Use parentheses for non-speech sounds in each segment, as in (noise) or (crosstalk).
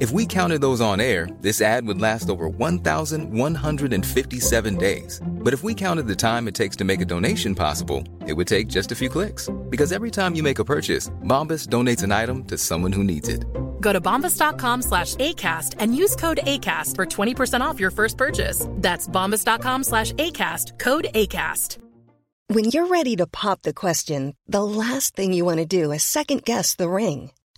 If we counted those on air, this ad would last over 1,157 days. But if we counted the time it takes to make a donation possible, it would take just a few clicks. Because every time you make a purchase, Bombas donates an item to someone who needs it. Go to bombas.com slash ACAST and use code ACAST for 20% off your first purchase. That's bombas.com slash ACAST, code ACAST. When you're ready to pop the question, the last thing you want to do is second guess the ring.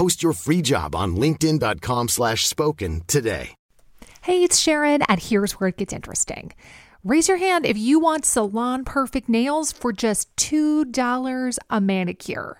Post your free job on linkedin.com slash spoken today. Hey, it's Sharon, and here's where it gets interesting. Raise your hand if you want salon perfect nails for just $2 a manicure.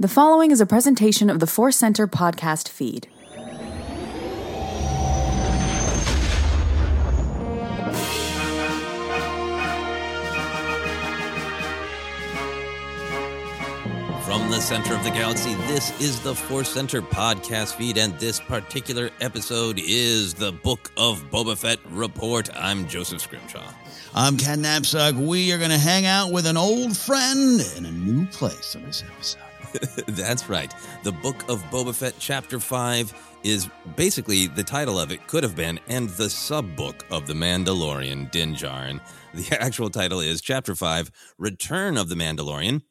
The following is a presentation of the Force Center podcast feed. From the center of the galaxy, this is the Force Center podcast feed, and this particular episode is the Book of Boba Fett report. I'm Joseph Scrimshaw. I'm Ken Napzok. We are going to hang out with an old friend in a new place on this episode. (laughs) That's right. The Book of Boba Fett, Chapter 5, is basically the title of it could have been, and the sub book of The Mandalorian, Din Djarin. The (laughs) actual title is Chapter 5 Return of the Mandalorian.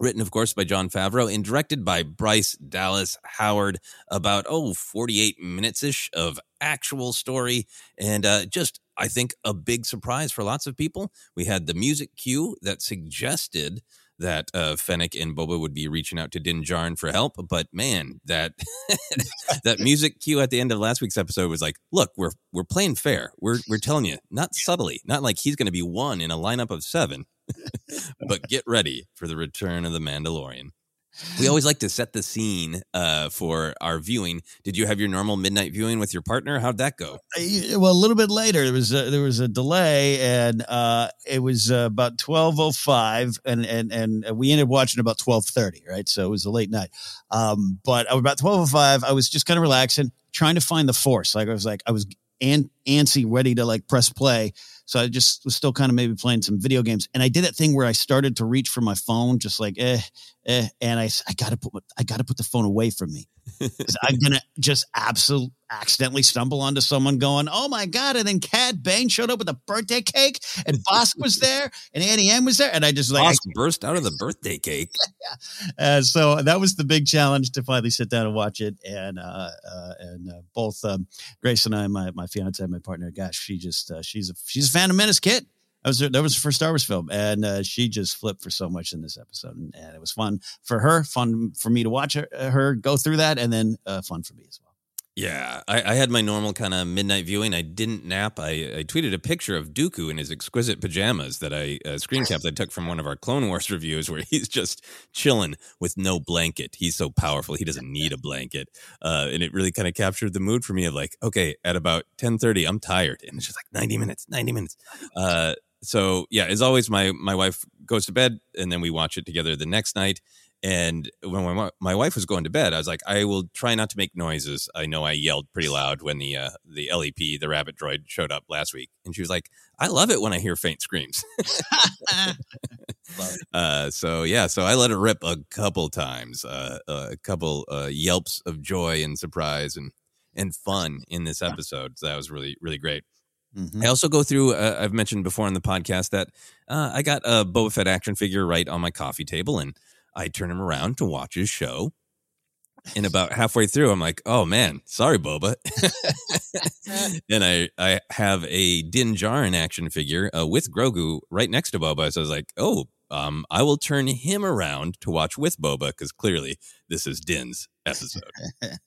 Written, of course, by Jon Favreau and directed by Bryce Dallas Howard. About, oh, 48 minutes ish of actual story. And uh, just, I think, a big surprise for lots of people. We had the music cue that suggested that uh, Fennec and Boba would be reaching out to Din Djarin for help. But man, that (laughs) that music cue at the end of last week's episode was like, look, we're we're playing fair. We're we're telling you, not subtly, not like he's going to be one in a lineup of seven, (laughs) but get ready for the return of the Mandalorian. We always like to set the scene uh, for our viewing. Did you have your normal midnight viewing with your partner? How'd that go? Well, a little bit later, there was a, there was a delay, and uh, it was uh, about twelve oh five, and and and we ended up watching about twelve thirty, right? So it was a late night. Um, but about twelve oh five, I was just kind of relaxing, trying to find the force. Like I was like I was an- antsy, ready to like press play. So I just was still kind of maybe playing some video games, and I did that thing where I started to reach for my phone, just like eh, eh, and I I gotta put I gotta put the phone away from me. (laughs) I'm gonna just absolutely accidentally stumble onto someone going, "Oh my god!" And then Cad Bane showed up with a birthday cake, and Bossk was there, and Annie M was there, and I just like burst out of the birthday cake. (laughs) yeah. Uh, so that was the big challenge to finally sit down and watch it, and uh, uh, and uh, both um, Grace and I, my my fiance, my partner, gosh, she just uh, she's a she's a fan of Menace kid. That was that was her first Star Wars film, and uh, she just flipped for so much in this episode, and, and, it was fun for her, fun for me to watch her, her go through that, and then uh, fun for me as well. Yeah, I, I had my normal kind of midnight viewing. I didn't nap. I, I tweeted a picture of Dooku in his exquisite pajamas that I uh, screen capped. I took from one of our Clone Wars (laughs) reviews where he's just chilling with no blanket. He's so powerful, he doesn't need a blanket, uh, and it really kind of captured the mood for me of like, okay, at about ten thirty, I'm tired, and it's just like ninety minutes, ninety minutes. Uh, so yeah, as always, my my wife goes to bed, and then we watch it together the next night. And when my, my wife was going to bed, I was like, I will try not to make noises. I know I yelled pretty loud when the uh, the LEP, the rabbit droid, showed up last week, and she was like, I love it when I hear faint screams. (laughs) uh, so yeah, so I let it rip a couple times, uh, a couple uh, yelps of joy and surprise and and fun in this episode. So that was really really great. Mm-hmm. I also go through. Uh, I've mentioned before on the podcast that uh, I got a Boba Fett action figure right on my coffee table, and I turn him around to watch his show. And about (laughs) halfway through, I'm like, "Oh man, sorry, Boba." (laughs) (laughs) and I I have a Din Djarin action figure uh, with Grogu right next to Boba, so I was like, "Oh, um, I will turn him around to watch with Boba because clearly this is Din's episode. (laughs) it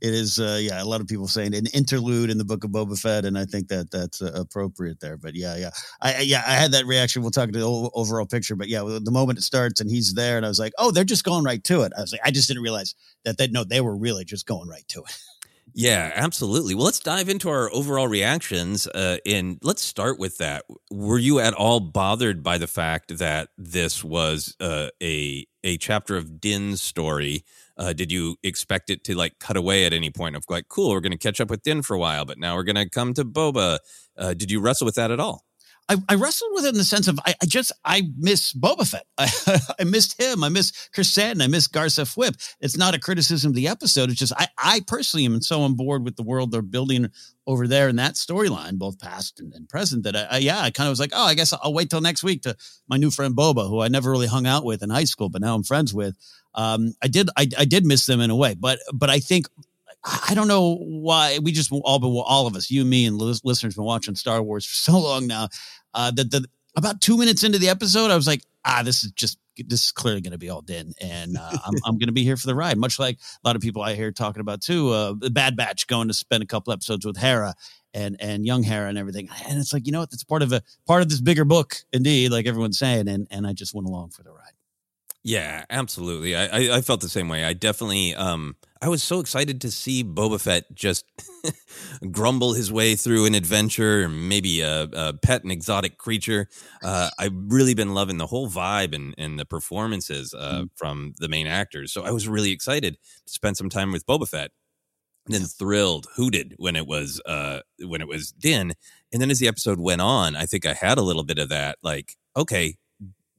is, uh, yeah. A lot of people saying an interlude in the Book of Boba Fett, and I think that that's uh, appropriate there. But yeah, yeah, I yeah, I had that reaction. We'll talk to the overall picture, but yeah, the moment it starts and he's there, and I was like, oh, they're just going right to it. I was like, I just didn't realize that they no, they were really just going right to it. (laughs) Yeah, absolutely. Well, let's dive into our overall reactions. Uh, and let's start with that. Were you at all bothered by the fact that this was uh, a a chapter of Din's story? Uh, did you expect it to like cut away at any point of like, cool, we're going to catch up with Din for a while, but now we're going to come to Boba? Uh, did you wrestle with that at all? I, I, wrestled with it in the sense of I, I just I miss Boba Fett. I, (laughs) I, missed him. I miss Chris I miss Garsa Fwip. It's not a criticism of the episode. It's just I, I personally am so on board with the world they're building over there in that storyline, both past and, and present. That I, yeah, I kind of was like, oh, I guess I'll wait till next week to my new friend Boba, who I never really hung out with in high school, but now I'm friends with. Um, I did I, I did miss them in a way, but but I think I don't know why we just all been all of us, you, me, and listeners, been watching Star Wars for (laughs) so long now. Uh, that the about two minutes into the episode, I was like, ah, this is just this is clearly going to be all Din, and uh, I'm I'm going to be here for the ride. Much like a lot of people I hear talking about too, uh, the Bad Batch going to spend a couple episodes with Hera and and young Hera and everything, and it's like you know what, that's part of a part of this bigger book, indeed, like everyone's saying, and and I just went along for the ride. Yeah, absolutely. I, I, I felt the same way. I definitely um I was so excited to see Boba Fett just (laughs) grumble his way through an adventure, maybe a, a pet an exotic creature. Uh, I've really been loving the whole vibe and, and the performances uh, mm. from the main actors. So I was really excited to spend some time with Boba Fett. And then thrilled, hooted when it was uh, when it was Din. And then as the episode went on, I think I had a little bit of that, like, okay,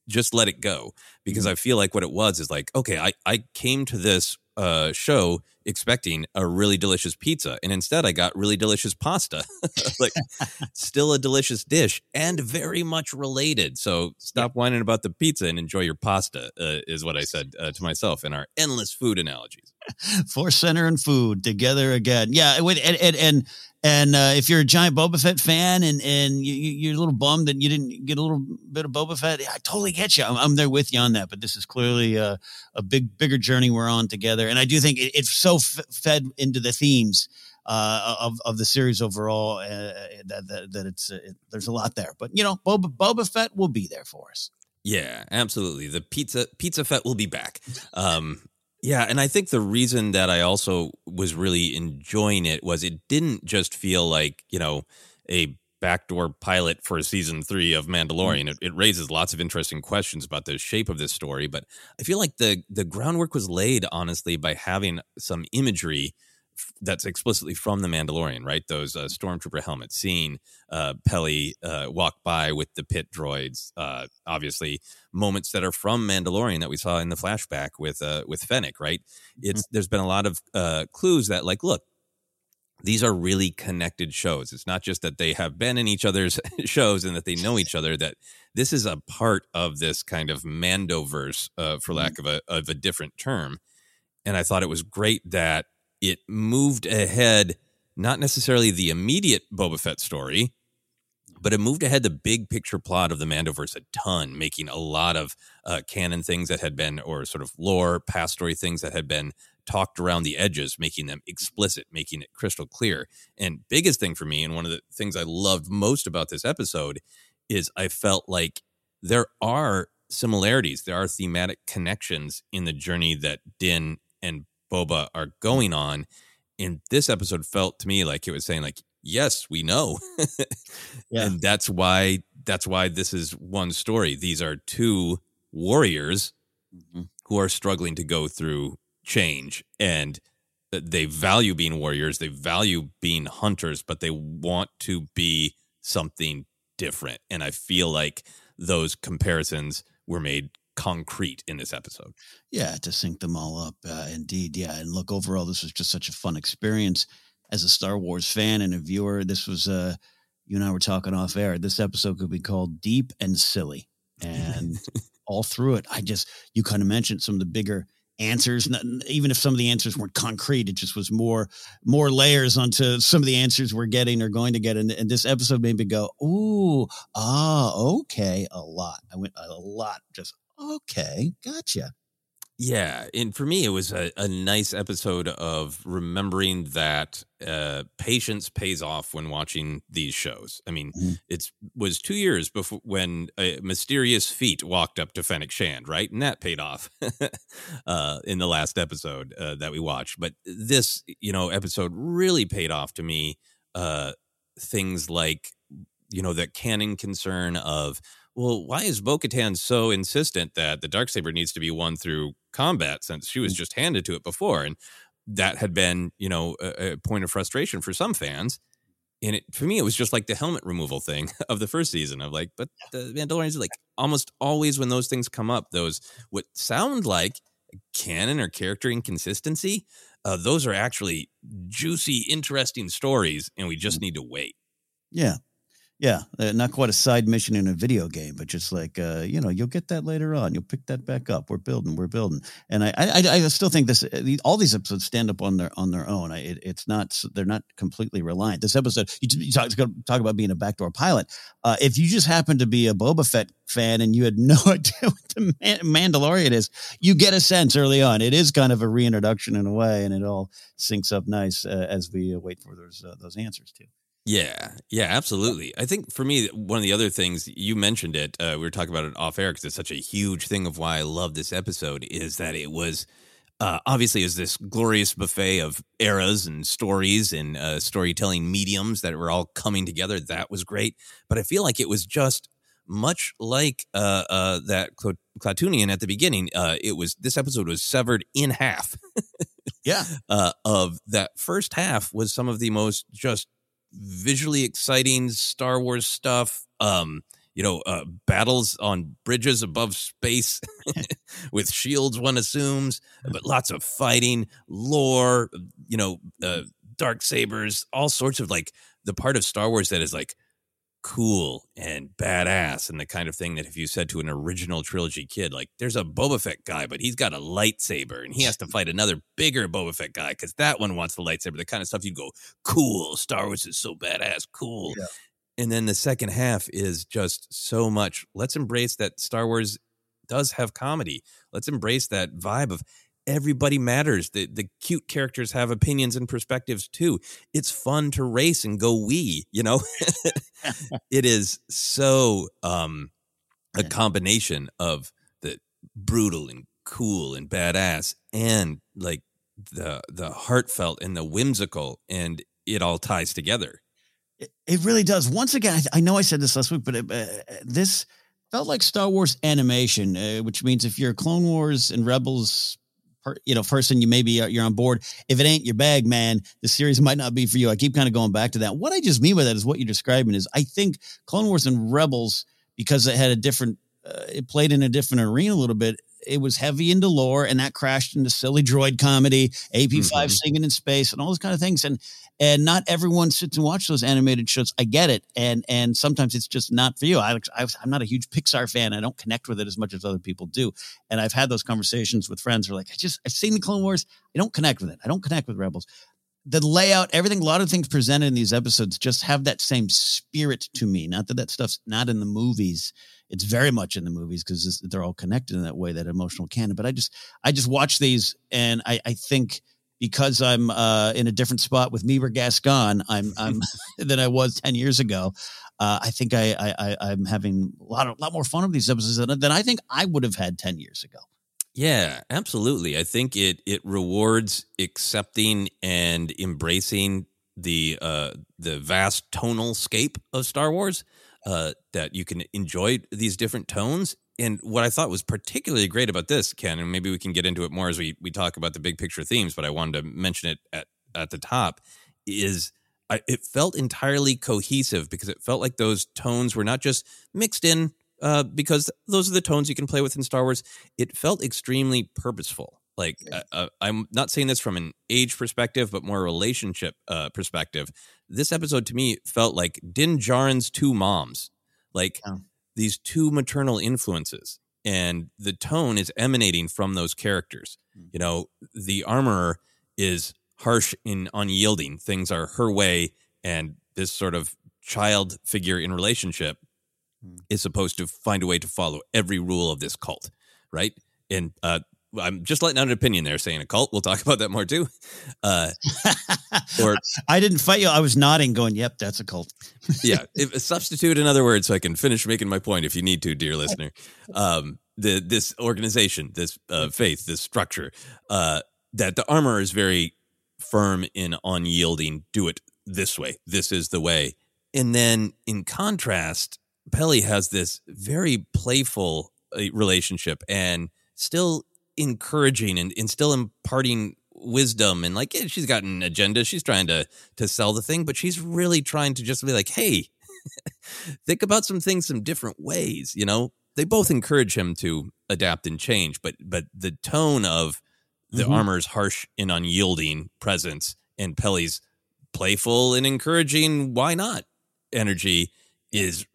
just let it go because mm-hmm. I feel like what it was is like, okay, I, I came to this uh, show expecting a really delicious pizza, and instead I got really delicious pasta. (laughs) like, still a delicious dish and very much related. So stop yeah. whining about the pizza and enjoy your pasta, uh, is what I said uh, to myself in our endless food analogies. Force center and food together again. Yeah, and and and, and uh, if you're a giant Boba Fett fan and and you, are a little bummed that you didn't get a little bit of Boba Fett, I totally get you. I'm, I'm there with you on that. But this is clearly a, a big bigger journey we're on together, and I do think it, it's so f- fed into the themes. Uh, of of the series overall, uh, that, that, that it's uh, it, there's a lot there, but you know, Boba Boba Fett will be there for us. Yeah, absolutely. The pizza pizza Fett will be back. Um, yeah, and I think the reason that I also was really enjoying it was it didn't just feel like, you know, a backdoor pilot for season three of Mandalorian. Mm. It, it, raises lots of interesting questions about the shape of this story, but I feel like the the groundwork was laid honestly by having some imagery that's explicitly from the Mandalorian, right? Those uh, stormtrooper helmets, seeing uh, Peli uh, walk by with the pit droids, uh, obviously moments that are from Mandalorian that we saw in the flashback with uh, with Fennec, right? It's mm-hmm. there's been a lot of uh, clues that like, look, these are really connected shows. It's not just that they have been in each other's (laughs) shows and that they know each other. That this is a part of this kind of Mandoverse, uh, for lack of a of a different term. And I thought it was great that it moved ahead, not necessarily the immediate Boba Fett story, but it moved ahead the big picture plot of the Mandoverse a ton, making a lot of uh, canon things that had been, or sort of lore, past story things that had been talked around the edges, making them explicit, making it crystal clear. And biggest thing for me, and one of the things I loved most about this episode, is I felt like there are similarities, there are thematic connections in the journey that Din and Boba are going on. And this episode felt to me like it was saying, like, yes, we know. (laughs) yeah. And that's why that's why this is one story. These are two warriors mm-hmm. who are struggling to go through change and they value being warriors, they value being hunters, but they want to be something different. And I feel like those comparisons were made concrete in this episode. Yeah, to sync them all up. Uh, indeed. Yeah. And look, overall, this was just such a fun experience as a Star Wars fan and a viewer. This was, uh, you and I were talking off air. This episode could be called Deep and Silly. And (laughs) all through it, I just, you kind of mentioned some of the bigger answers even if some of the answers weren't concrete it just was more more layers onto some of the answers we're getting or going to get and, and this episode made me go ooh ah okay a lot i went a lot just okay gotcha yeah, and for me, it was a, a nice episode of remembering that uh, patience pays off when watching these shows. I mean, mm-hmm. it was two years before when a mysterious feet walked up to Fennec Shand, right, and that paid off (laughs) uh, in the last episode uh, that we watched. But this, you know, episode really paid off to me. Uh, things like, you know, that canon concern of well, why is Bo Katan so insistent that the dark saber needs to be won through combat since she was mm. just handed to it before? And that had been, you know, a, a point of frustration for some fans. And it, for me, it was just like the helmet removal thing (laughs) of the first season of like, but the Mandalorians like almost always when those things come up, those what sound like canon or character inconsistency, uh, those are actually juicy, interesting stories, and we just mm. need to wait. Yeah, yeah, uh, not quite a side mission in a video game, but just like uh, you know, you'll get that later on. You'll pick that back up. We're building, we're building, and I, I, I still think this. Uh, all these episodes stand up on their on their own. I, it, it's not they're not completely reliant. This episode, you, you talk talk about being a backdoor pilot. Uh, if you just happen to be a Boba Fett fan and you had (laughs) no idea what the Mandalorian is, you get a sense early on. It is kind of a reintroduction in a way, and it all syncs up nice uh, as we wait for those uh, those answers too. Yeah, yeah, absolutely. I think for me, one of the other things you mentioned it, uh, we were talking about it off air because it's such a huge thing of why I love this episode is that it was uh, obviously is this glorious buffet of eras and stories and uh, storytelling mediums that were all coming together. That was great, but I feel like it was just much like uh, uh, that Klatooinian at the beginning. Uh, it was this episode was severed in half. (laughs) yeah, uh, of that first half was some of the most just visually exciting Star Wars stuff. Um, you know, uh, battles on bridges above space (laughs) with shields, one assumes, but lots of fighting, lore, you know, uh, dark sabers, all sorts of like the part of Star Wars that is like cool and badass and the kind of thing that if you said to an original trilogy kid, like there's a Boba Fett guy, but he's got a lightsaber and he has to fight another bigger Boba Fett guy because that one wants the lightsaber, the kind of stuff you'd go, cool, Star Wars is so badass, cool. Yeah. And then the second half is just so much. Let's embrace that Star Wars does have comedy. Let's embrace that vibe of everybody matters. The the cute characters have opinions and perspectives too. It's fun to race and go wee, you know? (laughs) (laughs) it is so um a combination of the brutal and cool and badass and like the the heartfelt and the whimsical and it all ties together. It, it really does. Once again, I, I, know I said this last week, but it, uh, this felt like Star Wars animation, uh, which means if you're Clone Wars and Rebels per, you know person you maybe uh, you're on board if it ain't your bag man the series (laughs) might not be for you i keep kind of going back to that what i just mean by that is what you're describing is i think clone wars and rebels because it had a different uh, it played in a different arena a little bit it was heavy into lore, and that crashed into silly droid comedy, AP5 Mhm. singing in space, and all those kind of things. And and not everyone sits and watches those animated shows. I get it, and and sometimes it's just not for you. I, I I'm not a huge Pixar fan. I don't connect with it as much as other people do. And I've had those conversations with friends who are like, I just I've seen the Clone Wars. I don't connect with it. I don't connect with Rebels. The layout, everything, a lot of things presented in these episodes just have that same spirit to me. Not that that stuff's not in the movies. It's very much in the movies because they're all connected in that way, that emotional canon. But I just, I just watch these, and I, I think because I'm uh, in a different spot with Meber Gascon, I'm, I'm (laughs) (laughs) than I was ten years ago. Uh, I think I, I, I, I'm having a lot, of, lot more fun with these episodes than, than I think I would have had ten years ago. Yeah, absolutely. I think it it rewards accepting and embracing the uh the vast tonal scape of Star Wars. Uh, that you can enjoy these different tones. And what I thought was particularly great about this, Ken, and maybe we can get into it more as we we talk about the big picture themes, but I wanted to mention it at at the top, is I, it felt entirely cohesive because it felt like those tones were not just mixed in uh, because those are the tones you can play with in Star Wars. It felt extremely purposeful. Like uh, uh, I'm not saying this from an age perspective, but more a relationship uh, perspective. This episode to me felt like Din Djarin's two moms, like. These two maternal influences, and the tone is emanating from those characters. You know, the armorer is harsh and unyielding. Things are her way, and this sort of child figure in relationship is supposed to find a way to follow every rule of this cult, right? And uh, I'm just letting out an opinion there, saying a cult. We'll talk (laughs) about that more too. Uh, (laughs) or I didn't fight you. I was nodding, going, "Yep, that's a cult." (laughs) yeah, if, substitute another word so I can finish making my point. If you need to, dear listener, um, the this organization, this uh, faith, this structure, uh, that the armor is very firm in unyielding. Do it this way. This is the way. And then, in contrast, Peli has this very playful uh, relationship and still encouraging and, and still imparting wisdom and like yeah, she's got an agenda. She's trying to to sell the thing but she's really trying to just be like hey (laughs) think about some things some different ways you know? They both encourage him to adapt and change but but the tone of the Mhm. armor's harsh and unyielding presence and Peli's playful and encouraging why not energy is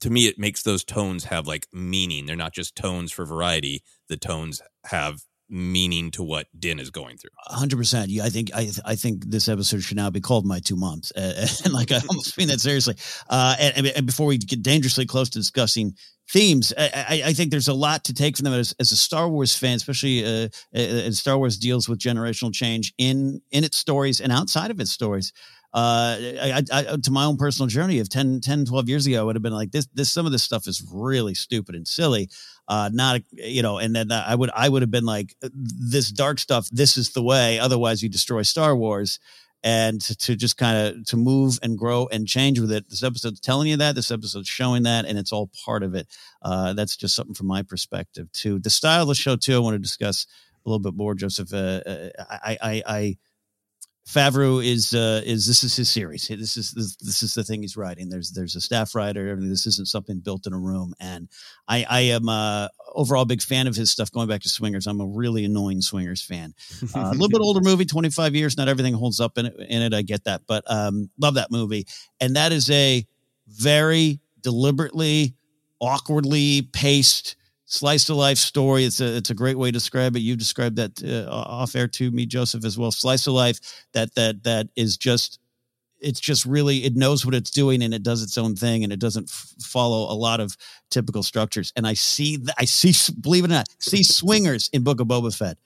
to me it makes those tones have like meaning. They're not just tones for variety the tones have meaning to what din is going through hundred percent. Yeah, I think I I think this episode should now be called "My Two Moms," uh, and (laughs) like I almost mean that seriously. Uh, and, and before we get dangerously close to discussing themes, I, I, think there's a lot to take from them as, as a Star Wars fan, especially uh, uh, as Star Wars deals with generational change in in its stories and outside of its stories. Uh, I, I, to my own personal journey of 10, 10, 12 years ago, I would have been like this, this, some of this stuff is really stupid and silly. Uh, not, you know, and then I would, I would have been like this dark stuff. This is the way. Otherwise you destroy Star Wars and to, to just kind of to move and grow and change with it. This episode's telling you that this episode's showing that, and it's all part of it. Uh, that's just something from my perspective too. The style of the show too. I want to discuss a little bit more, Joseph. Uh, uh, I, I, I, Favreau is uh, is this is his series. This is this, this is the thing he's writing. There's there's a staff writer. Everything. This isn't something built in a room. And I I am uh, overall a big fan of his stuff. Going back to Swingers, I'm a really annoying Swingers fan. Uh, a little bit older movie, 25 years. Not everything holds up in it. In it, I get that, but um, love that movie. And that is a very deliberately, awkwardly paced slice of life story. It's a it's a great way to describe it. You described that uh, off air to me, Joseph, as well. Slice of life that that that is just it's just really it knows what it's doing and it does its own thing and it doesn't f- follow a lot of typical structures. And I see th- I see believe it or not see swingers in Book of Boba Fett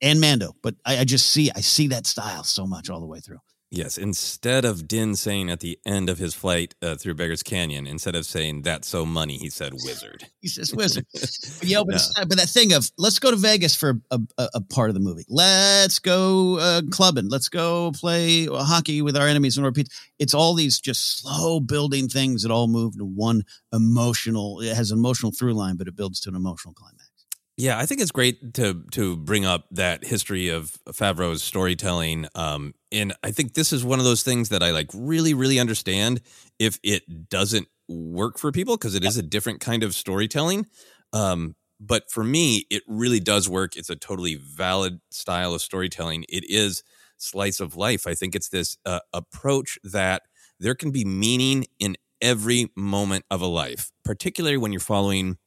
and Mando, but I, I just see I see that style so much all the way through. Yes, instead of Din saying at the end of his flight uh, through Beggar's Canyon, instead of saying "that's so money," he said "wizard." (laughs) He says wizard. (laughs) but, yeah, but, it's- but that thing of let's go to Vegas for a, a, a part of the movie. Let's go uh, clubbing. Let's go play hockey with our enemies and repeat. It's all these just slow building things that all move to one emotional. It has an emotional through line, but it builds to an emotional climax. Yeah, I think it's great to to bring up that history of Favreau's storytelling. Um, and I think this is one of those things that I like really, really understand if it doesn't work for people because it is a different kind of storytelling. Um, but for me, it really does work. It's a totally valid style of storytelling. It is slice of life. I think it's this uh, approach that there can be meaning in every moment of a life, particularly when you're following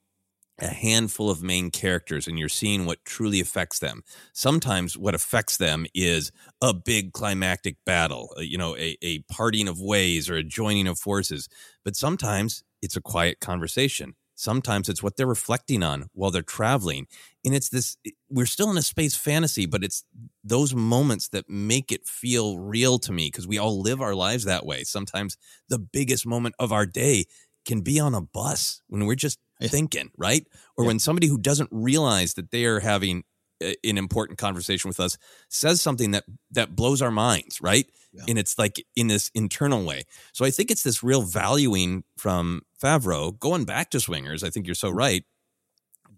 a handful of main characters and you're seeing what truly affects them. Sometimes what affects them is a big climactic battle, uh, you know, a, a parting of ways or a joining of forces. But sometimes it's a quiet conversation. Sometimes it's what they're reflecting on while they're traveling. And it's this, we're still in a space fantasy, but it's those moments that make it feel real to me because we all live our lives that way. Sometimes the biggest moment of our day can be on a bus when we're just. Thinking, right? Or yeah. when somebody who doesn't realize that they are having an important conversation with us says something that that blows our minds right yeah. and it's like in this internal way so i think it's this real valuing from favreau going back to swingers i think you're so mm-hmm. right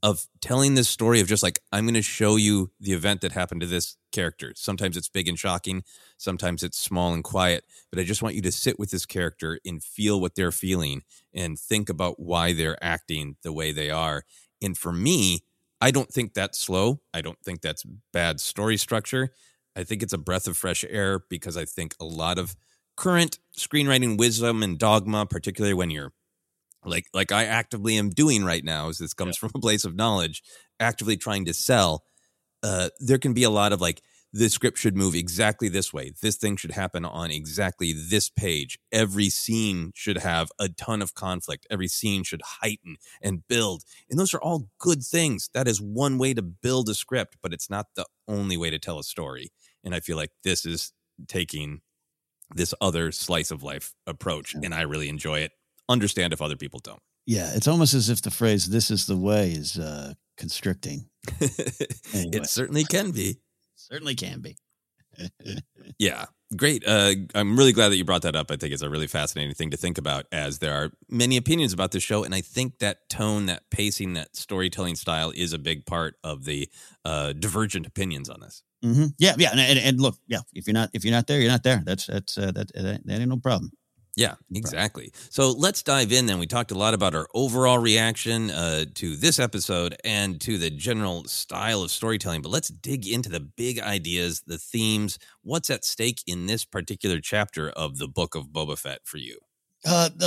of telling this story of just like i'm going to show you the event that happened to this character sometimes it's big and shocking sometimes it's small and quiet but i just want you to sit with this character and feel what they're feeling and think about why they're acting the way they are and for me I don't think that's slow. I don't think that's bad story structure. I think it's a breath of fresh air because I think a lot of current screenwriting wisdom and dogma, particularly when you're like like I actively am doing right now, as this comes yeah. (laughs) from a place of knowledge, actively trying to sell. Uh, there can be a lot of like the script should move exactly this way. This thing should happen on exactly this page. Every scene should have a ton of conflict. Every scene should heighten and build. And those are all good things. That is one way to build a script, but it's not the only way to tell a story. And I feel like this is taking this other slice of life approach, and I really enjoy it. Understand if other people don't. Yeah, it's almost as if the phrase "this is the way" is uh, constricting. (laughs) anyway. It certainly can be. Certainly can be. (laughs) yeah, great. Uh, I'm really glad that you brought that up. I think it's a really fascinating thing to think about, as there are many opinions about this show, and I think that tone, that pacing, that storytelling style is a big part of the uh, divergent opinions on this. Mm-hmm. Yeah, yeah, and, and, and, look, yeah, if you're not if you're not there, you're not there. That's that's uh, that, that that ain't no problem. Yeah, exactly. So let's dive in then. We talked a lot about our overall reaction uh, to this episode and to the general style of storytelling, but let's dig into the big ideas, the themes, what's at stake in this particular chapter of the book of Boba Fett for you. Uh, (sighs)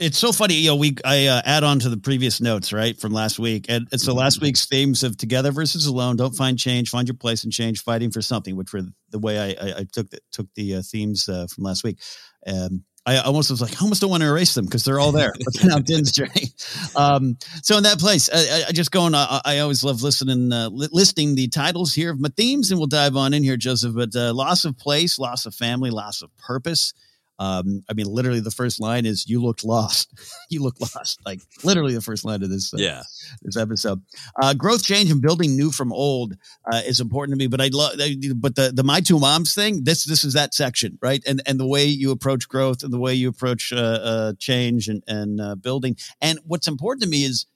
it's so funny. You know, we I uh, add on to the previous notes right from last week, and, and so last mm-hmm. week's themes of together versus alone, don't find change, find your place in change, fighting for something, which were the way I I, I took the, took the uh, themes uh, from last week. Um, I almost was like, I almost don't want to erase them because they're all there. But now Din's journey. Um, so in that place, I, I just going. I, I, always love listening, uh, li- listing the titles here of my themes, and we'll dive on in here, Joseph. But uh, loss of place, loss of family, loss of purpose. Um, I mean, literally, the first line is "You looked lost." (laughs) you look lost. Like literally, the first line of this. Uh, yeah. This episode, uh, growth, change, and building new from old uh, is important to me. But I love, but the the my two moms thing. This this is that section, right? And and the way you approach growth and the way you approach uh, uh, change and and uh, building. And what's important to me is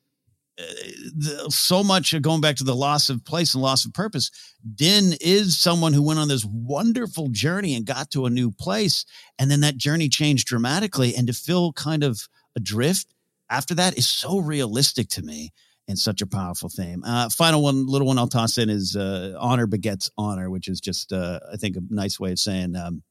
the, so much going back to the loss of place and loss of purpose. Din is someone who went on this wonderful journey and got to a new place, and then that journey changed dramatically. And to feel kind of adrift after that is so realistic to me and such a powerful theme. Uh, final one, little one I'll toss in is uh, honor begets honor, which is just uh, I think a nice way of saying um,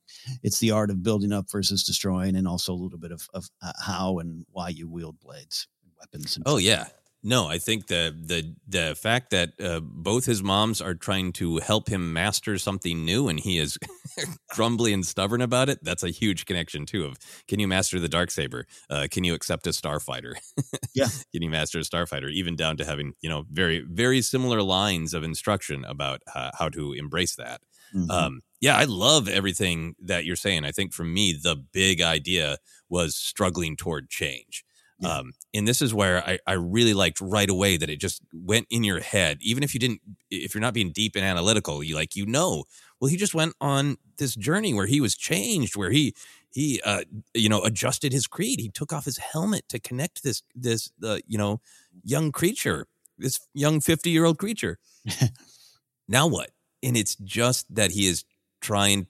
it's the art of building up versus destroying, and also a little bit of, of uh, how and why you wield blades, and weapons. oh yeah, no, I think the the the fact that uh, both his moms are trying to help him master something new, and he is (laughs) grumbly and stubborn about it. That's a huge connection too. Of can you master the dark saber? Uh, can you accept a starfighter? (laughs) yeah, can you master a starfighter? Even down to having you know very very similar lines of instruction about uh, how to embrace that. Mm-hmm. Um, yeah, I love everything that you're saying. I think for me, the big idea was struggling toward change. Yeah. Um, and this is where I, I really liked right away that it just went in your head, even if you didn't, if you're not being deep and analytical, you like, you know, well, he just went on this journey where he was changed, where he, he, uh, you know, adjusted his creed. He took off his helmet to connect this, this, uh, you know, young creature, this young 50 year old creature. (laughs) now what? And it's just that he is trying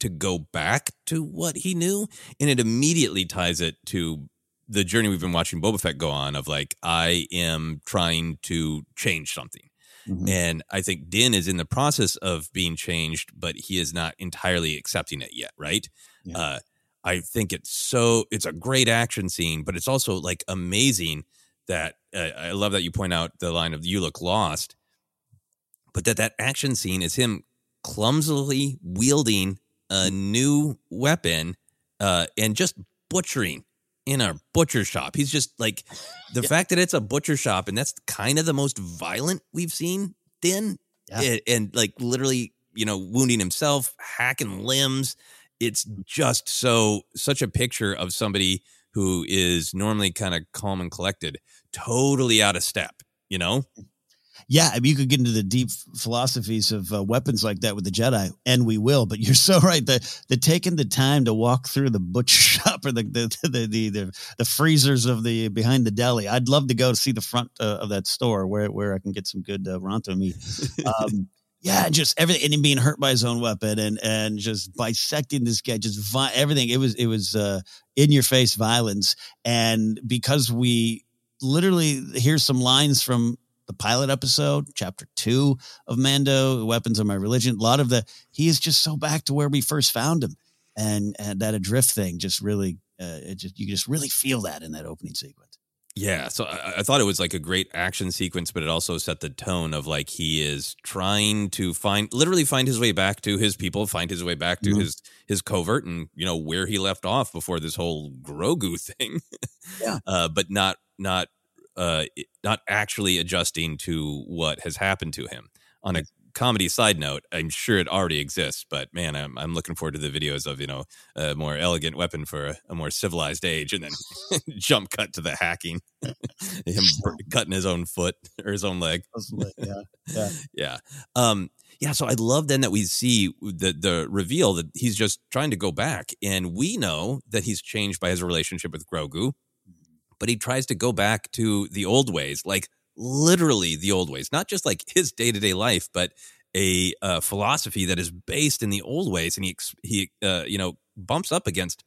to go back to what he knew. And it immediately ties it to the journey we've been watching Boba Fett go on of like I am trying to change something. Mm-hmm. And I think Din is in the process of being changed, but he is not entirely accepting it yet, right? Yeah. Uh, I think it's so it's a great action scene, but it's also like amazing that uh, I love that you point out the line of "You look lost," but that that action scene is him clumsily wielding a new weapon uh, and just butchering in a butcher shop. He's just like the yeah. fact that it's a butcher shop and that's kind of the most violent we've seen then yeah. and, and like literally, you know, wounding himself, hacking limbs it's just so such a picture of somebody who is normally kind of calm and collected, totally out of step, you know? Mm. Yeah, I mean, you could get into the deep philosophies of uh, weapons like that with the Jedi, and we will. But (laughs) you're so right. The the taking the time to walk through the butcher (laughs) shop or the the the the, the, the freezers of the behind the deli. I'd love to go to see the front uh, of that store where where I can get some good uh, Ronto meat. (laughs) Um, yeah, just everything, and him being hurt by his own weapon, and and just bisecting this guy, just vi- everything. It was it was uh, in your face violence, and because we literally hear some lines from the pilot episode, chapter two of Mando, "Weapons of My Religion." A lot of the he is just so back to where we first found him, and and that adrift thing just really, uh, it just you just really feel that in that opening sequence. Yeah, so I, I, thought it was like a great action sequence, but it also set the tone of like he is trying to find, literally find his way back to his people, find his way back to mm-hmm. his his covert, and you know where he left off before this whole Grogu (laughs) thing. yeah, uh, but not not uh, not actually adjusting to what has happened to him on a comedy side note, I'm sure it already exists, but man, I'm, I'm looking forward to the videos of, you know, a more elegant weapon for a, a more civilized age and then (laughs) jump cut to the hacking, (laughs) him (laughs) cutting his own foot or his own leg. Yeah. Yeah. yeah. Um, yeah. So I love then that we see the, the reveal that he's just trying to go back and we know that he's changed by his relationship with Grogu, but he tries to go back to the old ways, like literally the old ways, not just like his day to day life, but a uh, philosophy that is based in the old ways. And he, he, uh, you know, bumps up against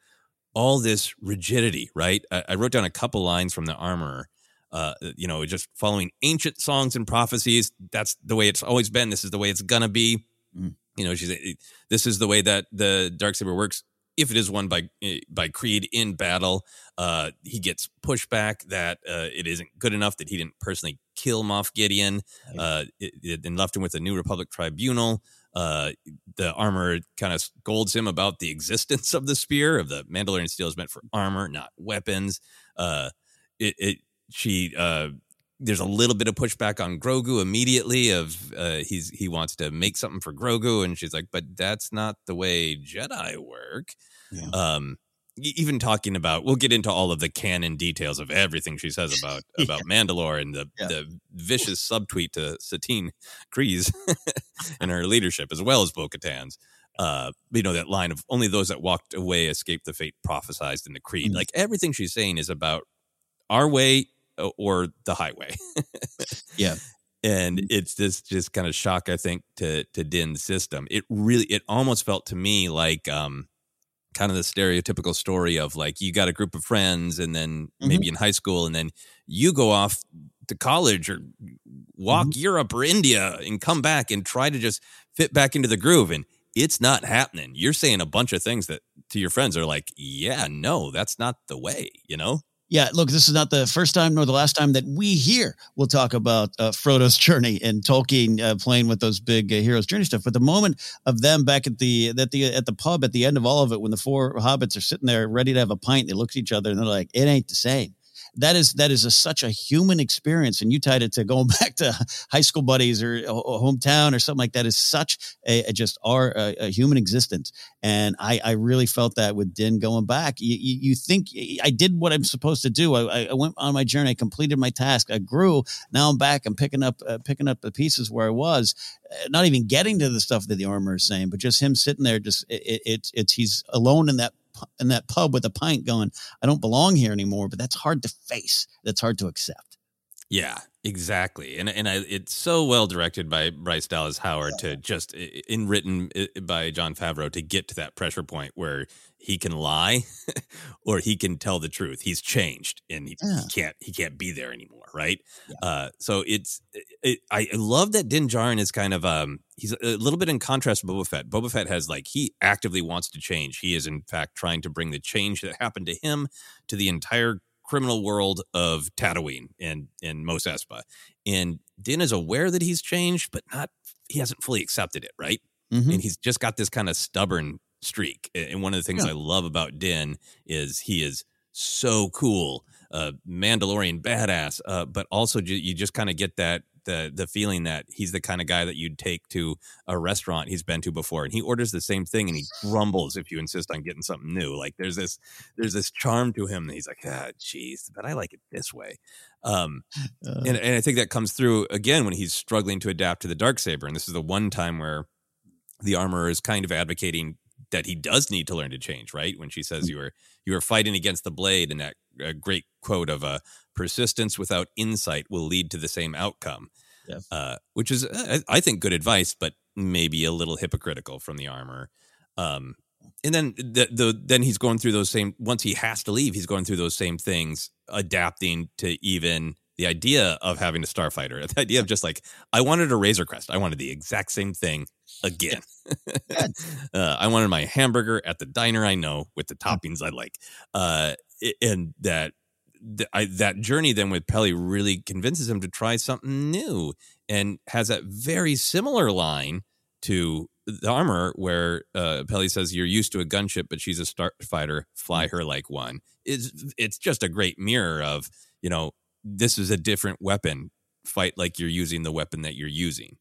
all this rigidity, right? I, I wrote down a couple lines from the armorer. Uh, you know, just following ancient songs and prophecies. That's the way it's always been. This is the way it's gonna be. Mm. You know, she's this is the way that the dark saber works if it is won by eh, by Creed in battle, uh, he gets pushback that uh, it isn't good enough that he didn't personally kill Moff Gideon, uh, it, it, and left him with a New Republic tribunal. Uh, the armor kind of scolds him about the existence of the spear. Of the Mandalorian steel is meant for armor, not weapons. Uh, it, it she uh, there's a little bit of pushback on Grogu immediately of uh, he's he wants to make something for Grogu and she's like but that's not the way Jedi work. Yeah. Um even talking about we'll get into all of the canon details of everything she says about (laughs) yeah. about Mandalore and the yeah. the vicious subtweet to Satine Kryze (laughs) and her leadership as well as Bo-Katan's. Uh, you know that line of only those that walked away escaped the fate prophesied in the creed. Mm-hmm. Like everything she's saying is about our way or the highway. (laughs) yeah. And it's this just kind of shock, I think, to to Din's system. It really, it almost felt to me like um, kind of the stereotypical story of like you got a group of friends, and then mm-hmm. maybe in high school, and then you go off to college or walk mm-hmm. Europe or India and come back and try to just fit back into the groove. And it's not happening. You're saying a bunch of things that to your friends are like, yeah, no, that's not the way, you know? Yeah, look, this is not the first time nor the last time that we here will talk about uh, Frodo's (laughs) journey and Tolkien uh, playing with those big uh, heroes journey stuff. But the moment of them back at the at the at the pub at the end of all of it, when the four hobbits are sitting there ready to have a pint, they look at each other and they're like, "It ain't the same." That is that is a, such a human experience and you tied it to going (laughs) back to high school buddies or, or hometown or something like that is such a, a just our a, human existence. And I, I really felt that with din going back. You, you, you think i did what i'm supposed to do. I, I, went on my journey. I completed my task. I grew. Now i'm back. I'm picking up uh, picking up the pieces where i was. Uh, not even getting to the stuff that the armor is saying but just him sitting there just it, it, it's he's alone in that in that pub with a pint going, I don't belong here anymore, but that's hard to face. That's hard to accept. Yeah, exactly. And and I, it's so well directed by Bryce Dallas Howard to just in written by Jon Favreau to get to that pressure point where he can lie (laughs) or he can tell the truth. He's changed and he, yeah. he can't he can't be there anymore, right? Yeah. Uh, so it's it, I love that Din Djarin is kind of um he's a little bit in contrast to Boba Fett. Boba Fett has like he actively wants to change. He is in fact trying to bring the change that happened to him to the entire criminal world of Tatooine and and Mos Espa. And Din is aware that he's changed, but not he hasn't fully accepted it, right? Mm-hmm. And he's just got this kind of stubborn streak. And one of the things yeah. I love about Din is he is so cool, uh, Mandalorian badass, uh, but also you just kind of get that the the feeling that he's the kind of guy that you'd take to a restaurant he's been to before and he orders the same thing and he grumbles if you insist on getting something new like there's this there's this charm to him that he's like ah jeez but i like it this way um uh, and, and i think that comes through again when he's struggling to adapt to the dark saber and this is the one time where the armorer is kind of advocating that he does need to learn to change right when she says mm. you were you were fighting against the blade and that uh, great quote of uh, persistence without insight will lead to the same outcome yeah. uh, which is uh, I think good advice but maybe a little hypocritical from the armor um, and then the, the then he's going through those same once he has to leave he's going through those same things adapting to even the idea of having a starfighter (laughs) the idea of just like i wanted a razor crest. I wanted the exact same thing again. (laughs) Uh, i wanted my hamburger at the diner i know with the toppings i like. Uh, and that I, that journey then with Peli really convinces him to try something new and has that very similar line to the armor where uh, Peli says you're used to a gunship but she's a starfighter. Fly her like one. It's it's just a great mirror of you know this is a different weapon fight like you're using the weapon that you're using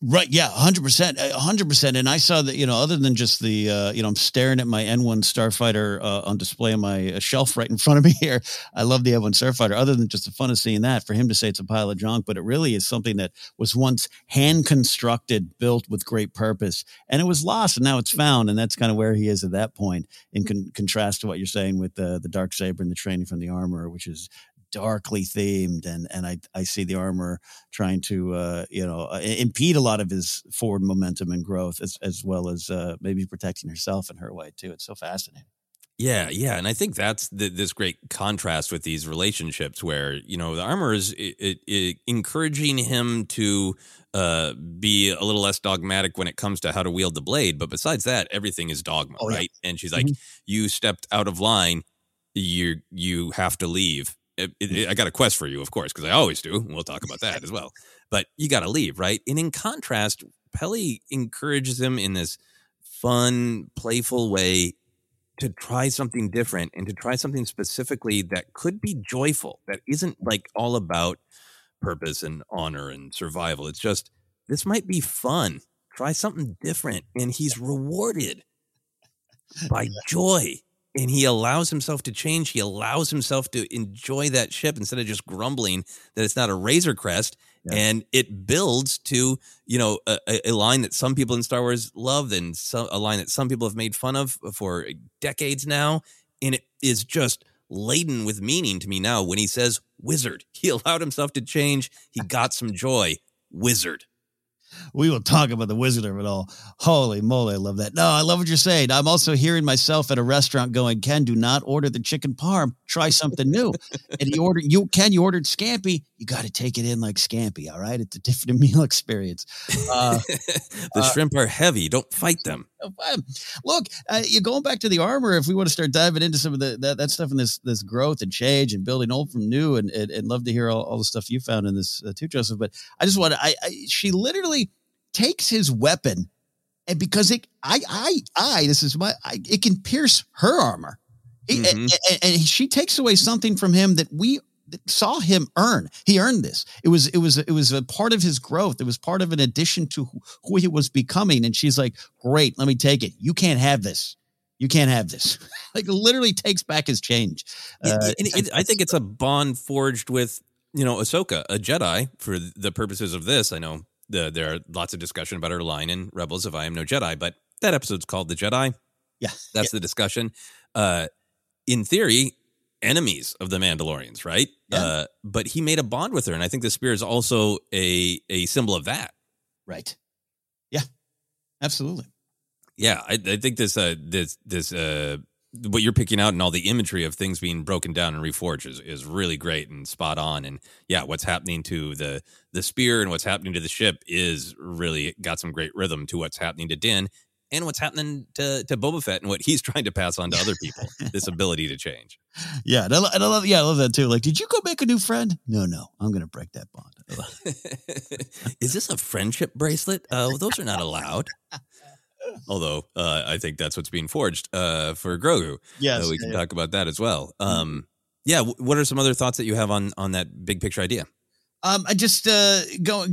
Right. Yeah. hundred percent. hundred percent. And I saw that, you know, other than just the, uh, you know, I'm staring at my N1 Starfighter uh, on display on my uh, shelf right in front of me (laughs) here. I love the N1 Starfighter. Other than just the fun of seeing that, for him to say it's a pile of junk, but it really is something that was once hand constructed, built with great purpose, and it was lost, and now it's found, and that's kind of where he is at that point. In con- contrast to what you're saying with the the dark saber and the training from the armor, which is darkly themed and and I I see the armor trying to uh, you know uh, impede a lot of his forward momentum and growth as as well as uh, maybe protecting herself in her way too. It's so fascinating. Yeah, yeah, and I think that's the, this great contrast with these relationships, where you know the armor is it, it, it encouraging him to uh, be a little less dogmatic when it comes to how to wield the blade, but besides that, everything is dogma, oh, right? Yeah. And she's like, mm-hmm. "You stepped out of line, you you have to leave." It, it, I got a quest for you, of course, because I always do. We'll talk about that as well. But you got to leave, right? And in contrast, Peli encourages him in this fun, playful way to try something different and to try something specifically that could be joyful, that isn't like all about purpose and honor and survival. It's just, this might be fun. Try something different. And he's rewarded by (laughs) joy and he allows himself to change. He allows himself to enjoy that ship instead of just grumbling that it's not a Razor Crest. Yeah. And it builds to you know a, a, line that some people in Star Wars love, and so, a line that some people have made fun of for decades now, and it is just laden with meaning to me now. When he says "wizard," (laughs) he allowed himself to change. He got some joy. Wizard we will talk about the wizard of it all. Holy moly, I love that. No, I love what you're saying. I'm also hearing myself at a restaurant going, Ken, do not order the chicken parm. Try something new. and he ordered you Ken, you ordered scampi. You got to take it in like scampi. All right. It's a different (laughs) meal experience. Uh, (laughs) the uh, shrimp are heavy. Don't fight them. Look, uh, you're going back to the armor. If we want to start diving into some of the that, that stuff and this this growth and change and building old from new, and and, and love to hear all, all the stuff you found in this uh, too, Joseph. But I just want to. I, I she literally takes his weapon, and because it, I, I, I, this is my, I, it can pierce her armor, mm-hmm. and, and, and she takes away something from him that we saw him earn. He earned this. It was it was it was a part of his growth. It was part of an addition to who he was becoming. And she's like, "Great, let me take it. You can't have this. You can't have this." (laughs) like literally takes back his change. Uh, it, it, I think it's a bond forged with you know Ahsoka, a Jedi, for the purposes of this. I know the, there are lots of discussion about her line in Rebels of I Am No Jedi, but that episode's called The Jedi. Yeah. That's yeah. the discussion. Uh, in theory, enemies of the Mandalorians, right? Yeah. Uh, but he made a bond with her, and I think the spear is also a a symbol of that. Right. Yeah. Absolutely. Yeah, I, I think this uh this this uh what you're picking out and all the imagery of things being broken down and reforged is, is really great and spot on. And yeah, what's happening to the the spear and what's happening to the ship is really got some great rhythm to what's happening to Din and what's happening to to Boba Fett and what he's (laughs) trying to pass on to other people. this (laughs) ability to change. Yeah, and I, lo- and I love. Yeah, I love that too. Like, did you go make a new friend? No, no, I'm going to break that bond. (laughs) is this a friendship bracelet? Oh, those are not allowed. Although uh, I think that's what's being forged uh, for Grogu. Yes, Uh, we can yeah. talk about that as well. Um, yeah, w- what are some other thoughts that you have on on that big picture idea? Um, I just uh going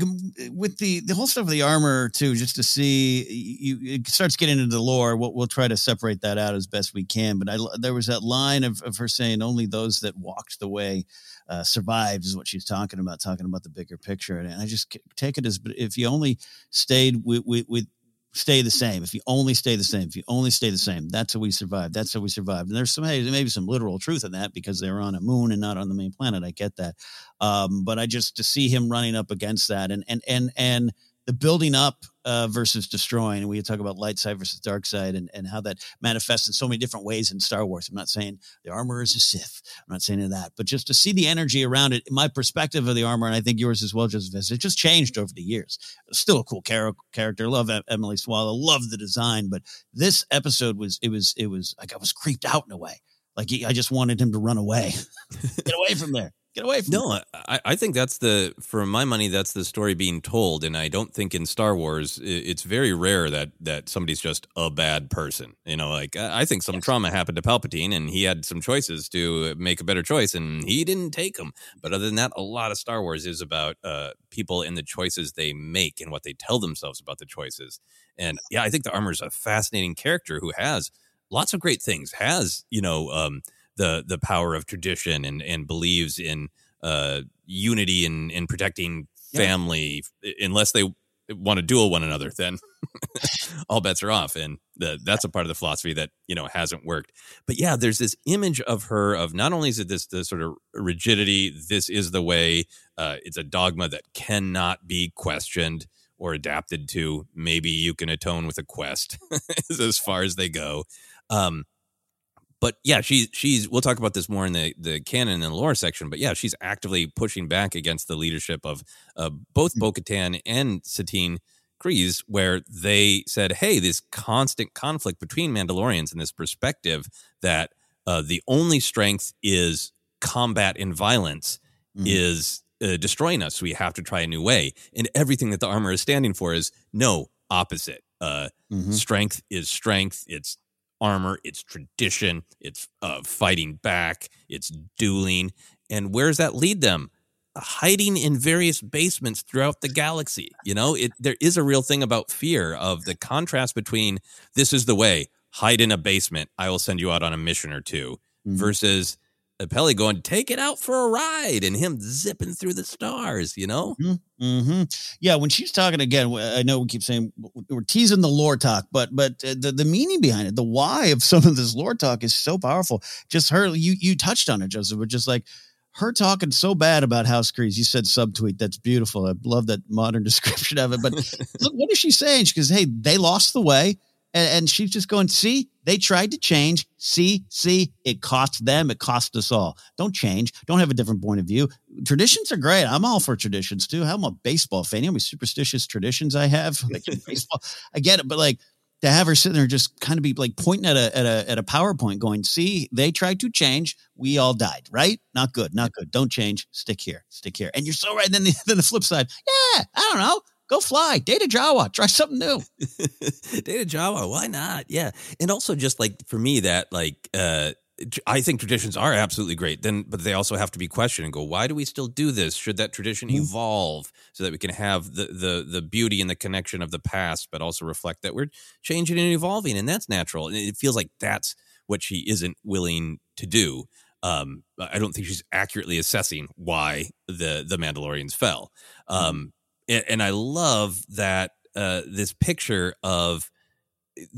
with the the whole stuff of the armor too, just to see you. It starts getting into the lore. We'll, we'll try to separate that out as best we can. But I there was that line of, of her saying only those that walked the way uh, survived is what she's talking about, talking about the bigger picture. And I just take it as if you only stayed with with, with stay the same. If you only stay the same, if you only stay the same, that's how we survived. That's how we survived. And there's some hey, maybe some literal truth in that because they were on a moon and not on the main planet. I get that. Um, but I just to see him running up against that and and and and the building up uh, versus destroying. And we talk about light side versus dark side and, and how that manifests in so many different ways in Star Wars. I'm not saying the armor is a Sith. I'm not saying that, but just to see the energy around it, my perspective of the armor, and I think yours as well, just it just changed over the years. Still a cool char- character. Love Emily Swallow. Love the design, but this episode was it was it was like I was creeped out in a way. Like he, I just wanted him to run away, (laughs) get away from there, get away from. No, I, I think that's the for my money that's the story being told, and I don't think in Star Wars it's very rare that that somebody's just a bad person. You know, like I I think some trauma happened to Palpatine, and he had some choices to make a better choice, and he didn't take them. But other than that, a lot of Star Wars is about uh, people and the choices they make and what they tell themselves about the choices. And yeah, I think the armor is a fascinating character who has lots of great things. Has you know um, the the power of tradition and and believes in uh, unity and in protecting Yeah. family. Unless they want to duel one another, then (laughs) all bets are off. And the, that's a part of the philosophy that you know hasn't worked. But yeah, there's this image of her of not only is it this the sort of rigidity. This is the way. Uh, it's a dogma that cannot be questioned or adapted to. Maybe you can atone with a quest, (laughs) as far as they go. Um, but yeah, she's she's. We'll talk about this more in the the canon and lore section. But yeah, she's actively pushing back against the leadership of uh, both Bo-Katan and Satine Kryze, where they said, "Hey, this constant conflict between Mandalorians and this perspective that uh, the only strength is combat and violence Mhm. is uh, destroying us. We have to try a new way, and everything that the armor is standing for is no opposite. Uh, Mhm. Strength is strength. It's armor. It's tradition. It's uh, fighting back. It's dueling. And where does that lead them? Hiding in various basements throughout the galaxy. You know, it there is a real thing about fear of the contrast between this is the way, hide in a basement, I will send you out on a mission or 2 Mhm. versus Peli going, take it out for a ride and him zipping through the stars, you know? hmm Yeah, when she's talking again, I know we keep saying we're teasing the lore talk, but but uh, the the meaning behind it, the why of some of this lore talk is so powerful. Just her, you you touched on it, Joseph, but just like her talking so bad about House Kryze. You said subtweet. That's beautiful. I love that modern (laughs) description of it. But look, what is she saying? She goes, "Hey, they lost the way." And, and she's just going, see, they tried to change. See, see, it cost them. It cost us all. Don't change. Don't have a different point of view. Traditions are great. I'm all for traditions too. I'm a baseball fan. You know how many superstitious traditions I have? (laughs) Like baseball. I get it, but like to have her sitting there just kind of be like pointing at a at a at a PowerPoint going, see, they tried to change. We all died, right? Not good, not good. Don't change. Stick here. Stick here. And you're so right. Then the, (laughs) then the flip side, yeah, I don't know. Go fly. Data Jawa. Try something new. (laughs) Data Jawa, why not? Yeah. And also just like for me that like uh I think traditions are absolutely great. Then but they also have to be questioned and go, why do we still do this? Should that tradition Mhm. evolve so that we can have the the the beauty and the connection of the past but also reflect that we're changing and evolving and that's natural. And it feels like that's what she isn't willing to do. Um, I don't think she's accurately assessing why the the Mandalorians fell. Um, and, I love that uh, this picture of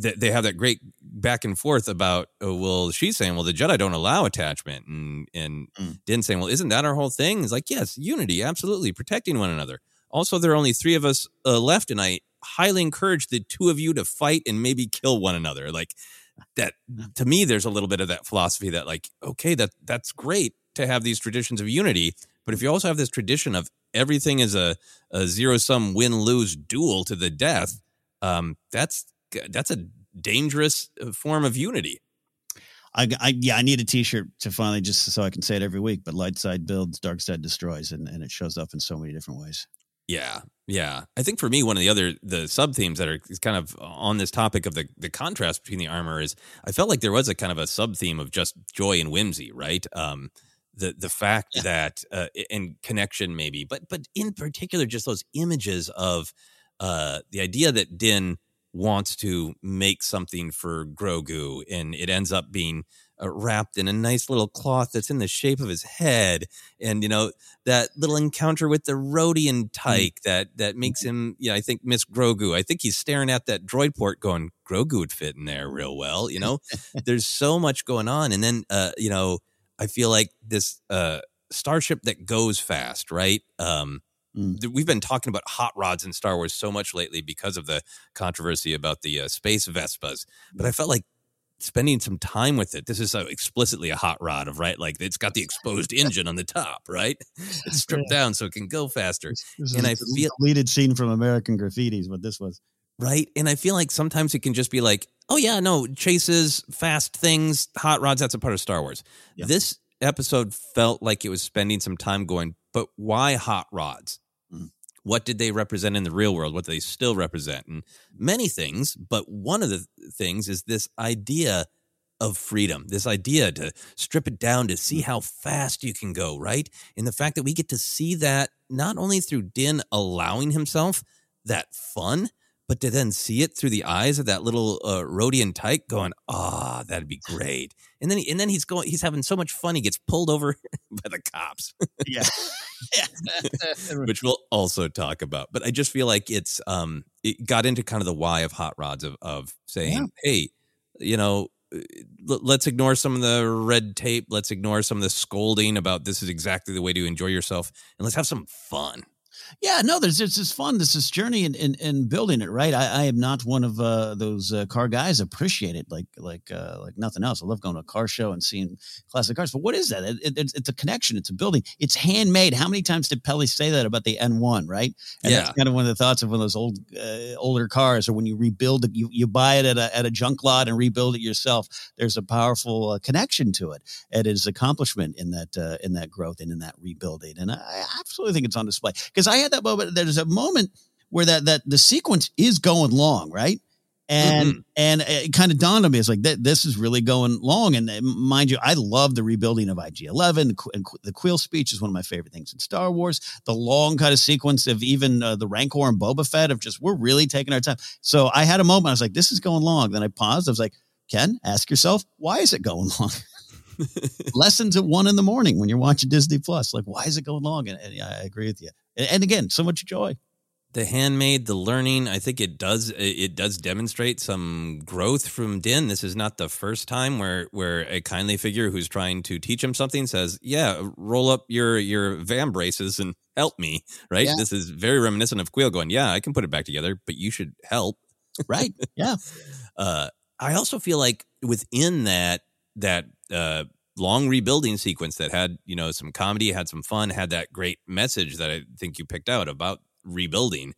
th- they have that great back and forth about oh, well she's saying well the jedi don't allow attachment and and Mm. din saying well isn't that our whole thing? It's like yes unity absolutely protecting one another. Also there are only three of us uh, left and i highly encourage the two of you to fight and maybe kill one another. Like that to me there's a little bit of that philosophy that like okay that that's great to have these traditions of unity but if you also have this tradition of everything is a, a zero sum win lose duel to the death um that's that's a dangerous uh, form of unity I, I yeah, I need a T-shirt to finally just so I can say it every week. But light side builds, dark side destroys, and, and it shows up in so many different ways. Yeah, yeah. I think for me, one of the other the sub themes that are kind of on this topic of the the contrast between the armor is I felt like there was a kind of a sub theme of just joy and whimsy, right? Um, the the fact Yeah. that uh, and connection maybe, but but in particular, just those images of uh, the idea that Din wants to make something for Grogu, and it ends up being uh, wrapped in a nice little cloth that's in the shape of his head, and you know that little encounter with the Rodian tyke that that makes him, yeah, I think miss Grogu. I think he's staring at that droid port, going, Grogu would fit in there real well. You know, there's so much going on, and then uh, you know, I feel like this uh starship that goes fast, right? Um, Mm. th- we've been talking about hot rods in Star Wars so much lately because of the controversy about the uh, space Vespas, but I felt like spending some time with it. This is explicitly a hot rod of right, like it's got the exposed engine on the top, right? (laughs) It's stripped down so it can go faster, This And is I feel- deleted scene from American Graffiti is what this was. Right? And I feel like sometimes it can just be like, oh yeah, no, chases, fast things, hot rods. That's a part of Star Wars. Yeah. This episode felt like it was spending some time going, but why hot rods? Mm. What did they represent in the real world? What do they still represent? And many things, but one of the things is this idea of freedom, this idea to strip it down to see how fast you can go, right? And the fact that we get to see that not only through Din allowing himself that fun, but to then see it through the eyes of that little uh, Rodian tyke going, ah, that'd be great. And then, he, and then he's going, he's having so much fun. He gets pulled over (laughs) by the cops, Yeah. (laughs) which we'll also talk about. But I just feel like it's, um, it got into kind of the why of hot rods of, of saying, hey, you know, uh, l- let's ignore some of the red tape. Let's ignore some of the scolding about this is exactly the way to enjoy yourself, and let's have some fun. Yeah, no, there's it's just fun. This is journey in, in, in building it, right? I, I am not one of uh, those uh, car guys. Appreciate it like like uh, like nothing else. I love going to a car show and seeing classic cars. But what is that? It, it, it's, it's a connection. It's a building. It's handmade. How many times did Peli say that about the N1? Right? And Yeah. that's kind of one of the thoughts of one of those old uh, older cars, or when you rebuild it, you you buy it at a at a junk lot and rebuild it yourself. There's a powerful uh, connection to it. It is accomplishment in that uh, in that growth and in that rebuilding. And I, I absolutely think it's on display because I had that moment. There's a moment where that that the sequence is going long, right? And and it kind of dawned on me. It's like th- this is really going long. And mind you, I love the rebuilding of IG Eleven. And the Kuiil speech is one of my favorite things in Star Wars. The long kind of sequence of even uh, the Rancor and Boba Fett of just we're really taking our time. So I had a moment. I was like, this is going long. Then I paused. I was like, Ken, ask yourself, why is it going long? (laughs) (laughs) Lessons at one in the morning when you're watching Disney Plus. Like, why is it going long? And, and yeah, I agree with you. And, and again, so much joy. the handmade the learning i think it does it does demonstrate some growth from din this is not the first time where where a kindly figure who's trying to teach him something says yeah roll up your your vambraces and help me right Yeah. this is very reminiscent of Kuiil going yeah i can put it back together but you should help Right? Yeah. (laughs) uh, I also feel like within that that uh, long rebuilding sequence that had you know some comedy, had some fun, had that great message that I think you picked out about rebuilding.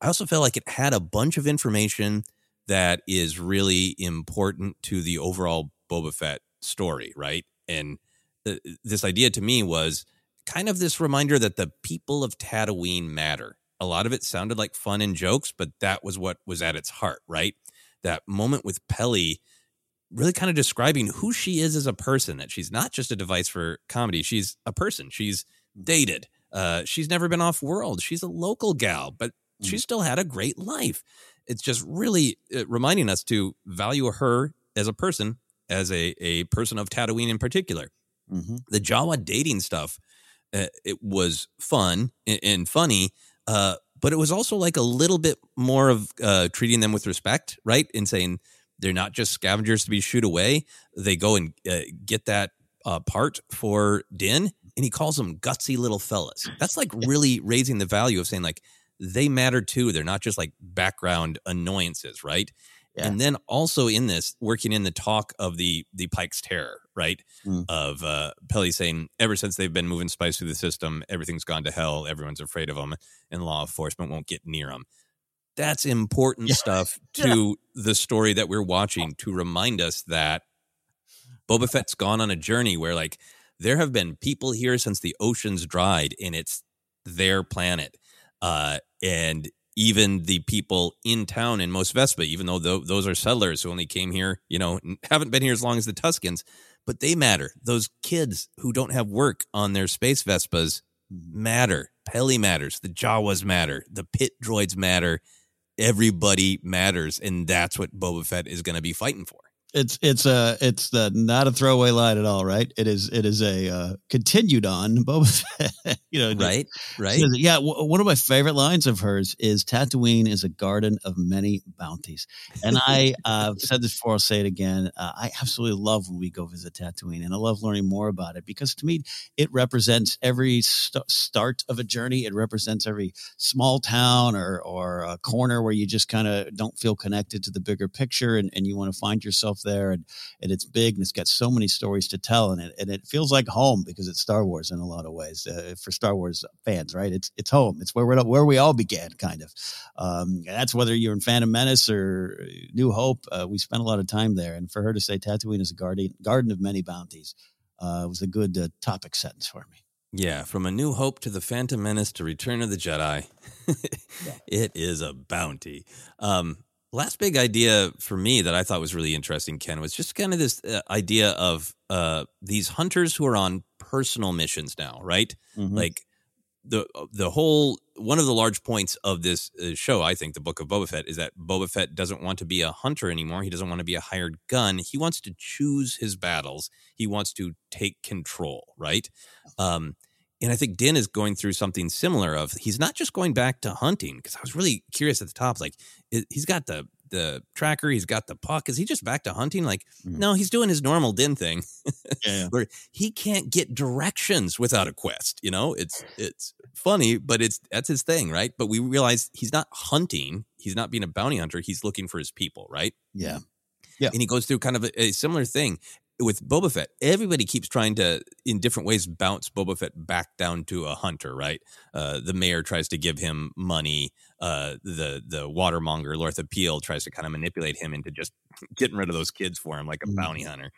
I also felt like it had a bunch of information that is really important to the overall Boba Fett story, right? And uh, this idea to me was kind of this reminder that the people of Tatooine matter. A lot of it sounded like fun and jokes, but that was what was at its heart, right? That moment with Peli really kind of describing who she is as a person, that she's not just a device for comedy. She's a person. She's dated. Uh, she's never been off world. She's a local gal, but she still had a great life. It's just really uh, reminding us to value her as a person, as a, a person of Tatooine in particular Mm-hmm. the Jawa dating stuff, uh, it was fun and, and funny, uh, but it was also like a little bit more of uh, treating them with respect, right? In saying they're not just scavengers to be shoot away. They go and uh, get that uh, part for Din, and he calls them gutsy little fellas. That's like really raising the value of saying like they matter too. They're not just like background annoyances, right? Yeah. And then also in this, working in the talk of the the Pike's terror, right? Mm. Of uh, Peli saying, ever since they've been moving spice through the system, everything's gone to hell. Everyone's afraid of them, and law enforcement won't get near them. That's important yeah. stuff (laughs) to yeah. the story that we're watching to remind us that Boba Fett's gone on a journey where, like, there have been people here since the oceans dried, and it's their planet. Uh, and even the people in town in Mos Vespa, even though th- those are settlers who only came here, you know, haven't been here as long as the Tuskens, but they matter. Those kids who don't have work on their space Vespas mm-hmm. matter. Peli matters. The Jawas matter. The pit droids matter. Everybody matters. And that's what Boba Fett is going to be fighting for it's it's a it's the not a throwaway line at all, right? It is it is a uh, continued on (laughs) Boba Fett, you know, right, right. Says, yeah, w- one of my favorite lines of hers is Tatooine is a garden of many bounties, and I (laughs) uh, said this before. I'll say it again. Uh, I absolutely love when we go visit Tatooine, and I love learning more about it because to me it represents every st- start of a journey. It represents every small town or or a corner where you just kind of don't feel connected to the bigger picture, and, and you want to find yourself there and, and it's big and it's got so many stories to tell and it, and it feels like home because it's Star Wars in a lot of ways uh, for Star Wars fans, right? It's, it's home. It's where we're, where we all began kind of. Um, that's whether you're in Phantom Menace or New Hope. Uh, we spent a lot of time there and for her to say Tatooine is a garden, garden of many bounties uh, was a good uh, topic sentence for me. Yeah, from A New Hope to The Phantom Menace to Return of the Jedi, (laughs) yeah. it is a bounty. Um, last big idea for me that I thought was really interesting, Ken, was just kind of this uh, idea of uh, these hunters who are on personal missions now, right? Mm-hmm. Like the the whole one of the large points of this uh, show, I think, the Book of Boba Fett, is that Boba Fett doesn't want to be a hunter anymore. He doesn't want to be a hired gun. He wants to choose his battles. He wants to take control, right? Um, and I think Din is going through something similar. Of he's not just going back to hunting because I was really curious at the top. Like he's got the the tracker, he's got the puck. Is he just back to hunting? Like mm. no, he's doing his normal Din thing, yeah. (laughs) where he can't get directions without a quest. You know, it's it's funny, but it's that's his thing, right? But we realize he's not hunting. He's not being a bounty hunter. He's looking for his people, right? Yeah. Yeah. And he goes through kind of a, a, similar thing with Boba Fett, everybody keeps trying to, in different ways, bounce Boba Fett back down to a hunter. Right? Uh, the mayor tries to give him money. Uh, the the watermonger Lortha Peel tries to kind of manipulate him into just (laughs) getting rid of those kids for him, like a mm. bounty hunter.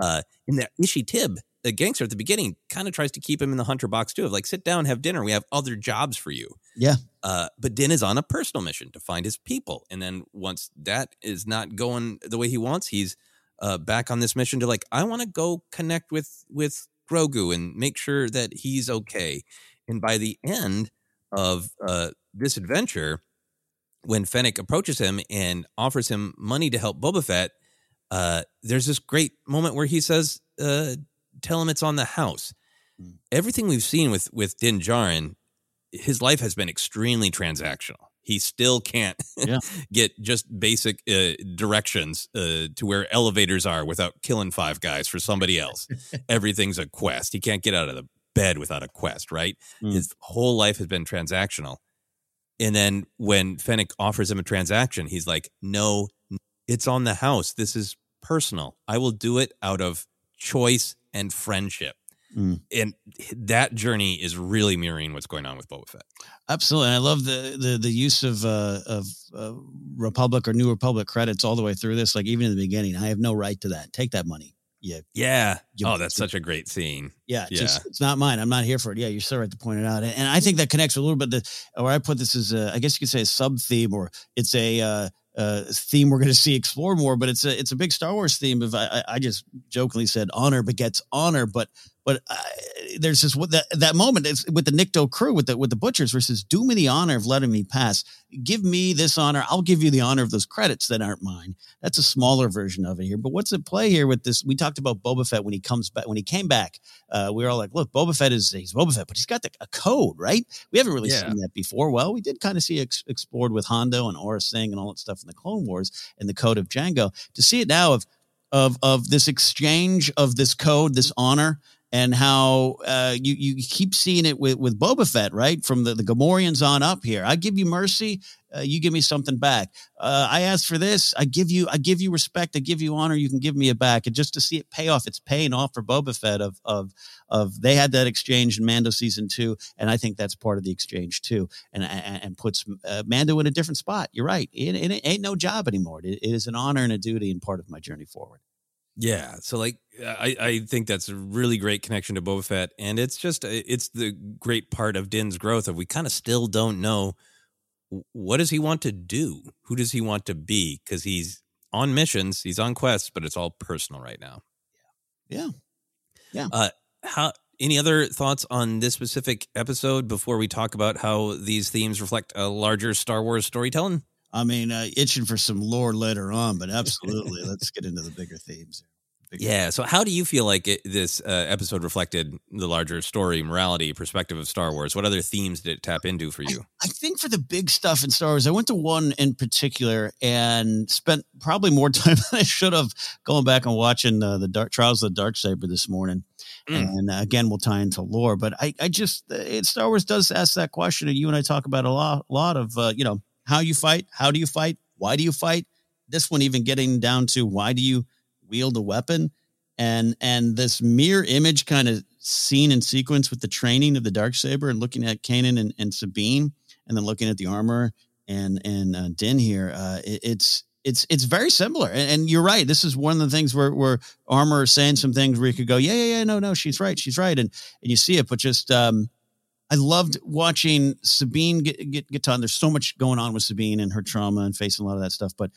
Uh, and that Ishi Tib, the gangster at the beginning, kind of tries to keep him in the hunter box too. Of like, sit down, have dinner. We have other jobs for you. Yeah. Uh, but Din is on a personal mission to find his people, and then once that is not going the way he wants, he's uh, back on this mission to like I want to go connect with with Grogu and make sure that he's okay. And by the end of uh, this adventure, when Fennec approaches him and offers him money to help Boba Fett, uh, there's this great moment where he says, uh, "Tell him it's on the house." Mm. Everything we've seen with with Din Djarin, his life has been extremely transactional he still can't yeah. (laughs) get just basic uh, directions uh, to where elevators are without killing five guys for somebody else. (laughs) Everything's a quest. He can't get out of the bed without a quest, right? Mm. His whole life has been transactional. And then when Fennec offers him a transaction, he's like, no, it's on the house. This is personal. I will do it out of choice and friendship. Mm. And that journey is really mirroring what's going on with Boba Fett. Absolutely, and I love the the the use of uh, of uh, Republic or New Republic credits all the way through this. Like even in the beginning, I have no right to that. Take that money. Yeah, yeah. You, oh, that's such a great scene. Yeah, yeah. Just, it's not mine. I'm not here for it. Yeah, you're so right to point it out. And, and I think that connects a little bit. The or I put this as a, I guess you could say a sub theme, or it's a uh, uh, theme we're going to see explore more. But it's a it's a big Star Wars theme. Of I, I just jokingly said honor begets honor, but But uh, there's this that that moment is with the Nikto crew with the with the butchers versus do me the honor of letting me pass. Give me this honor. I'll give you the honor of those credits that aren't mine. That's a smaller version of it here. But what's at play here with this? We talked about Boba Fett when he comes back. When he came back, uh, we were all like, "Look, Boba Fett is he's Boba Fett, but he's got the, a code, right? We haven't really Yeah. seen that before. Well, we did kind of see ex- explored with Hondo and Aurra Sing and all that stuff in the Clone Wars and the code of Jango. To see it now of of of this exchange of this code, this honor, and how uh, you you keep seeing it with with Boba Fett, right? From the the Gamorreans on up here, I give you mercy, uh, you give me something back. Uh, I ask for this, I give you I give you respect, I give you honor, you can give me it back. And just to see it pay off, it's paying off for Boba Fett. Of of of they had that exchange in Mando season two, and I think that's part of the exchange too, and and, and puts uh, Mando in a different spot. You're right, it, it ain't no job anymore. It, it is an honor and a duty and part of my journey forward. Yeah, so like I, I think that's a really great connection to Boba Fett, and it's just it's the great part of Din's growth of we kind of still don't know what does he want to do, who does he want to be, because he's on missions, he's on quests, but it's all personal right now. Yeah, yeah. Uh, how any other thoughts on this specific episode before we talk about how these themes reflect a larger Star Wars storytelling? I mean, uh, itching for some lore later on, but (laughs) absolutely, let's get into the bigger themes. Bigger Yeah. So, how do you feel like it, this uh, episode reflected the larger story, morality, perspective of Star Wars? What other themes did it tap into for you? I think for the big stuff in Star Wars, I went to one in particular and spent probably more (laughs) time than I should have going back and watching uh, the Dark Trials of the Dark Saber this morning. Mm. And uh, again, we'll tie into lore, but I, I just uh, it, Star Wars does ask that question, and you and I talk about a lot, lot of uh, you know how you fight, how do you fight, why do you fight. This one even getting down to why do you wield a weapon, and and this mirror image kind of scene and sequence with the training of the dark saber and looking at Kanan and, and Sabine, and then looking at the armor and and uh, Din here. Uh, it, it's it's it's very similar, and, and you're right. This is one of the things where where armor is saying some things where you could go, yeah, yeah, yeah, no, no, she's right, she's right, and and you see it, but just um, I loved watching Sabine get, get get done. There's so much going on with Sabine and her trauma and facing a lot of that stuff, but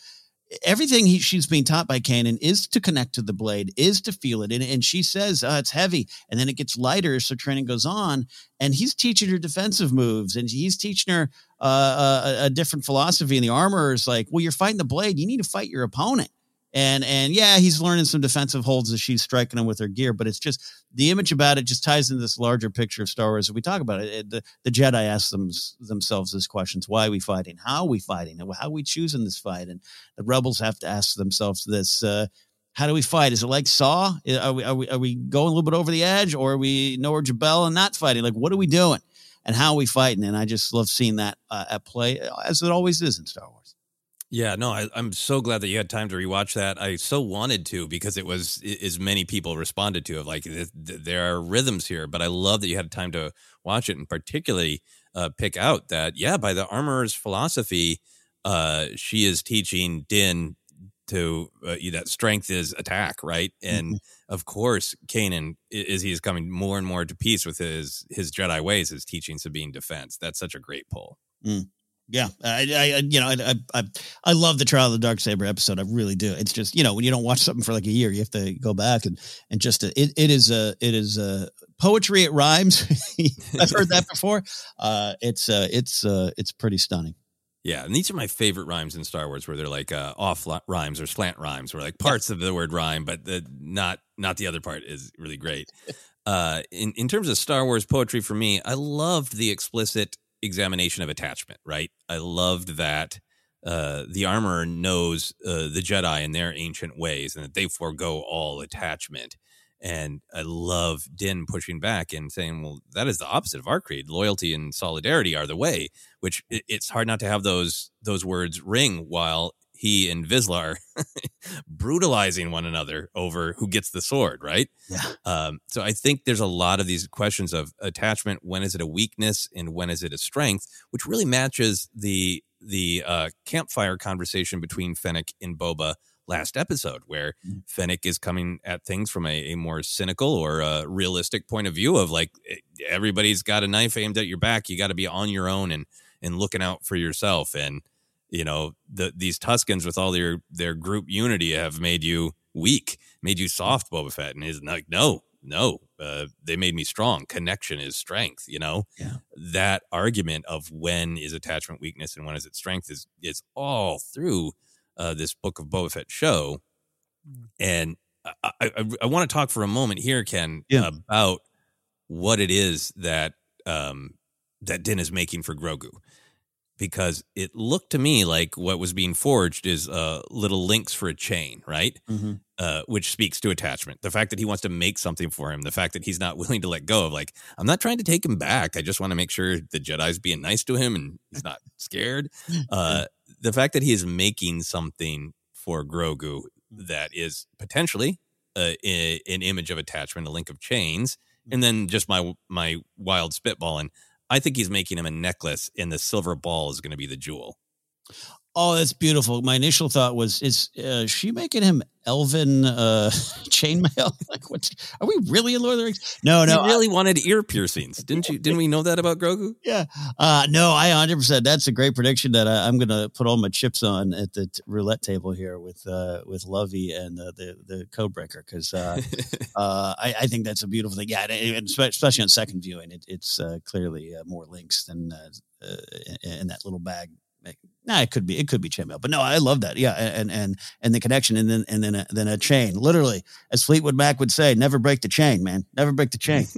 everything he, she's being taught by Kanan is to connect to the blade, is to feel it. And, and she says uh, it's heavy, and then it gets lighter. So training goes on, and he's teaching her defensive moves, and he's teaching her uh, a, a different philosophy. And the armor is like, "Well, you're fighting the blade. You need to fight your opponent." And and yeah, he's learning some defensive holds as she's striking him with her gear. But it's just the image about it just ties into this larger picture of Star Wars. We talk about it, it the, the Jedi ask them, themselves these questions: Why are we fighting? How are we fighting? How are we choosing this fight? And the rebels have to ask themselves this: uh, How do we fight? Is it like Saw? Are we are we are we going a little bit over the edge, or are we Noah Jabel and not fighting? Like, what are we doing? And how are we fighting? And I just love seeing that uh, at play, as it always is in Star Wars. Yeah, no, I, I'm so glad that you had time to rewatch that. I so wanted to because it was as many people responded to it. Like th- th- there are rhythms here, but I love that you had time to watch it and particularly uh, pick out that yeah, by the armorer's philosophy, uh, she is teaching Din to uh, that strength is attack, right? And of course, Kanan is he is coming more and more to peace with his his Jedi ways, is teaching Sabine defense. That's such a great pull. Mm. Yeah, I, I, you know, I, I, I love the Trial of the Dark Saber episode. I really do. It's just, you know, when you don't watch something for like a year, you have to go back and and just it, it is a it is a poetry. It rhymes. (laughs) I've heard that before. Uh, it's uh, it's uh, it's pretty stunning. Yeah, and these are my favorite rhymes in Star Wars, where they're like uh, off rhymes or slant rhymes, where like parts of the word rhyme, but the not not the other part is really great. (laughs) Uh, in in terms of Star Wars poetry, for me, I loved the explicit examination of attachment. Right, I loved that uh, the armorer knows uh, the Jedi and their ancient ways, and that they forego all attachment. And I love Din pushing back and saying, "Well, that is the opposite of our creed. Loyalty and solidarity are the way." Which it's hard not to have those those words ring while he and Vizsla are (laughs) brutalizing one another over who gets the sword, right? Yeah. Um, so I think there's a lot of these questions of attachment. When is it a weakness, and when is it a strength? Which really matches the the uh, campfire conversation between Fennec and Boba last episode, where Fennec is coming at things from a, a more cynical or a realistic point of view of like eh, everybody's got a knife aimed at your back. You got to be on your own and and looking out for yourself. And you know the these Tuskens with all their their group unity have made you weak, made you soft, Boba Fett. And he's like, no, no, uh, they made me strong. Connection is strength. You know, Yeah. that argument of when is attachment weakness and when is it strength is is all through uh, this book of Boba Fett show. And I, I, I want to talk for a moment here, Ken, Yeah. about what it is that um, that Din is making for Grogu, because it looked to me like what was being forged is uh, little links for a chain, right? Mm-hmm. uh, which speaks to attachment. The fact that he wants to make something for him, the fact that he's not (laughs) willing to let go of, like, I'm not trying to take him back. I just want to make sure the Jedi's being nice to him and he's not scared. (laughs) Uh, the fact that he is making something for Grogu that is potentially uh, i- an image of attachment, a link of chains, and then just my my wild spitballing. I think he's making him a necklace, and the silver ball is going to be the jewel. Oh, that's beautiful. My initial thought was, is uh, she making him Elven uh, (laughs) chainmail? (laughs) like, what? Are we really in Lord of the Rings? No, no. he really wanted ear piercings, didn't you? Didn't we know that about Grogu? yeah. Uh, no, I 100%. That's a great prediction that I, I'm going to put all my chips on at the t- roulette table here with uh, with Lovey and uh, the the Codebreaker because uh, (laughs) uh, I, I think that's a beautiful thing. Yeah, and- and especially on second viewing, it, it's uh, clearly uh, more links than uh, uh, in, in that little bag. Nah, it could be it could be chainmail, but no, I love that. Yeah, and and and the connection, and then and then a, then a chain. Literally, as Fleetwood Mac would say, never break the chain, man. Never break the chain. (laughs)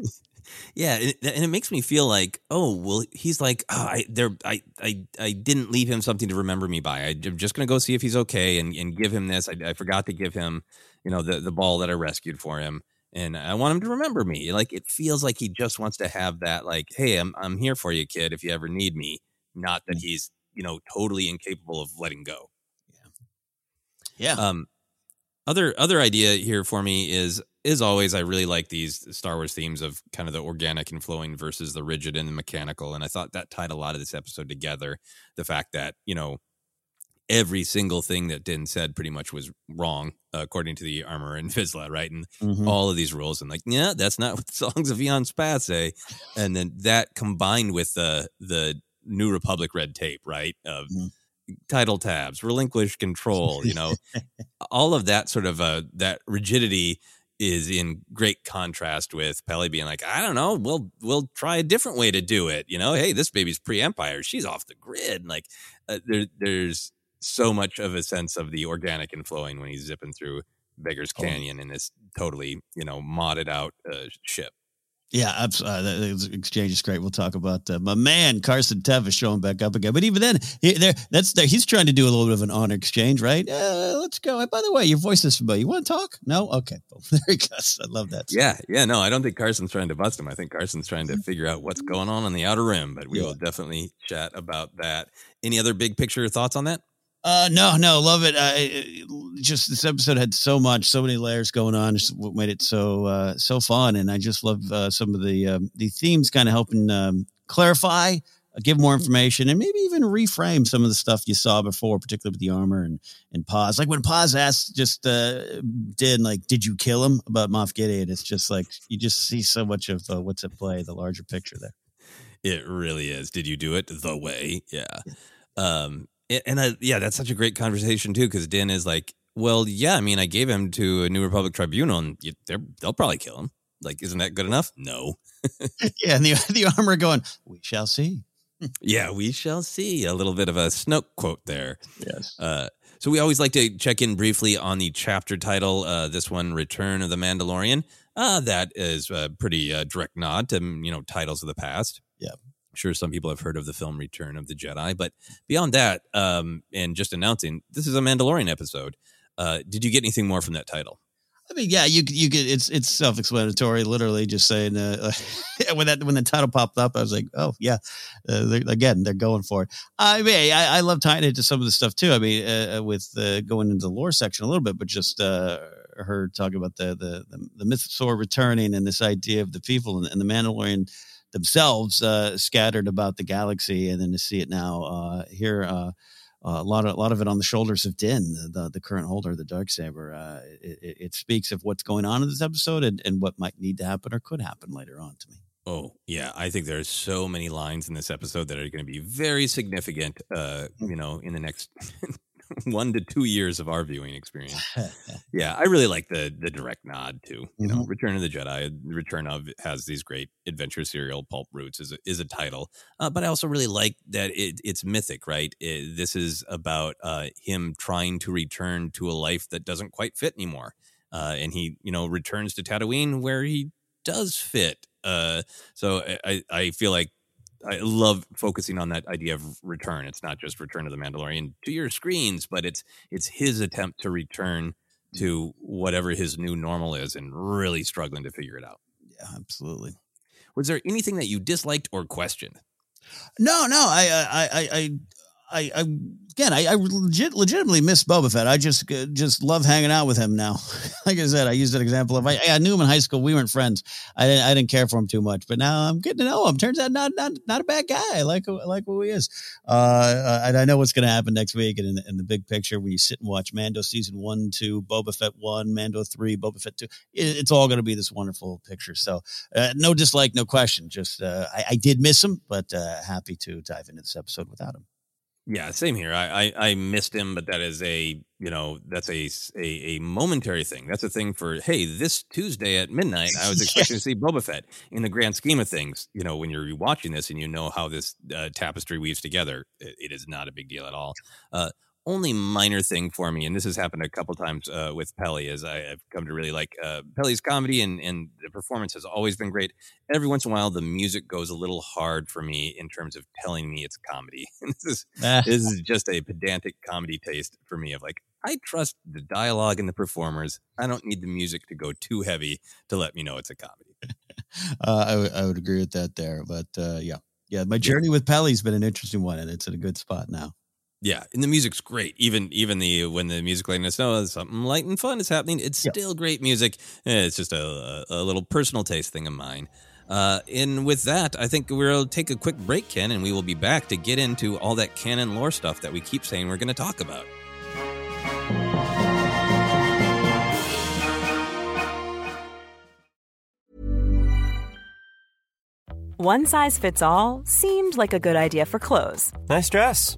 Yeah, and it, and it makes me feel like, oh, well, he's like, oh, I there, I, I, I didn't leave him something to remember me by. I, am just gonna go see if he's okay and, and give him this. I, I forgot to give him, you know, the the ball that I rescued for him, and I want him to remember me. Like it feels like he just wants to have that, like, hey, I'm I'm here for you, kid, if you ever need me. Not that mm. he's you know totally incapable of letting go. Yeah. Yeah. Um, other other idea here for me is is always I really like these Star Wars themes of kind of the organic and flowing versus the rigid and the mechanical, and I thought that tied a lot of this episode together. The fact that you know every single thing that Din said pretty much was wrong uh, according to the armor and (laughs) Vizsla, right? And Mhm. all of these rules, and like, yeah, that's not what the (laughs) songs of Eons Past say. And then that combined with the the New Republic red tape, right? Of Mhm. title tabs, relinquish control, you know, (laughs) all of that sort of uh that rigidity is in great contrast with Peli being like, I don't know, we'll we'll try a different way to do it. You know, hey, this baby's pre-empire, she's off the grid. And like, uh, there there's so much of a sense of the organic and flowing when he's zipping through Beggar's Oh. Canyon in this totally you know modded out uh, ship. Yeah, uh, exchange is great. We'll talk about uh, my man Carson Tevis showing back up again. But even then, he, there that's there. He's trying to do a little bit of an honor exchange, right? Uh, let's go. And by the way, your voice is familiar. You want to talk? No, okay. Boom. (laughs) There he goes. I love that. Yeah, yeah, no, I don't think Carson's trying to bust him. I think Carson's trying to figure out what's going on on the outer rim. But we Yeah. will definitely chat about that. Any other big picture thoughts on that? Uh, no, no, love it. Uh, it- just this episode had so much, so many layers going on. Just what made it so uh, so fun, and I just love uh, some of the um, the themes, kind of helping um, clarify, uh, give more information, and maybe even reframe some of the stuff you saw before, particularly with the armor and and Paz. Like when Paz asked, just uh, did like, did you kill him about Moff Gideon? It's just like you just see so much of uh, what's at play, the larger picture there. It really is. Did you do it the way? Yeah. Um, and I, yeah, that's such a great conversation too, because Din is like, well, yeah, I mean, I gave him to a New Republic tribunal, and you, they're, they'll probably kill him. Like, isn't that good enough? No. (laughs) (laughs) yeah, and the (laughs) the armor going, we shall see. Yeah, we shall see. A little bit of a Snoke quote there. Yes. Uh, so we always like to check in briefly on the chapter title. Uh, this one, "Return of the Mandalorian." Uh, that is a pretty uh, direct nod to you know titles of the past. Sure some people have heard of the film Return of the Jedi, but beyond that, um, and just announcing this is a Mandalorian episode. Uh, did you get anything more from that title? I mean, yeah, you you get it's it's self explanatory. Literally, just saying uh, (laughs) when that when the title popped up, I was like, oh yeah, uh, they're, again they're going for it. I mean, I, I love tying it to some of the stuff too. I mean, uh, with uh, going into the lore section a little bit, but just uh, her talking about the the the, the mythosaur returning and this idea of the people and, and the Mandalorian themselves uh, scattered about the galaxy, and then to see it now uh, here. Uh, uh, a lot of a lot of it on the shoulders of Din, the the, current holder of the dark saber. Uh, it, it, it speaks of what's going on in this episode and, and what might need to happen or could happen later on to me. Oh yeah, I think there are so many lines in this episode that are going to be very significant. Uh, you know, in the next (laughs) (laughs) one to two years of our viewing experience. (laughs) yeah, I really like the the direct nod to you know Mhm. Return of the Jedi. Return of has these great adventure serial. Pulp Roots is a, is a title, uh, but I also really like that it, it's mythic. Right, It- this is about uh, him trying to return to a life that doesn't quite fit anymore, uh, and he you know returns to Tatooine where he does fit. Uh, so I I feel like I love focusing on that idea of return. It's not just Return of the Mandalorian to your screens, but it's it's his attempt to return mm. to whatever his new normal is, and really struggling to figure it out. Yeah, absolutely. Was there anything that you disliked or questioned? No, no, I, I, I, I, I, again, I, I legit, legitimately miss Boba Fett. I just, uh, just love hanging out with him now. (laughs) like I said, I used an example of I, I knew him in high school. We weren't friends. I didn't, I didn't care for him too much, but now I'm getting to know him. Turns out not, not, not a bad guy. I like, I like who he is. Uh, and I know what's going to happen next week. And in, the- in the big picture, when you sit and watch Mando season one, two, Boba Fett one, Mando three, Boba Fett two, it, it's all going to be this wonderful picture. So uh, no dislike, no question. Just uh, I, I did miss him, but uh, happy to dive into this episode without him. Yeah, same here. I, I I missed him, but that is a you know that's a a momentary thing. That's a thing for hey, this Tuesday at midnight, I was (laughs) expecting to see Boba Fett. In the grand scheme of things, you know, when you're watching this and you know how this uh, tapestry weaves together, it, it is not a big deal at all. Uh, only minor thing for me, and this has happened a couple times uh, with Peli, is I, I've come to really like uh, Peli's comedy, and and the performance has always been great. Every once in a while, the music goes a little hard for me in terms of telling me it's comedy. (laughs) this is Ah. this is just a pedantic comedy taste for me of like I trust the dialogue and the performers. I don't need the music to go too heavy to let me know it's a comedy. (laughs) Uh, I, would- agree with that there, but uh, yeah, yeah. My journey with Peli's been an interesting one, and it's in a good spot now. Yeah, and the music's great. Even even the when the music letting us know something light and fun is happening, it's Yeah. still great music. Eh, It's just a, a, a little personal taste thing of mine. Uh, and with that, I think we'll take a quick break, Ken, and we will be back to get into all that canon lore stuff that we keep saying we're going to talk about. One size fits all seemed like a good idea for clothes Nice dress.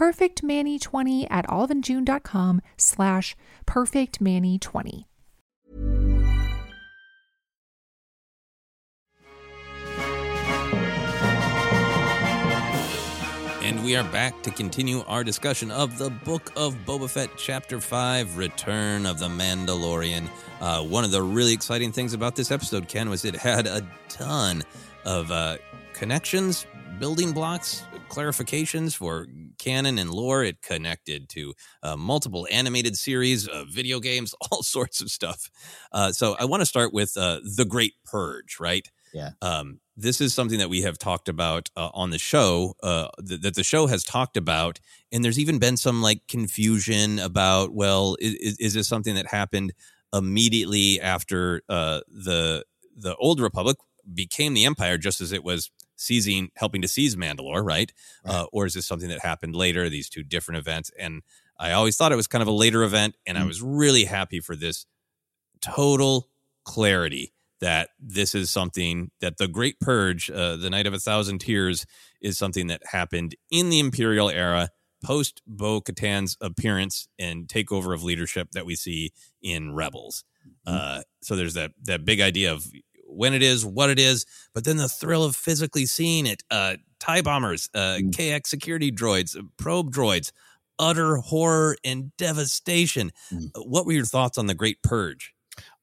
PERFECTMANI20 at oliveandjune.com slash PERFECTMANI20. And we are back to continue our discussion of the Book of Boba Fett, Chapter 5 Return of the Mandalorian. Uh, one of the really exciting things about this episode, Ken, was it had a ton of uh, connections, building blocks, clarifications for canon and lore. It connected to uh, multiple animated series, uh, video games, (laughs) all sorts of stuff. Uh, so I want to start with uh, the Great Purge, right? Yeah. Um, this is something that we have talked about uh, on the show, uh, th- that the show has talked about, and there's even been some like confusion about, well, is, is this something that happened immediately after uh, the the old Republic became the Empire, just as it was seizing, helping to seize Mandalore, right? Right. Uh, or is this something that happened later? These two different events, and I always thought it was kind of a later event, and I Mm. was really happy for this total clarity that this is something that the Great Purge, uh, the Night of a Thousand Tears, is something that happened in the Imperial era, post Bo Katan's appearance and takeover of leadership that we see in Rebels. Uh, so there's that that big idea of when it is, what it is, but then the thrill of physically seeing it. Uh, tie bombers, uh, KX security droids, uh, probe droids, utter horror and devastation. Uh, What were your thoughts on the Great Purge?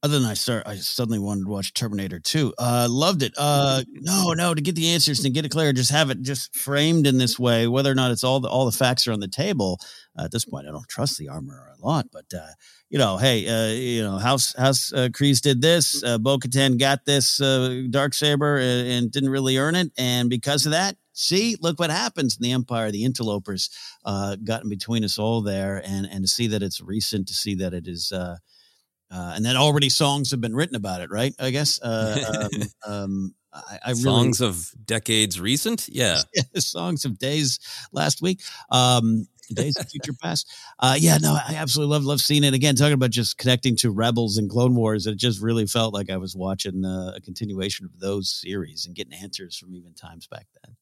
Other than I start, I suddenly wanted to watch Terminator 2. Uh, loved it. Uh, no, no, to get the answers and get it clear, just have it just framed in this way, whether or not it's all the, all the facts are on the table. Uh, at this point, I don't trust the armor a lot, but, uh, you know, hey, uh, you know, House, House, uh, Kryze did this, uh, Bo-Katan got this, uh, dark saber and, and didn't really earn it. And because of that, see, look what happens in the empire. The interlopers, uh, got in between us all there. And, and to see that it's recent, to see that it is, uh, uh, and then already songs have been written about it, right? I guess. Uh, um, (laughs) um, I, I really, Songs of decades recent? Yeah. (laughs) yeah, songs of days last week, um, days of future past. Uh, yeah, no, I absolutely love love seeing it again. Talking about just connecting to Rebels and Clone Wars, it just really felt like I was watching uh, a continuation of those series and getting answers from even times back then.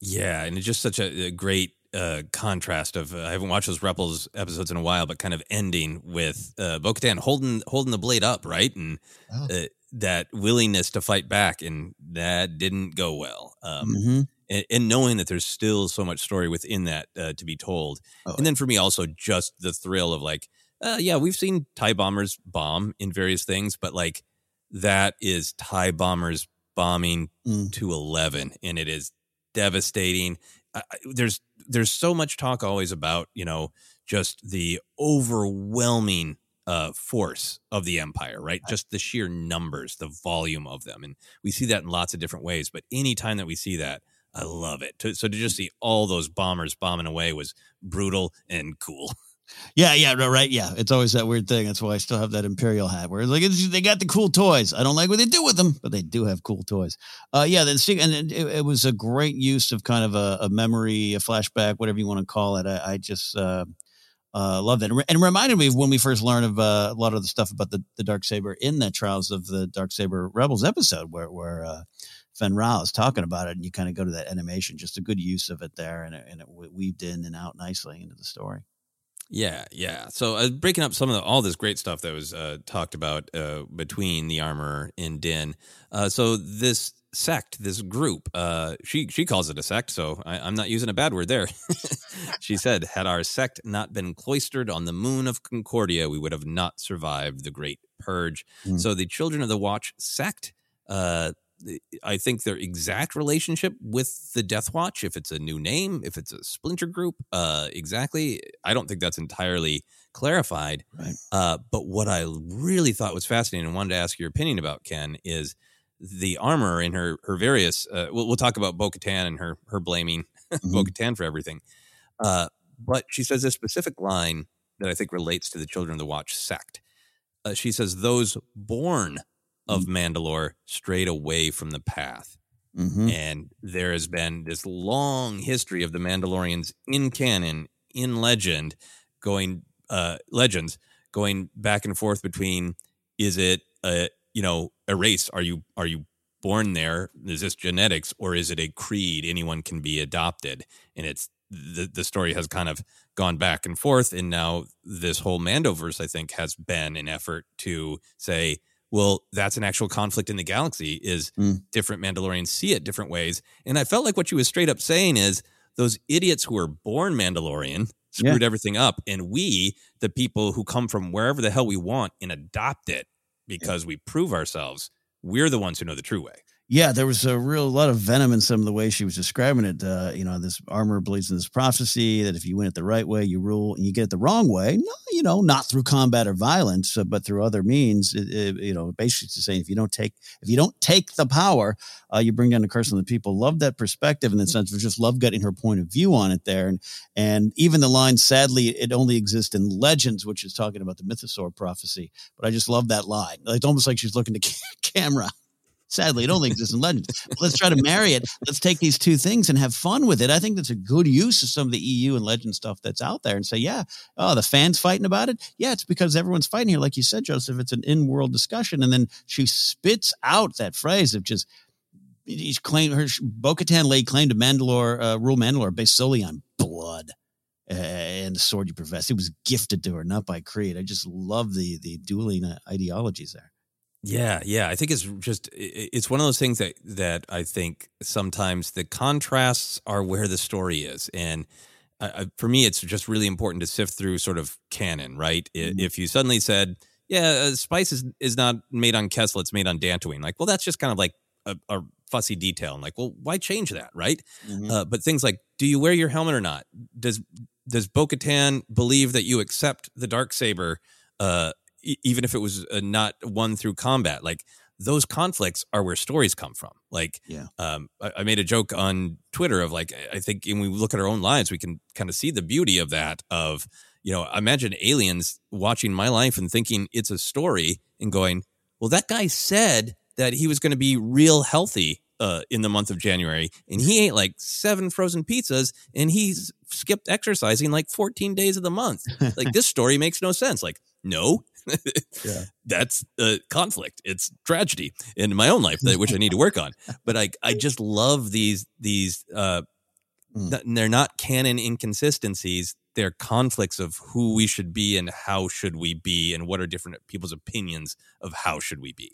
Yeah, and it's just such a, a great uh, contrast of uh, I haven't watched those Rebels episodes in a while, but kind of ending with uh, Bo-Katan holding holding the blade up, right, and Oh. uh, that willingness to fight back, and that didn't go well. Um, Mhm. and, and knowing that there's still so much story within that uh, to be told, Oh, and then for me also just the thrill of like, uh, yeah, we've seen Tie bombers bomb in various things, but like that is Tie bombers bombing Mm. to eleven, and it is devastating. I, there's there's so much talk always about you know just the overwhelming uh, force of the empire, right? Just the sheer numbers, the volume of them, and we see that in lots of different ways. But anytime that we see that, I love it. So to just see all those bombers bombing away was brutal and cool. (laughs) Yeah, yeah, right. Yeah, it's always that weird thing. That's why I still have that Imperial hat. Where it's like it's, they got the cool toys. I don't like what they do with them, but they do have cool toys. Uh, yeah, the and it, it was a great use of kind of a, a memory, a flashback, whatever you want to call it. I, I just uh, uh, love that, and it reminded me of when we first learned of uh, a lot of the stuff about the the dark saber in that Trials of the Dark Saber Rebels episode, where where uh, Fenn Rau is talking about it, and you kind of go to that animation. Just a good use of it there, and it, and it weaved in and out nicely into the story. Yeah, yeah. So uh, breaking up some of the, all this great stuff that was uh, talked about uh, between the armor and Din. Uh, so this sect, this group, uh, she she calls it a sect. So I, I'm not using a bad word there. (laughs) she said, "Had our sect not been cloistered on the moon of Concordia, we would have not survived the Great Purge." Mm. So the Children of the Watch sect. I think their exact relationship with the Death Watch, if it's a new name, if it's a splinter group, uh, exactly, I don't think that's entirely clarified. Right. Uh, but what I really thought was fascinating and wanted to ask your opinion about, Ken, is the armor in her her various. Uh, we'll, we'll talk about Bo Katan and her her blaming (laughs) Mm-hmm. Bo Katan for everything. Uh, but she says a specific line that I think relates to the Children of the Watch sect. Uh, she says, "Those born of Mandalore strayed away from the path." Mm-hmm. And there has been this long history of the Mandalorians in canon, in legend, going uh legends going back and forth between is it a you know a race? Are you are you born there? Is this genetics or is it a creed? Anyone can be adopted, and it's the the story has kind of gone back and forth, and now this whole Mandoverse, I think, has been an effort to say, well, that's an actual conflict in the galaxy. Is Mm. different Mandalorians see it different ways, and I felt like what she was straight up saying is those idiots who were born Mandalorian screwed everything up, and we, the people who come from wherever the hell we want and adopt it because we prove ourselves, we're the ones who know the true way. Yeah, there was a real lot of venom in some of the way she was describing it. Uh, you know, this armor believes in this prophecy that if you win it the right way, you rule, and you get it the wrong way, no, you know, not through combat or violence, uh, but through other means. It, it, you know, basically saying if you don't take if you don't take the power, uh, you bring down the curse on the people. Love that perspective in the sense of just love getting her point of view on it there, and and even the line, sadly, it only exists in legends, which is talking about the mythosaur prophecy. But I just love that line. It's almost like she's looking to (laughs) camera. Sadly, it only exists in legends. (laughs) But Let's try to marry it. Let's take these two things and have fun with it. I think that's a good use of some of the EU and legend stuff that's out there and say, yeah, oh, the fans fighting about it. Yeah, it's because everyone's fighting here. Like you said, Joseph, it's an in world discussion. And then she spits out that phrase of just, he's claimed her, Bo Katan laid claim to Mandalore, uh, rule Mandalore based solely on blood. Uh, and the sword you profess. It was gifted to her, not by Creed. I just love the the dueling uh, ideologies there. Yeah, yeah. I think it's just it's one of those things that that I think sometimes the contrasts are where the story is, and uh, for me, it's just really important to sift through sort of canon, right? Mm-hmm. If you suddenly said, "Yeah, uh, spice is is not made on Kessel; it's made on Dantooine," like, well, that's just kind of like a, a fussy detail, and like, well, why change that, right? Mm-hmm. Uh, but things like, do you wear your helmet or not? Does does Bo Katan believe that you accept the dark saber? Uh, even if it was uh, not won through combat like those conflicts are where stories come from like yeah um, I, I, made a joke on twitter of like i think when we look at our own lives we can kind of see the beauty of that of you know imagine aliens watching my life and thinking it's a story and going well that guy said that he was going to be real healthy uh, in the month of January, and he ate like seven frozen pizzas, and he's skipped exercising like 14 days of the month. (laughs) Like this story makes no sense. Like, no, yeah. (laughs) that's a conflict. It's tragedy in my own life, which I need to work on. But I, I just love these these. Uh, mm. They're not canon inconsistencies. They're conflicts of who we should be and how should we be, and what are different people's opinions of how should we be.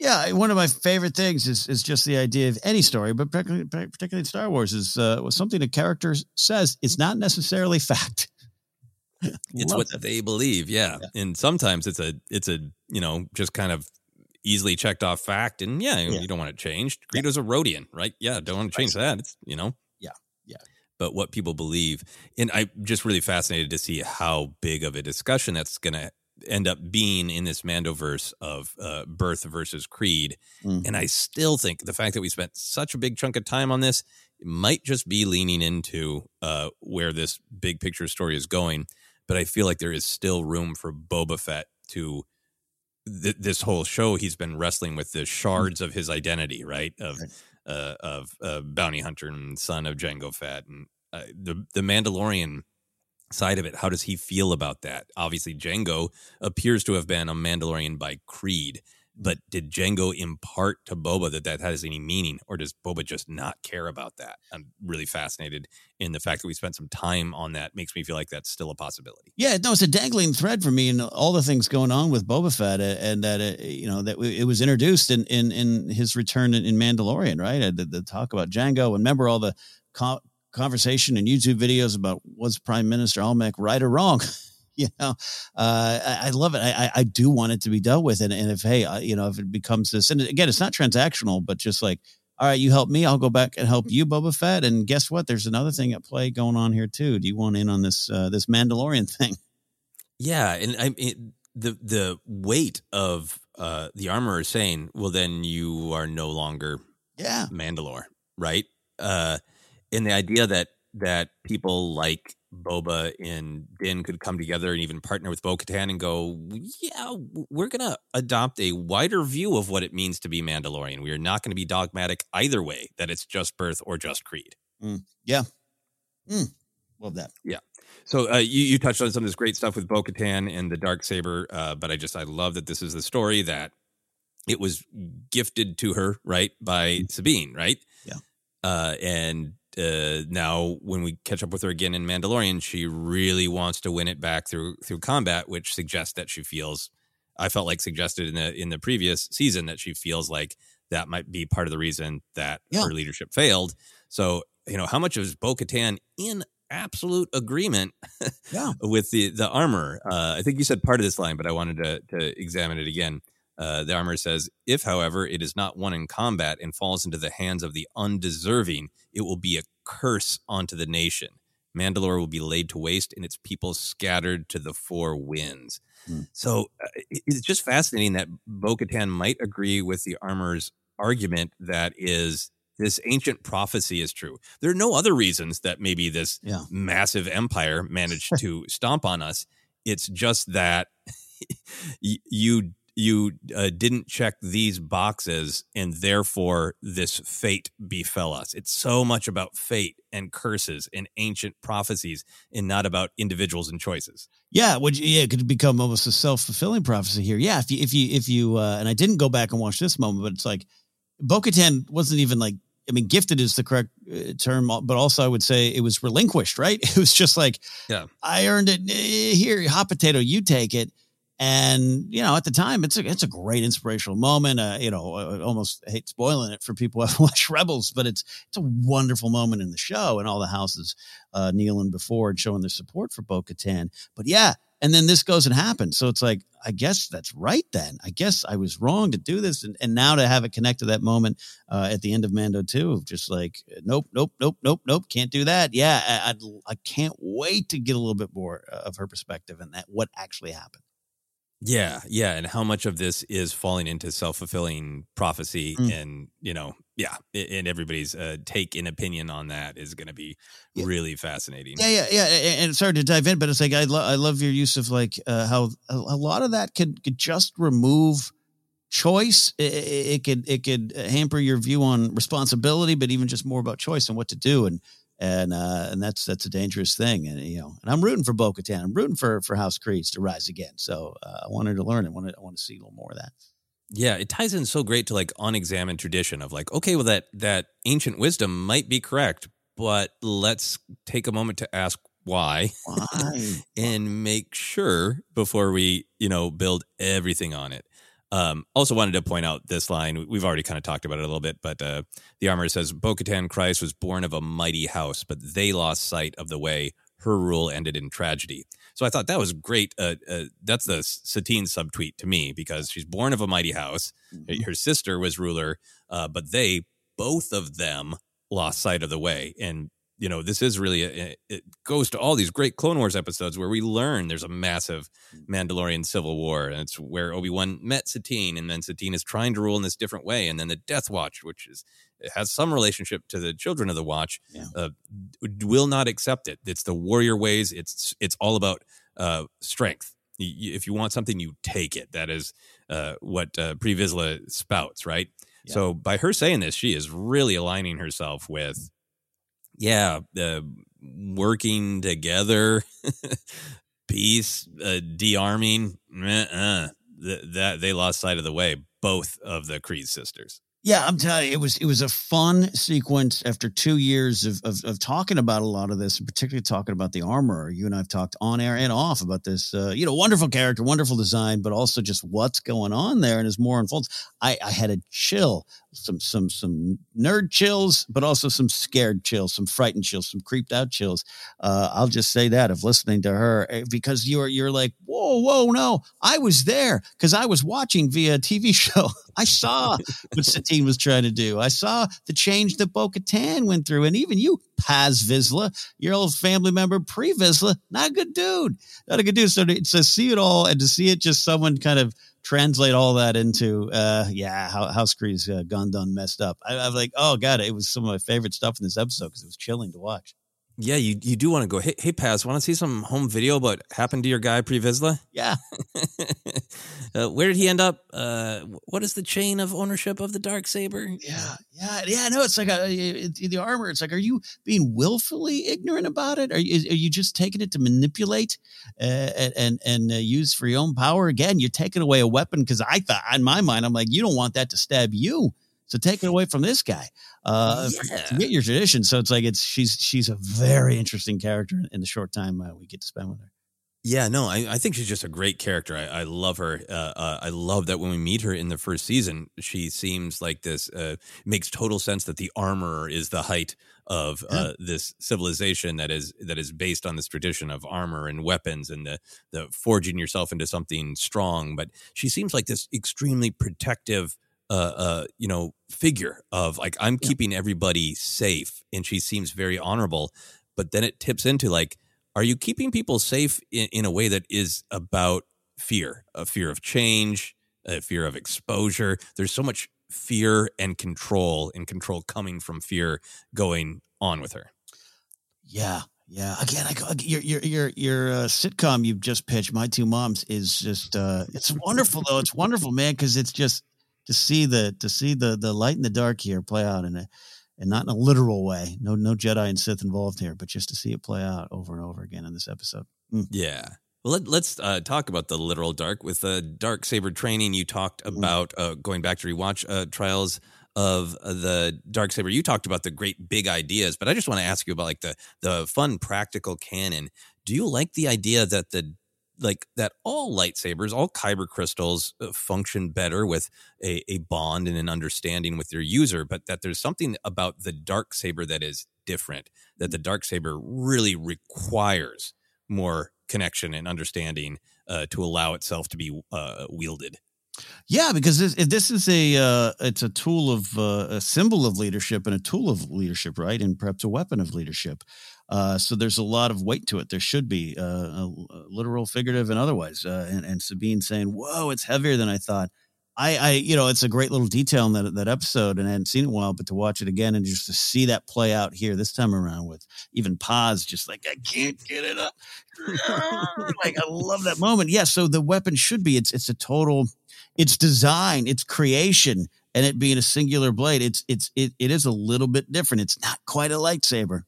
Yeah, one of my favorite things is is just the idea of any story, but particularly, particularly Star Wars, is uh, something a character says. It's not necessarily fact (laughs) it's what that. they believe yeah. yeah. and sometimes it's a it's a you know just kind of easily checked off fact and yeah, yeah. you don't want it changed greedo's yeah. a Rodian right yeah don't want to change that it's you know yeah yeah but what people believe and i'm just really fascinated to see how big of a discussion that's going to end up being in this mandoverse of uh, birth versus creed mm-hmm. and i still think the fact that we spent such a big chunk of time on this might just be leaning into uh, where this big picture story is going but I feel like there is still room for Boba Fett to th- this whole show. He's been wrestling with the shards of his identity, right? Of uh, of uh, bounty hunter and son of Jango Fett, and uh, the the Mandalorian side of it. How does he feel about that? Obviously, Jango appears to have been a Mandalorian by creed, but did Jango impart to Boba that that has any meaning, or does Boba just not care about that? I'm really fascinated in the fact that we spent some time on that. Makes me feel like that's still a possibility. Yeah, no, it's a dangling thread for me, and all the things going on with Boba Fett, uh, and that uh, you know that it was introduced in in, in his return in, Mandalorian, right? Uh, the, the, talk about Jango, and remember all the conversation and YouTube videos about was Prime Minister Almec right or wrong. (laughs) (laughs) you know, uh, I, I, love it. I, I do want it to be dealt with. And, and if, hey, uh, you know, if it becomes this, and again, it's not transactional, but just like, all right, you help me, I'll go back and help you, Boba Fett. And guess what? There's another thing at play going on here too. Do you want in on this uh, this Mandalorian (laughs) thing? Yeah, and I mean the the weight of uh, the armorer is saying, "Well, then you are no longer yeah Mandalore, right?" Uh, and the idea that that people like Boba and Din could come together and even partner with Bo Katan and go, yeah, we're going to adopt a wider view of what it means to be Mandalorian. We are not going to be dogmatic either way, that it's just birth or just creed. Mm, yeah. Mm, love that. Yeah. So uh, you, you touched on some of this great stuff with Bo Katan and the Dark Saber, uh, but I just, I love that this is the story that it was gifted to her, right, by mm. Sabine, right? Yeah. Uh, and uh, now when we catch up with her again in Mandalorian, she really wants to win it back through through combat, which suggests that she feels. I felt like suggested in the in the previous season that she feels like that might be part of the reason that yeah. her leadership failed. So you know, how much is Bo Katan in absolute agreement yeah. (laughs) with the the armor? Uh, I think you said part of this line, but I wanted to to examine it again. Uh, the armor says, If, however, it is not won in combat and falls into the hands of the undeserving, it will be a curse onto the nation. Mandalore will be laid to waste and its people scattered to the four winds. So uh, it's just fascinating that Bo Katan might agree with the armor's argument that is this ancient prophecy is true. There are no other reasons that maybe this Yeah. massive empire managed to (laughs) stomp on us. It's just that (laughs) you you uh, didn't check these boxes and therefore this fate befell us. It's so much about fate and curses and ancient prophecies and not about individuals and choices. Yeah, would you, yeah, it could become almost a self fulfilling prophecy here. Yeah, if you if you if you uh, and I didn't go back and watch this moment, but it's like Bo-Katan wasn't even like I mean, gifted is the correct uh, term, but also I would say it was relinquished, right? (laughs) It was just like, Yeah. I earned it. Eh, Here, hot potato, you take it. And you know, at the time, it's a it's a great inspirational moment. Uh, you know, I almost hate spoiling it for people (laughs) who have watched Rebels, but it's it's a wonderful moment in the show, and all the houses uh, kneeling before and showing their support for Bo Katan. But yeah, and then this goes and happens. So it's like, I guess that's right. Then I guess I was wrong to do this, and and now to have it connect to that moment uh, at the end of Mando two, just like, nope, nope, nope, nope, nope, can't do that. Yeah, I, I'd, I can't wait to get a little bit more uh, of her perspective and that what actually happened. Yeah, yeah, and how much of this is falling into self fulfilling prophecy, Mm. and you know, yeah, and everybody's uh, take and opinion on that is going to be really fascinating. Yeah, yeah, yeah. And sorry to dive in, but it's like I, lo- I love your use of like uh, how a, a lot of that could could just remove choice. It, it, it could it could hamper your view on responsibility, but even just more about choice and what to do. And and uh, and that's that's a dangerous thing. And you know, and I'm rooting for Bo Katan. I'm rooting for for House Kryze to rise again. So uh, I wanted to learn. I wanted I want to see a little more of that. Yeah, it ties in so great to like unexamined tradition of like, okay, well that that ancient wisdom might be correct, but let's take a moment to ask why, Why? (laughs) and make sure before we you know build everything on it. Um, also wanted to point out this line. We've already kind of talked about it a little bit, but uh, the armor says Bo-Katan Kryze was born of a mighty house, but they lost sight of the way her rule ended in tragedy. So I thought that was great. Uh, uh, that's the Satine subtweet to me because she's born of a mighty house. Her sister was ruler, uh, but they both of them lost sight of the way. And you know, this is really a, it goes to all these great Clone Wars episodes where we learn there's a massive Mandalorian civil war, and it's where Obi Wan met Satine, and then Satine is trying to rule in this different way, and then the Death Watch, which is it has some relationship to the Children of the Watch, uh, will not accept it. It's the warrior ways. It's it's all about uh, strength. If you want something, you take it. That is uh, what uh, Pre Vizsla spouts, right? So by her saying this, she is really aligning herself with, yeah, uh, working together, (laughs) peace, uh, de-arming. Uh, th- that they lost sight of the way. Both of the Kryze sisters. Yeah, I'm telling you, it was it was a fun sequence after two years of, of of talking about a lot of this, and particularly talking about the armor. You and I've talked on air and off about this. Uh, you know, wonderful character, wonderful design, but also just what's going on there. And as more unfolds, I, I had a chill, some some some nerd chills, but also some scared chills, some frightened chills, some creeped out chills. Uh, I'll just say that of listening to her eh, because you're you're like, whoa, whoa, no, I was there because I was watching via TV (laughs) show. I saw what (laughs) Satine was trying to do. I saw the change that Bo Katan went through. And even you, Paz Vizsla, your old family member, pre Vizsla, not a good dude. Not a good dude. So to, to see it all and to see it just someone kind of translate all that into, uh, yeah, how House Kryze's uh, gone done messed up. I, I was like, oh, God, it was some of my favorite stuff in this episode because it was chilling to watch. Yeah, you you do want to go. Hey, hey, Paz, want to see some home video about what happened to your guy Pre Vizsla? Yeah. (laughs) uh, where did he end up? Uh, what is the chain of ownership of the dark saber? Yeah, yeah, yeah. No, it's like a, it, the armor. It's like, are you being willfully ignorant about it? Are you, are you just taking it to manipulate uh, and and, and uh, use for your own power? Again, you're taking away a weapon because I thought in my mind, I'm like, you don't want that to stab you. So take it away from this guy. Uh, to get your tradition. So it's like it's she's she's a very interesting character in the short time uh, we get to spend with her. Yeah, no, I, I think she's just a great character. I, I love her. Uh, uh, I love that when we meet her in the first season, she seems like this. Uh, makes total sense that the armorer is the height of uh, this civilization that is that is based on this tradition of armor and weapons and the the forging yourself into something strong. But she seems like this extremely protective uh, uh, you know, figure of like I'm keeping everybody safe, and she seems very honorable. But then it tips into like, are you keeping people safe in, in a way that is about fear, a fear of change, a fear of exposure? There's so much fear and control, and control coming from fear going on with her. Yeah, yeah. Again, I your your your your uh, sitcom you've just pitched, My Two Moms, is just uh, it's wonderful though. It's wonderful, man, because it's just to see the to see the the light and the dark here play out in a and not in a literal way. No no Jedi and Sith involved here, but just to see it play out over and over again in this episode. Mm. Yeah. Well, let, us uh, talk about the literal dark. With the dark saber training, you talked Mm-hmm. about uh, going back to rewatch uh, trials of uh, the dark saber. You talked about the great big ideas, but I just want to ask you about like the the fun practical canon. Do you like the idea that the like that all lightsabers, all kyber crystals uh, function better with a, a bond and an understanding with their user, but that there's something about the dark saber that is different, that the dark saber really requires more connection and understanding uh, to allow itself to be uh, wielded. Yeah, because this, this is a uh, it's a tool of uh, a symbol of leadership and a tool of leadership, right? And perhaps a weapon of leadership. Uh, so there's a lot of weight to it. There should be uh, a, a literal, figurative, and otherwise. Uh, and, and Sabine saying, "Whoa, it's heavier than I thought." I, I, you know, it's a great little detail in that that episode, and I hadn't seen it in a while, but to watch it again and just to see that play out here this time around with even Paz, just like I can't get it up. (laughs) like I love that moment. Yeah. So the weapon should be it's it's a total, it's design, it's creation, and it being a singular blade, it's it's it it is a little bit different. It's not quite a lightsaber,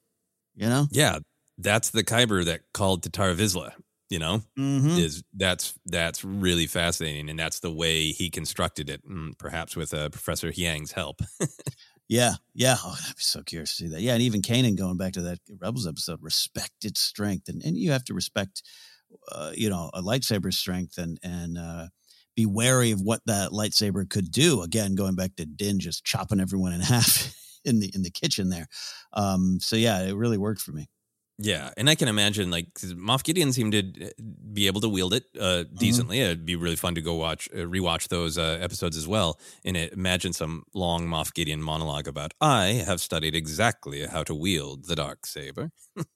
you know. Yeah, that's the Kyber that called Tatar Vizsla. You know, Mhm. is that's that's really fascinating, and that's the way he constructed it, mm, perhaps with uh, Professor Huyang's help. (laughs) Yeah, yeah. Oh, I'd be so curious to see that. Yeah, and even Kanan going back to that Rebels episode, respect its strength, and and you have to respect, uh, you know, a lightsaber's strength, and and uh, be wary of what that lightsaber could do. Again, going back to Din just chopping everyone in (laughs) half in the in the kitchen there. Um, so yeah, it really worked for me. Yeah, and I can imagine like Moff Gideon seemed to be able to wield it uh, decently. It'd be really fun to go watch, uh, rewatch those uh, episodes as well, and it, imagine some long Moff Gideon monologue about I have studied exactly how to wield the dark saber.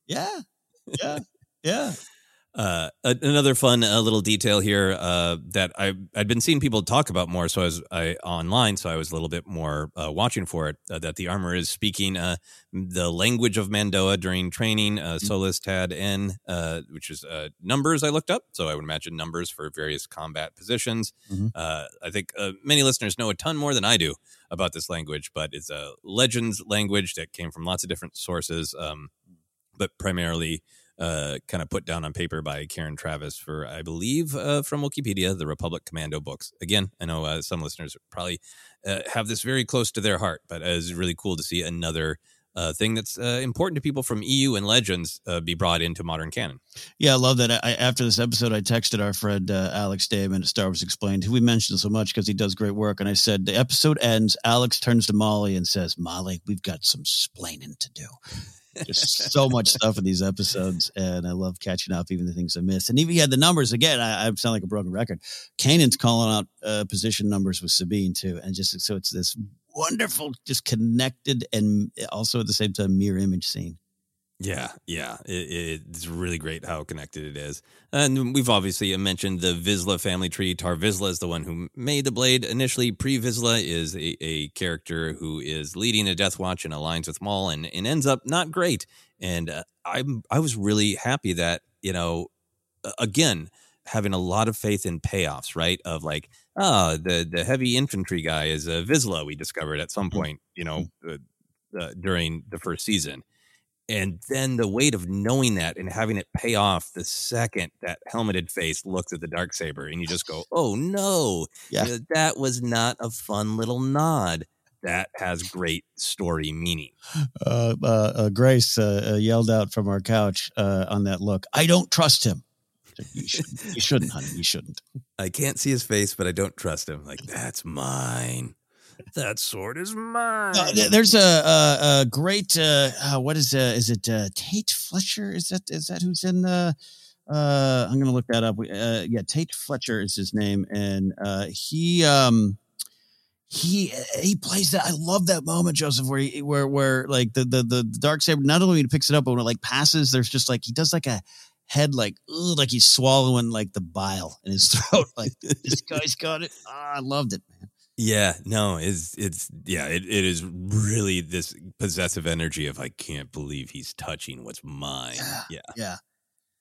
Yeah, (laughs) yeah, yeah. Uh, another fun uh, little detail here uh, that I I'd been seeing people talk about more, so I was I online, so I was a little bit more uh, watching for it. Uh, that the armor is speaking uh, the language of Mando'a during training, uh, Solus Tad N, uh, which is uh, numbers. I looked up, so I would imagine numbers for various combat positions. Mhm. Uh, I think uh, many listeners know a ton more than I do about this language, but it's a legends language that came from lots of different sources, um, but primarily uh, kind of put down on paper by Karen Traviss for, I believe, uh, from Wikipedia, the Republic Commando books. Again, I know uh, some listeners probably uh, have this very close to their heart, but it's really cool to see another uh, thing that's uh, important to people from EU and Legends uh, be brought into modern canon. Yeah, I love that. I, after this episode, I texted our friend uh, Alex Damon at Star Wars Explained, who we mentioned so much because he does great work. And I said, the episode ends. Alex turns to Mollie and says, Mollie, we've got some splaining to do. Just so much stuff in these episodes. And I love catching up, even the things I missed. And even, yeah, the numbers again, I, I sound like a broken record. Kanan's calling out uh, position numbers with Sabine, too. And just so it's this wonderful, just connected and also at the same time mirror image scene. Yeah, yeah, it, it's really great how connected it is. And we've obviously mentioned the Vizsla family tree. Tar Vizsla is the one who made the blade initially. Pre Vizsla is a, a character who is leading a Death Watch and aligns with Maul, and, and ends up not great. And uh, I'm I was really happy that you know, again, having a lot of faith in payoffs, right? Of like, oh, the the heavy infantry guy is a Vizsla. We discovered at some point, you know, uh, uh, during the first season and then the weight of knowing that and having it pay off the second that helmeted face looks at the dark saber and you just go oh no Yeah. That was not a fun little nod that has great story meaning uh, uh, uh, Grace uh, uh, yelled out from our couch uh, on that look. I don't trust him. You shouldn't, you shouldn't, honey. You shouldn't. i can't see his face but i don't trust him like that's mine that sword is mine. Uh, there's a, a, a great uh, uh, what is uh, is it uh, Tait Fletcher? Is that is that who's in the? Uh, I'm gonna look that up. Yeah, Tait Fletcher is his name, and uh, he um he he plays that. I love that moment, Joseph, where he, where where like the the the dark saber not only when he picks it up, but when it like passes, there's just like he does like a head like ugh, like he's swallowing like the bile in his (laughs) throat. Like this guy's got it. Ah, I loved it, man. Yeah, no, it's it's yeah, it, it is really this possessive energy of I can't believe he's touching what's mine. Yeah. Yeah.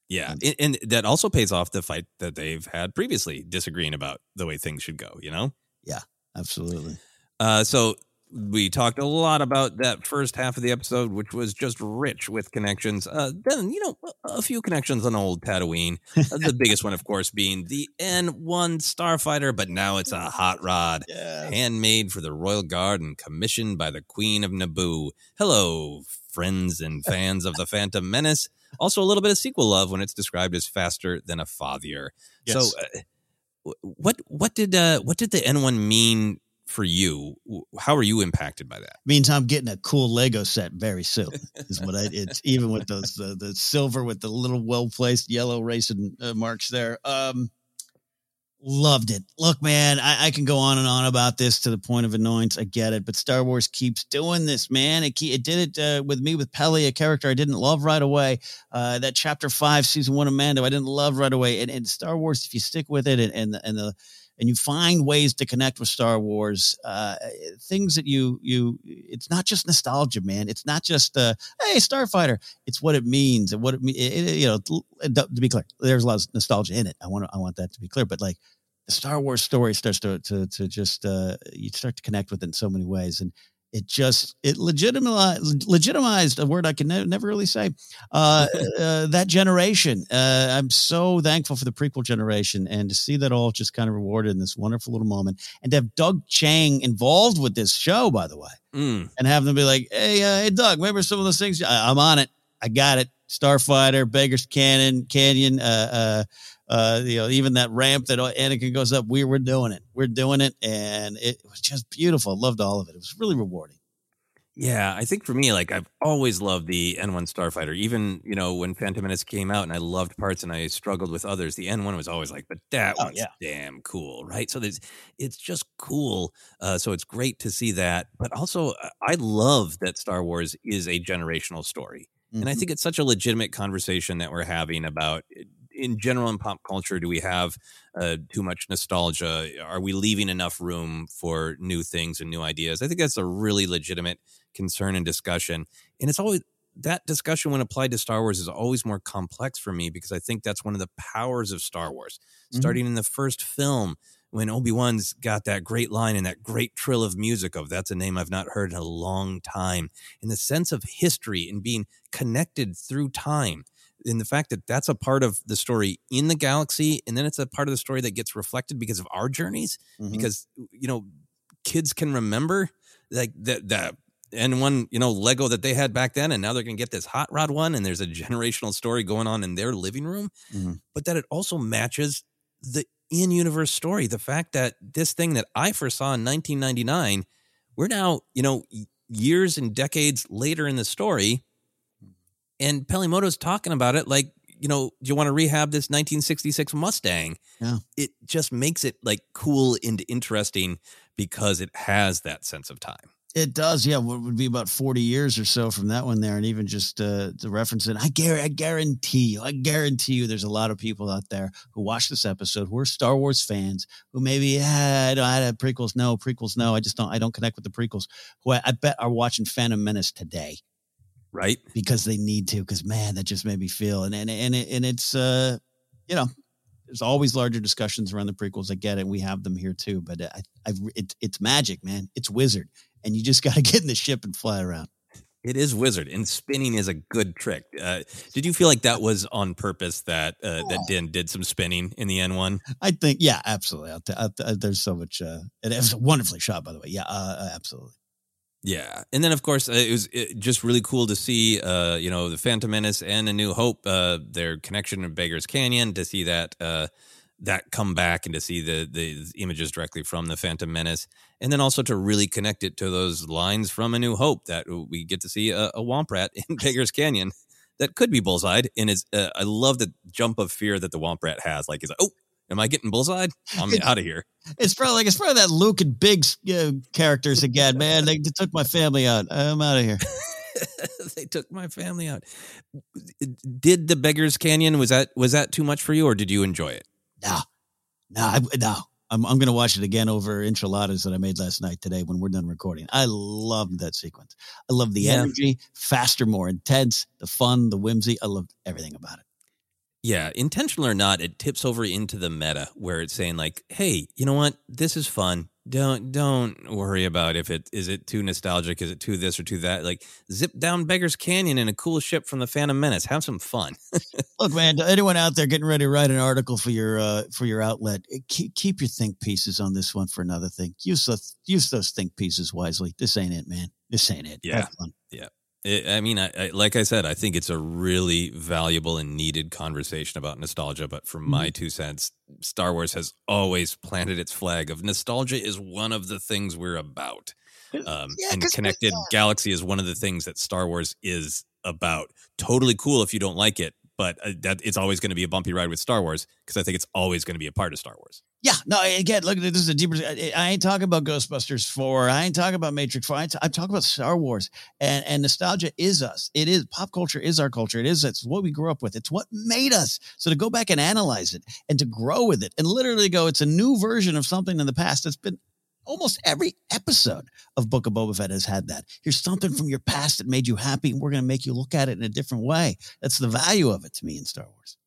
Yeah. And, and that also pays off the fight that they've had previously, disagreeing about the way things should go, you know? Yeah, absolutely. Uh so we talked a lot about that first half of the episode, which was just rich with connections. Uh, then, you know, a- few connections on old Tatooine. Uh, the biggest one, of course, being the N1 Starfighter, but now it's a hot rod, handmade for the Royal Guard and commissioned by the Queen of Naboo. Hello, friends and fans of the Phantom Menace. Also, a little bit of sequel love when it's described as faster than a fathier. Yes. So, uh, what what did uh, what did the N1 mean for you? How are you impacted by that? means I'm getting a cool Lego set very soon. Is what I. It's even with those the, the silver with the little well placed yellow racing uh, marks there. Um, loved it. Look, man, I, I can go on and on about this to the point of annoyance. I get it, but Star Wars keeps doing this, man. It it did it uh, with me with Peli, a character I didn't love right away. Uh, that chapter five, season one of Mando, I didn't love right away. And, and Star Wars, if you stick with it and and the, and the and you find ways to connect with Star Wars, uh, things that you you it's not just nostalgia, man. It's not just uh, hey Starfighter. It's what it means and what it means. You know, to be clear, there's a lot of nostalgia in it. I want I want that to be clear, but like the Star Wars story starts to to to just uh, you start to connect with it in so many ways, and it just it legitimized legitimized a word I can ne- never really say. Uh, (laughs) uh, that generation, uh, I'm so thankful for the prequel generation, and to see that all just kind of rewarded in this wonderful little moment, and to have Doug Chiang involved with this show, by the way, Mm. and have them be like, "Hey, uh, hey, Doug, remember some of those things? I, I'm on it. I got it. Starfighter, Beggar's Canyon, Canyon, uh, you know, even that ramp that Anakin goes up. We were doing it. We're doing it, and it was just beautiful. Loved all of it. It was really rewarding. Yeah, I think for me, like I've always loved the N1 Starfighter. Even you know when Phantom Menace came out, and I loved parts and I struggled with others. The N1 was always like, but that Oh, one's yeah. damn cool, right? So there's, it's just cool. Uh, so it's great to see that. But also, I love that Star Wars is a generational story, and I Mhm. think it's such a legitimate conversation that we're having about. In general, in pop culture, do we have uh, too much nostalgia? Are we leaving enough room for new things and new ideas? I think that's a really legitimate concern and discussion. And it's always that discussion when applied to Star Wars is always more complex for me because I think that's one of the powers of Star Wars. Mhm. Starting in the first film, when Obi Wan's got that great line and that great trill of music of that's a name I've not heard in a long time, and the sense of history and being connected through time. And the fact that that's a part of the story in the galaxy, and then it's a part of the story that gets reflected because of our journeys, Mhm. because you know kids can remember like that and one you know Lego that they had back then, and now they're going to get this hot rod one, and there's a generational story going on in their living room, Mhm. but that it also matches the in universe story. The fact that this thing that I first saw in 1999, we're now you know years and decades later in the story, and Peli Motto's talking about it like. You know, do you want to rehab this 1966 Mustang? Yeah. It just makes it like cool and interesting because it has that sense of time. It does, yeah. What would be about forty years or so from that one there, and even just uh, to reference it, I guarantee, I guarantee you, I guarantee you, there's a lot of people out there who watch this episode who are Star Wars fans who maybe yeah, I don't, I had prequels, no prequels, no, I just don't, I don't connect with the prequels. Who I, I bet are watching Phantom Menace today Right. because they need to. Because man, that just made me feel, and and and it, and it's uh, you know, there's always larger discussions around the prequels. I get it. We have them here too, but I, I, it, it's magic, man. It's wizard, and you just (laughs) got to get in the ship and fly around. It is wizard, and spinning is a good trick. Uh, did you feel like that was on purpose that uh, that Din did some spinning in the N one? I think, yeah, absolutely. I'll t- I'll t- there's so much. Uh, it was wonderfully shot, by the way. Yeah, uh, uh, absolutely. Yeah, and then of course uh, it was just really cool to see, uh, you know, the Phantom Menace and A New Hope, uh, their connection to Beggar's Canyon, to see that uh, that come back and to see the the images directly from the Phantom Menace, and then also to really connect it to those lines from A New Hope that we get to see a, a womp rat (laughs) in Beggar's Canyon that could be bullseyed. And is uh, I love the jump of fear that the womp rat has. Like he's like, oh, am I getting bullseyed? I'm (laughs) out of here. It's probably like it's probably that Luke and Biggs uh, characters again, man. They, took my family out. I'm out of here. (laughs) they took my family out. Did the Beggars Canyon was that was that too much for you, or did you enjoy it? No, no, I, no. I'm I'm gonna watch it again over enchiladas that I made last night today when we're done recording. I loved that sequence. I love the yeah. energy, faster, more intense, the fun, the whimsy. I loved everything about it. Yeah, intentional or not, it tips over into the meta where it's saying like, "Hey, you know what? This is fun. Don't don't worry about if it is it too nostalgic, is it too this or too that. Like, zip down Beggar's Canyon in a cool ship from the Phantom Menace. Have some fun." (laughs) Look, man, to anyone out there getting ready to write an article for your uh, for your outlet, eh, keep, keep your think pieces on this one for another thing. Use those use those think pieces wisely. This ain't it, man. This ain't it. Yeah, yeah. It, I mean, I, I, like I said, I think it's a really valuable and needed conversation about nostalgia. But from my mm-hmm. two cents, Star Wars has always planted its flag of nostalgia is one of the things we're about. Um, yeah, and connected galaxy is one of the things that Star Wars is about. Totally cool if you don't like it, but uh, that it's always going to be a bumpy ride with Star Wars because I think it's always going to be a part of Star Wars. Yeah, no, again, look, this is a deeper. I ain't talking about Ghostbusters four. I ain't talking about Matrix four. I am talking about Star Wars, and and nostalgia is us. It is pop culture is our culture. It is it's what we grew up with. It's what made us. So to go back and analyze it and to grow with it and literally go, it's a new version of something in the past that's been almost every episode of Book of Boba Fett has had that. Here's something from your past that made you happy, and we're going to make you look at it in a different way. That's the value of it to me in Star Wars.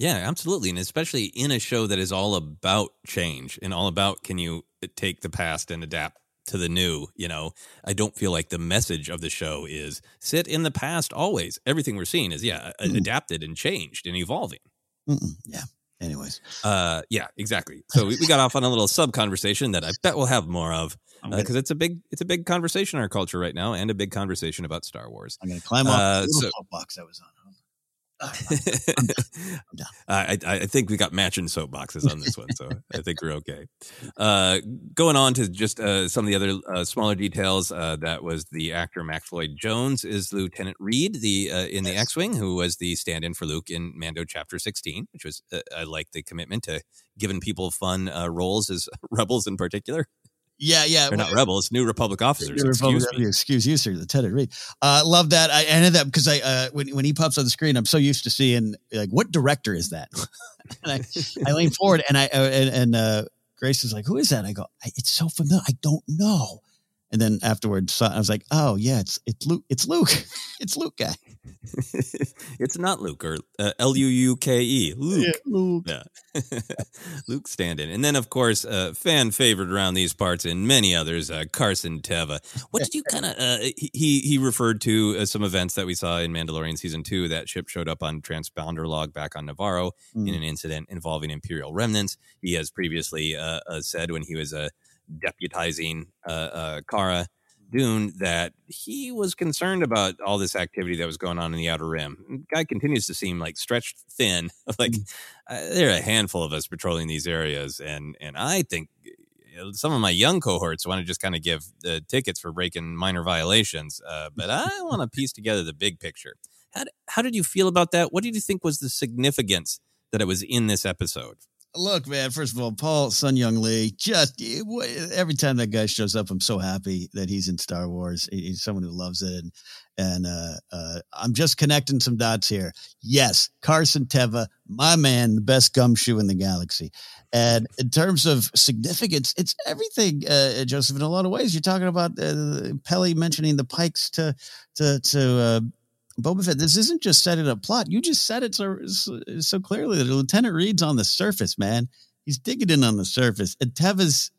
Yeah, absolutely. And especially in a show that is all about change and all about can you take the past and adapt to the new, you know. I don't feel like the message of the show is sit in the past always. Everything we're seeing is yeah, adapted and changed and evolving. Mm-mm. Yeah. Anyways. Uh yeah, exactly. So we, we got off on a little sub conversation that I bet we'll have more of (laughs) because uh, it's a big it's a big conversation in our culture right now and a big conversation about Star Wars. I'm going to climb off uh, the little so, box I was on. (laughs) I, I think we got matching soapboxes on this one, so I think we're (laughs) okay. Uh, going on to just uh, some of the other uh, smaller details, uh, that was the actor Max Lloyd Jones is Lieutenant Reed, the uh, in the. X-wing, who was the stand-in for Luke in Mando Chapter 16, which was uh, I like the commitment to giving people fun roles as (laughs) rebels in particular. Yeah, yeah. They're not rebels, New Republic officers. New excuse me. Excuse you, sir. Lieutenant Reed. Uh, love that. I ended that because I uh, when when he pops on the screen, I'm so used to seeing like what director is that? (laughs) and I, I lean forward and I uh, and, and uh, Grace is like, "Who is that?" I go, "It's so familiar. I don't know." And then afterwards, I was like, "Oh yeah, it's it's Luke. It's Luke. (laughs) it's Luke guy." (laughs) it's not Luke or uh, L U U K E. Luke. Yeah, Luke. Yeah. (laughs) Luke stand-in, and then of course, uh, fan favorite around these parts and many others, uh, Carson Teva. What did you kind of? Uh, he he referred to uh, some events that we saw in Mandalorian season two. That ship showed up on transponder log back on Navarro mm. in an incident involving Imperial remnants. He has previously uh, said when he was a deputizing uh, uh, Cara Dune that he was concerned about all this activity that was going on in the Outer Rim. Guy continues to seem like stretched thin. (laughs) like mm. uh, there are a handful of us patrolling these areas, and and I think some of my young cohorts want to just kind of give the tickets for breaking minor violations, uh, but I (laughs) want to piece together the big picture. How, how did you feel about that? What did you think was the significance that it was in this episode? Look, man. First of all, Paul Sun-Hyung Lee. Just every time that guy shows up, I'm so happy that he's in Star Wars. He's someone who loves it, and and uh, uh, I'm just connecting some dots here. Yes, Carson Teva, my man, the best gumshoe in the galaxy. And in terms of significance, it's everything, uh, Joseph. In a lot of ways, you're talking about uh, Peli mentioning the Pikes to to to uh, Boba Fett, this isn't just setting a plot. You just said it so, so clearly that Lieutenant Reed's on the surface, man. He's digging in on the surface. And Teva's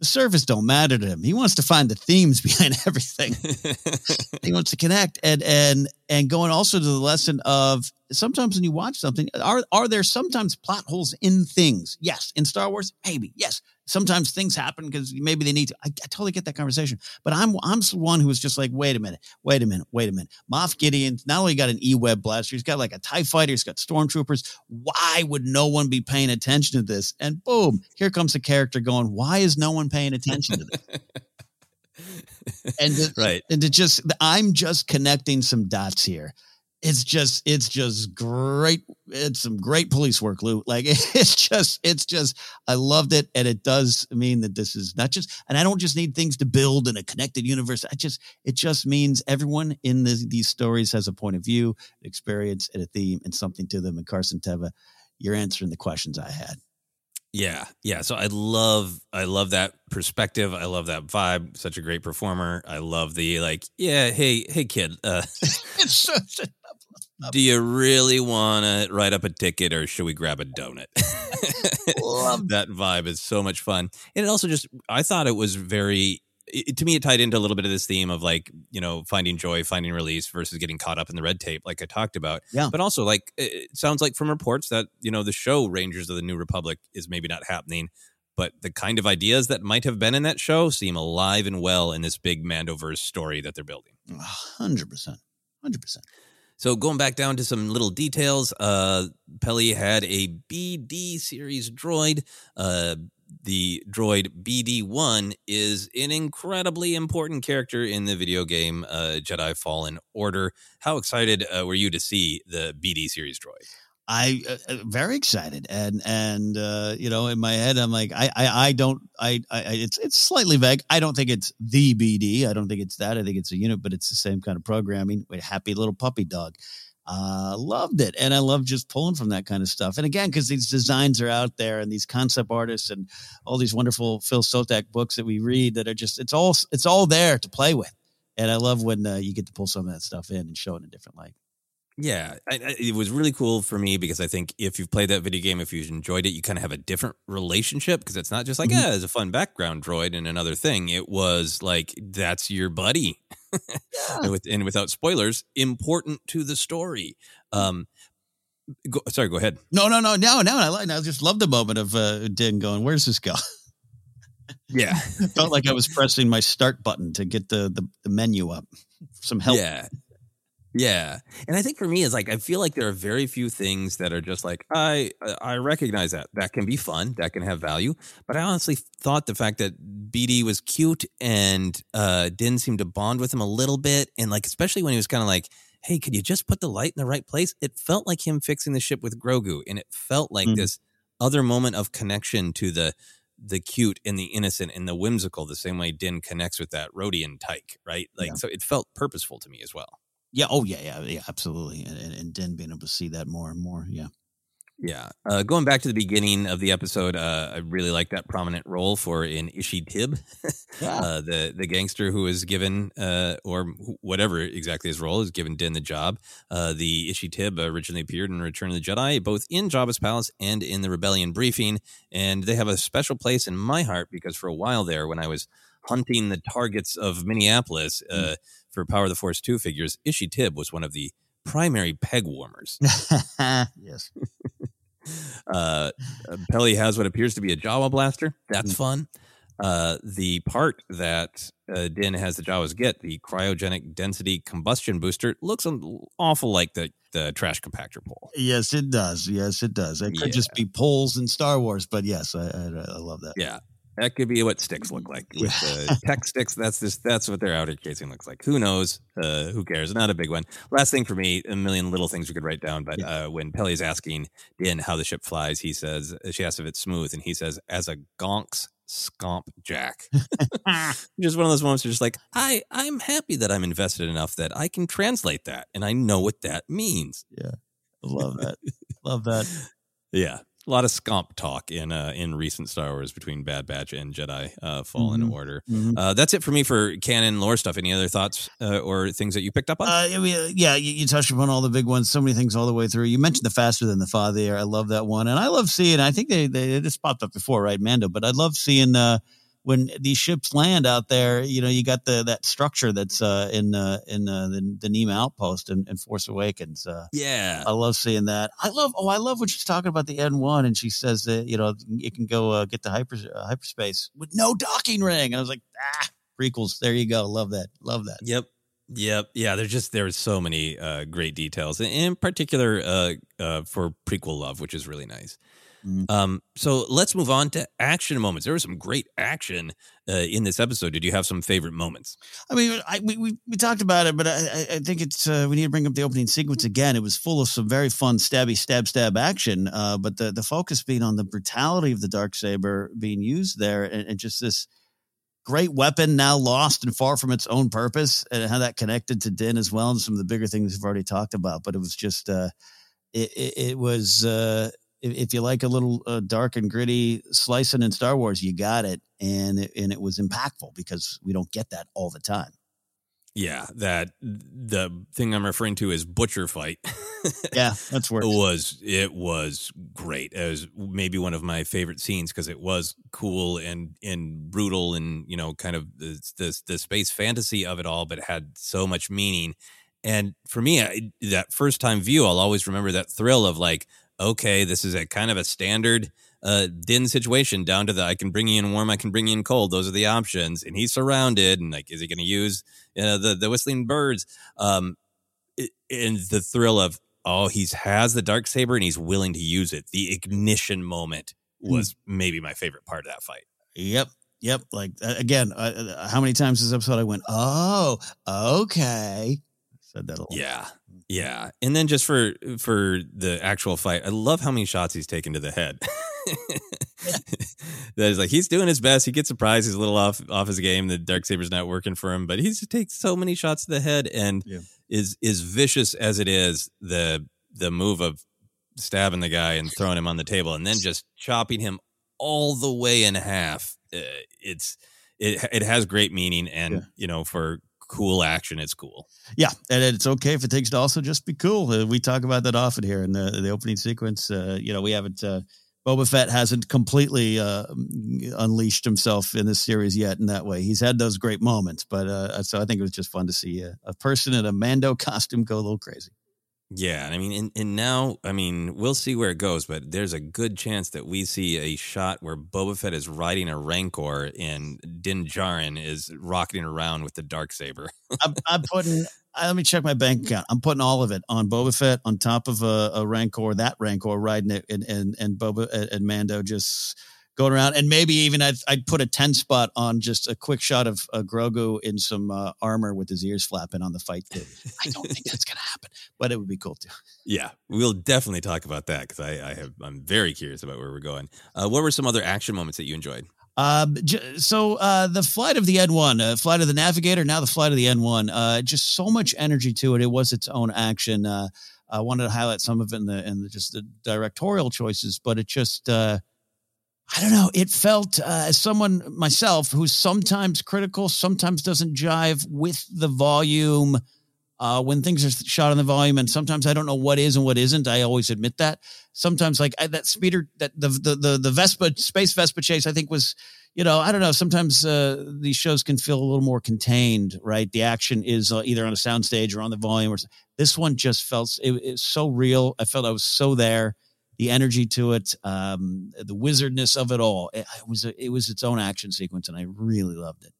the surface don't matter to him. He wants to find the themes (laughs) behind everything. (laughs) he wants to connect and and and going also to the lesson of sometimes when you watch something, are are there sometimes plot holes in things? Yes. In Star Wars, maybe. Yes. Sometimes things happen because maybe they need to. I, I, totally get that conversation. But I'm I'm the one who was just like, wait a minute, wait a minute, wait a minute. Moff Gideon not only got an E-web blaster, he's got like a TIE fighter, he's got stormtroopers. Why would no one be paying attention to this? And boom, here comes a character going, why is no one paying attention to this? and to, (laughs) right. And to just I'm just connecting some dots here it's just it's just great it's some great police work lou like (laughs) it's just it's just i loved it and it does mean that this is not just and i don't just need things to build in a connected universe i just it just means everyone in the, these stories has a point of view experience and a theme and something to them and carson teva you're answering the questions i had yeah, yeah. So I love, I love that perspective. I love that vibe. Such a great performer. I love the like, yeah, hey, hey, kid. Uh, it's such a do you really want to write up a ticket or should we grab a donut? (laughs) Love (laughs) that vibe is so much fun. And it also just, I thought it was very, it, to me, it tied into a little bit of this theme of like, you know, finding joy, finding release versus getting caught up in the red tape, like I talked about. Yeah. But also, like, it sounds like from reports that, you know, the show Rangers of the New Republic is maybe not happening. But the kind of ideas that might have been in that show seem alive and well in this big Mandoverse story that they're building. 100%. 100%. So going back down to some little details, uh, Peli had a BD series droid. Uh, the droid BD1 is an incredibly important character in the video game uh, Jedi Fallen Order. How excited uh, were you to see the BD series droid? I uh, uh, very excited and and uh, you know in my head I'm like I I, I don't I, I it's it's slightly vague. I don't think it's the BD. I don't think it's that. I think it's a unit, but it's the same kind of programming. With happy little puppy dog. Uh, loved it, and I love just pulling from that kind of stuff. And again, because these designs are out there, and these concept artists, and all these wonderful Phil Szostak books that we read that are just it's all it's all there to play with. And I love when uh, you get to pull some of that stuff in and show it in a different light. Yeah, I, I, it was really cool for me because I think if you've played that video game, if you've enjoyed it, you kind of have a different relationship because it's not just like, mm-hmm. yeah, it's a fun background droid and another thing. It was like, that's your buddy. Yeah. and, with, and without spoilers, important to the story. Um, go, sorry, go ahead. No, no, no, no, no. I, I just love the moment of uh, Din going, where's this go? (laughs) Yeah. Felt like I was pressing my start button to get the, the, the menu up. Some help. Yeah. Yeah. And I think for me is like I feel like there are very few things that are just like I I recognize that. That can be fun, that can have value, but I honestly thought the fact that BD was cute and uh didn't seem to bond with him a little bit and like especially when he was kind of like hey, could you just put the light in the right place? It felt like him fixing the ship with Grogu and it felt like mm-hmm. this other moment of connection to the the cute and the innocent and the whimsical the same way Din connects with that Rodian tyke, right? Like yeah. so it felt purposeful to me as well. Yeah. Oh, yeah. Yeah. Yeah. Absolutely. And, and, and then being able to see that more and more. Yeah. Yeah. Uh, going back to the beginning of the episode, uh, I really like that prominent role for in Ishi Tib, (laughs) yeah. uh, the the gangster who is given, uh, or whatever exactly his role is given Din the job. Uh, the Ishi Tib originally appeared in Return of the Jedi, both in Jabba's palace and in the Rebellion briefing, and they have a special place in my heart because for a while there, when I was hunting the targets of Minneapolis. Mm for Power of the Force 2 figures, Ishi Tib was one of the primary peg warmers. (laughs) yes. (laughs) uh, Peli has what appears to be a Jawa blaster. That's mm. fun. Uh, the part that uh, Din has the Jawas get, the cryogenic density combustion booster, looks an awful like the, the trash compactor pole. Yes, it does. Yes, it does. It could yeah. just be poles in Star Wars, but yes, I, I, I love that. Yeah. That could be what sticks look like with uh, tech sticks. That's just that's what their outer casing looks like. Who knows? Uh, who cares? Not a big one. Last thing for me, a million little things we could write down. But yeah. uh, when Peli is asking Din how the ship flies, he says she asks if it's smooth, and he says as a gonks scomp jack. (laughs) just one of those moments. You're just like, I I'm happy that I'm invested enough that I can translate that, and I know what that means. Yeah, love that. love that. (laughs) Yeah a lot of scomp talk in uh, in recent Star Wars between Bad Batch and Jedi uh, Fallen mm-hmm. Order. Mm-hmm. Uh, that's it for me for canon lore stuff. Any other thoughts uh, or things that you picked up on? Uh, yeah, you, you, touched upon all the big ones. So many things all the way through. You mentioned the faster than the father. I love that one, and I love seeing. I think they they just popped up before, right, Mando? But I love seeing uh, when these ships land out there, you know, you got the that structure that's uh, in uh, in uh, the, the Niima outpost in, in Force Awakens. Uh, Yeah. I love seeing that. I love. Oh, I love when she's talking about the N one, and she says that you know it can go uh, get to hyper uh, hyperspace with no docking ring. And I was like, ah, prequels. There you go. Love that. Love that. Yep. Yep. Yeah. There's just there's so many uh, great details, in particular uh, uh, for prequel love, which is really nice. Mm. Um, so let's move on to action moments. There was some great action uh, in this episode. Did you have some favorite moments? I mean, I, we, we we talked about it, but I, I- think it's uh, we need to bring up the opening sequence again. It was full of some very fun stabby stab stab action, uh, but the the focus being on the brutality of the dark saber being used there, and, and just this great weapon now lost and far from its own purpose, and how that connected to Din as well, and some of the bigger things we've already talked about. But it was just, uh, it, it, it was. Uh, if if you like a little uh, dark and gritty slicing in Star Wars, you got it, and it, and it was impactful because we don't get that all the time. Yeah, that the thing I'm referring to is butcher fight. (laughs) Yeah, that's where it was. It was great. It was maybe one of my favorite scenes because it was cool and and brutal and you know kind of the the, the space fantasy of it all, but it had so much meaning. And for me, I, that first time view, I'll always remember that thrill of like, okay, this is a kind of a standard uh, din situation down to the I can bring you in warm, I can bring you in cold. Those are the options. And he's surrounded, and like, is he going to use uh, the the whistling birds? Um, and the thrill of oh, he's has the dark saber and he's willing to use it. The ignition moment was maybe my favorite part of that fight. Yep. Yep. Like again, uh, uh, how many times this episode I went, oh, okay. Said that a lot. Yeah. Yeah. And then just for for the actual fight, I love how many shots he's taken to the head. (laughs) that is like he's doing his best. He gets surprised. He's a little off off his game. The dark saber's not working for him, but he's takes so many shots to the head and Yeah. is is vicious as it is the the move of stabbing the guy and throwing him on the table and then just chopping him all the way in half. Uh, it's it it has great meaning and Yeah. you know for cool action it's cool. Yeah, and it's okay if it takes to also just be cool. Uh, we talk about that often here in the, the opening sequence. Uh, you know, we haven't. Uh, Boba Fett hasn't completely uh, unleashed himself in this series yet. In that way, he's had those great moments. But uh, so I think it was just fun to see a, a person in a Mando (laughs) costume go a little crazy. Yeah, I mean, and, and now, I mean, we'll see where it goes, but there's a good chance that we see a shot where Boba Fett is riding a Rancor and Din Djarin is rocketing around with the dark saber. (laughs) I'm, I'm putting. uh, Let me check my bank account. I'm putting all of it on Boba Fett on top of a, a Rancor, that Rancor riding it, and and and Boba and Mando just going around, and maybe even I'd, I'd put a ten spot on just a quick shot of uh, Grogu in some uh, armor with his ears flapping on the fight. (laughs) I don't think that's gonna happen, but it would be cool too. yeah, we'll definitely talk about that because I, I have I'm very curious about where we're going. Uh, what were some other action moments that you enjoyed? Um, j- so uh, the flight of the N1, uh, flight of the Navigator, now the flight of the N1, uh, just so much energy to it. It was its own action. Uh, I wanted to highlight some of it in the in the, just the directorial choices, but it just uh, I don't know. It felt uh, as someone myself who's sometimes critical, sometimes doesn't jive with the volume. Uh, when things are shot on the volume, and sometimes I don't know what is and what isn't. I always admit that. Sometimes, like I, that speeder, that the, the the the Vespa space Vespa chase, I think was, you know, I don't know. Sometimes uh, these shows can feel a little more contained, right? The action is uh, either on a soundstage or on the volume. Or this one just felt it, it's so real. I felt I was so there. The energy to it, um, the wizardness of it all. It, it was a, it was its own action sequence, and I really loved it.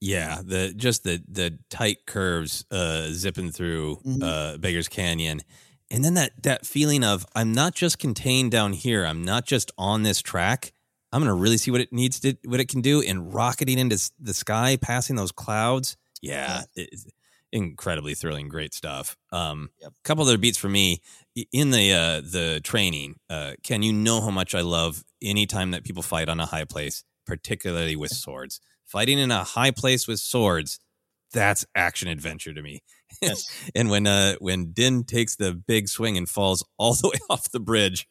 Yeah, the just the the tight curves uh zipping through Mhm. uh Beggar's Canyon. And then that that feeling of I'm not just contained down here. I'm not just on this track. I'm going to really see what it needs to what it can do and rocketing into the sky passing those clouds. Yeah, it's incredibly thrilling, great stuff. Um Yep. couple other beats for me in the uh the training. Uh Ken, you know how much I love anytime that people fight on a high place, particularly with (laughs) swords fighting in a high place with swords that's action adventure to me Yes. (laughs) and when uh when din takes the big swing and falls all the (laughs) way off the bridge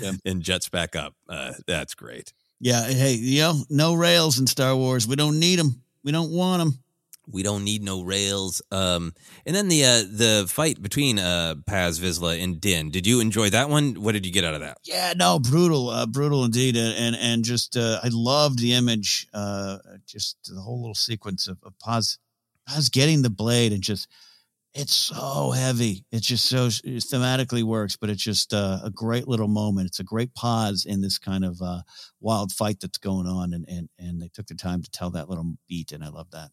Yeah. and jets back up uh that's great Yeah, hey, you know, no rails in Star Wars. We don't need them. We don't want them. We don't need no rails. Um, and then the uh, the fight between uh, Paz Vizsla and Din. Did you enjoy that one? What did you get out of that? Yeah, no, brutal, uh, brutal indeed, and and, just uh, I loved the image, uh, just the whole little sequence of, of Paz, Paz getting the blade and just it's so heavy. It just so it thematically works, but it's just uh, a great little moment. It's a great pause in this kind of uh, wild fight that's going on, and and and they took the time to tell that little beat, and I love that.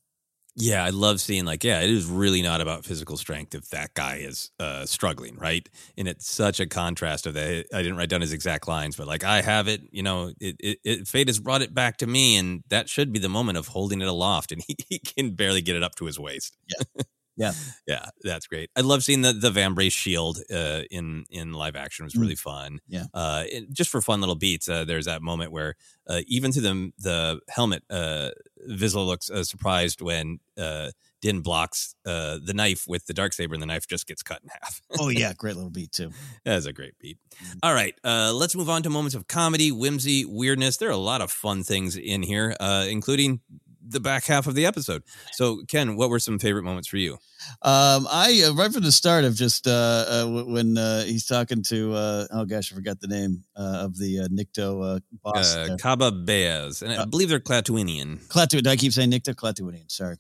Yeah, I love seeing like, yeah, it is really not about physical strength if that guy is uh, struggling, right? And it's such a contrast of that. I didn't write down his exact lines, but like, I have it, you know, it, it, it fate has brought it back to me, and that should be the moment of holding it aloft, and (laughs) he, he can barely get it up to his waist. Yeah. (laughs) Yeah, yeah, that's great. I love seeing the the Vambrace shield uh, in in live action. It was really fun. Yeah, uh, it, just for fun little beats. Uh, there's that moment where uh, even through the the helmet, uh, Vizsla looks uh, surprised when uh, Din blocks uh, the knife with the dark saber, and the knife just gets cut in (laughs) half. oh yeah, great little beat too. That's a great beat. All right, uh, let's move on to moments of comedy, whimsy, weirdness. There are a lot of fun things in here, uh, including the back half of the episode. So, Ken, what were some favorite moments for you? Um, I uh, right from the start of just uh, uh w- when uh, he's talking to uh, oh gosh, I forgot the name uh, of the uh, Nikto uh, boss, Uh. Kaba Baiz, and I believe they're Klatooinian. Klaatu. I keep saying Nikto Klaatuinian. Sorry,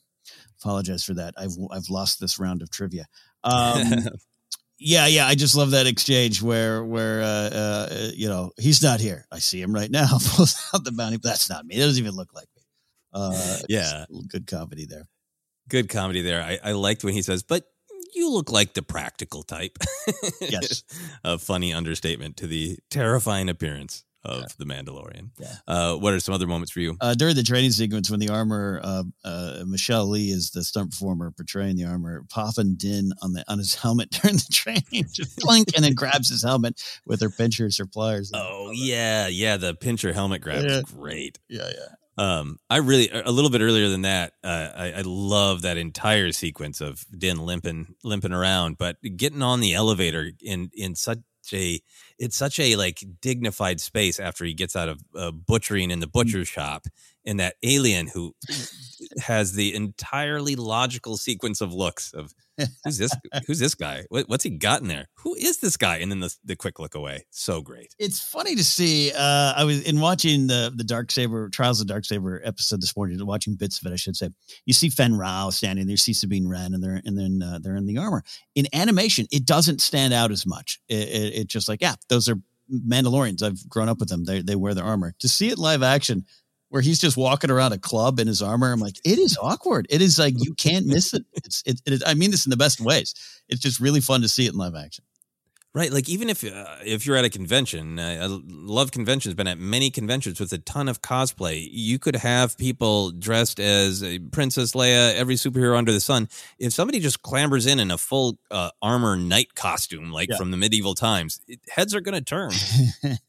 apologize for that. I've I've lost this round of trivia. Um, (laughs) yeah, yeah. I just love that exchange where where uh, uh, you know he's not here. I see him right now. (laughs) Pulls out the bounty. That's not me. It doesn't even look like me. Uh, Yeah. good comedy there. Good comedy there. I, I liked when he says, but you look like the practical type. Yes. (laughs) a funny understatement to the terrifying appearance of the Mandalorian. Yeah. Uh, what are some other moments for you? Uh, during the training sequence, when the armor, uh, uh, Michelle Lee is the stunt performer portraying the armor, popping Din on the on his (laughs) helmet during the training, just (laughs) blink, and then grabs his helmet with her pinchers or pliers. Oh yeah, yeah. The pincher helmet grab Yeah. is great. Yeah, yeah. Um, I really a little bit earlier than that. Uh, I, I love that entire sequence of Din limping limping around, but getting on the elevator in in such a it's such a like dignified space after he gets out of uh, butchering in the butcher shop, and that alien who has the entirely logical sequence of looks of who's this who's this guy what, what's he got in there who is this guy and then the, the quick look away so great It's funny to see. Uh, I was in watching the the Dark Saber Trials of Dark Saber episode this morning, watching bits of it. I should say. You see Fenn Rau standing there, you see Sabine Wren, and they're and then uh, they're in the armor. In animation, it doesn't stand out as much. It, it, it just like yeah, those are Mandalorians. I've grown up with them. They they wear their armor. To see it live action, where he's just walking around a club in his armor, I'm like, it is awkward. It is like you can't miss it. It's it, it. I mean this in the best ways. It's just really fun to see it in live action. Right, like even if uh, if you're at a convention, uh, I love conventions. Been at many conventions with a ton of cosplay. You could have people dressed as uh, Princess Leia, every superhero under the sun. If somebody just clambers in in a full uh, armor knight costume, like Yeah. from the medieval times, it, heads are going to turn.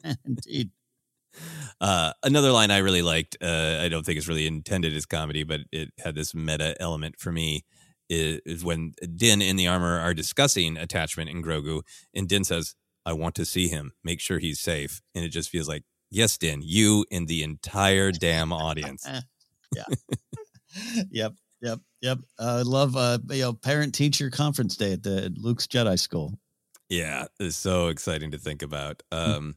(laughs) Indeed. Uh, another line I really liked. Uh, I don't think it's really intended as comedy, but it had this meta element for me. Is, is when Din and the armor are discussing attachment in Grogu, and Din says, "I want to see him. Make sure he's safe." And it just feels like, yes, Din, you and the entire damn audience. (laughs) yeah. (laughs) yep. Yep. Yep. Uh, I love uh, you know parent teacher conference day at the at Luke's Jedi School. Yeah, it's so exciting to think about. Um,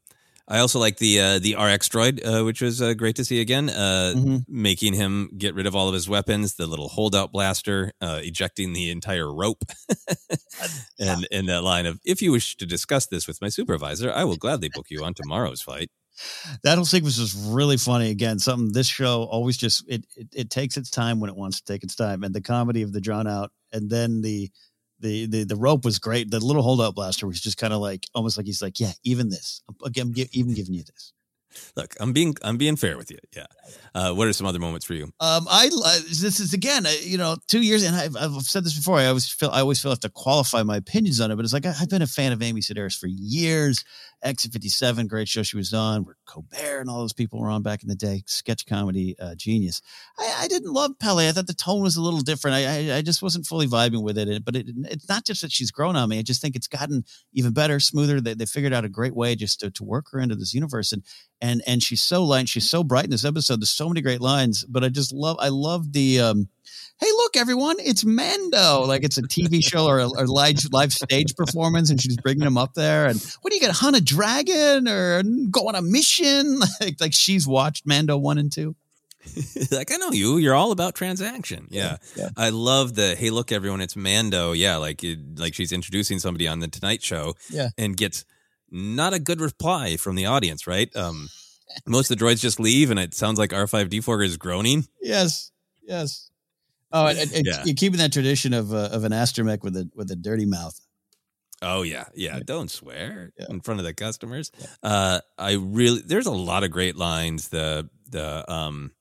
I also like the uh, the RX droid, uh, which was uh, great to see again. Uh, Mhm. Making him get rid of all of his weapons, the little holdout blaster, uh, ejecting the entire rope, (laughs) and and that line of "If you wish to discuss this with my supervisor, I will gladly book you on tomorrow's flight." That whole sequence was really funny. Again, something this show always just it, it it takes its time when it wants to take its time, and the comedy of the drawn out, and then the the the the rope was great. The little holdout blaster was just kind of like almost like he's like, yeah, even this, again, I'm gi- even giving you this. Look, I'm being I'm being fair with you. Yeah. Uh, what are some other moments for you? Um, I li- this is again, uh, you know, two years, and I've, I've said this before. I always feel I always feel I have to qualify my opinions on it, but it's like I, I've been a fan of Amy Sedaris for years. Exit fifty seven, great show she was on. Where Colbert and all those people were on back in the day. Sketch comedy uh, genius. I, I didn't love Peli. I thought the tone was a little different. I I, I just wasn't fully vibing with it. But it, it's not just that she's grown on me. I just think it's gotten even better, smoother. They, they figured out a great way just to, to work her into this universe and and and she's so light, she's so bright in this episode. There's so many great lines, but I just love I love the um, hey look everyone, it's Mando. Like it's a TV (laughs) show or a, or live live stage performance, and she's bringing him up there. And what do you get? Hunt a dragon or go on a mission? (laughs) Like like she's watched Mando one and two. (laughs) like I know you. You're all about transaction. Yeah. Yeah. I love the hey, look, everyone, it's Mando. Yeah, like it, like she's introducing somebody on the Tonight Show. Yeah. and gets not a good reply from the audience. Right. Um, most of the droids just leave, and it sounds like R five D four is groaning. Yes, yes. Oh, and, and, Yeah. you're keeping that tradition of uh, of an astromech with a with a dirty mouth. Oh yeah, yeah. Don't swear in front of the customers. Uh, I really there's a lot of great lines. The the um,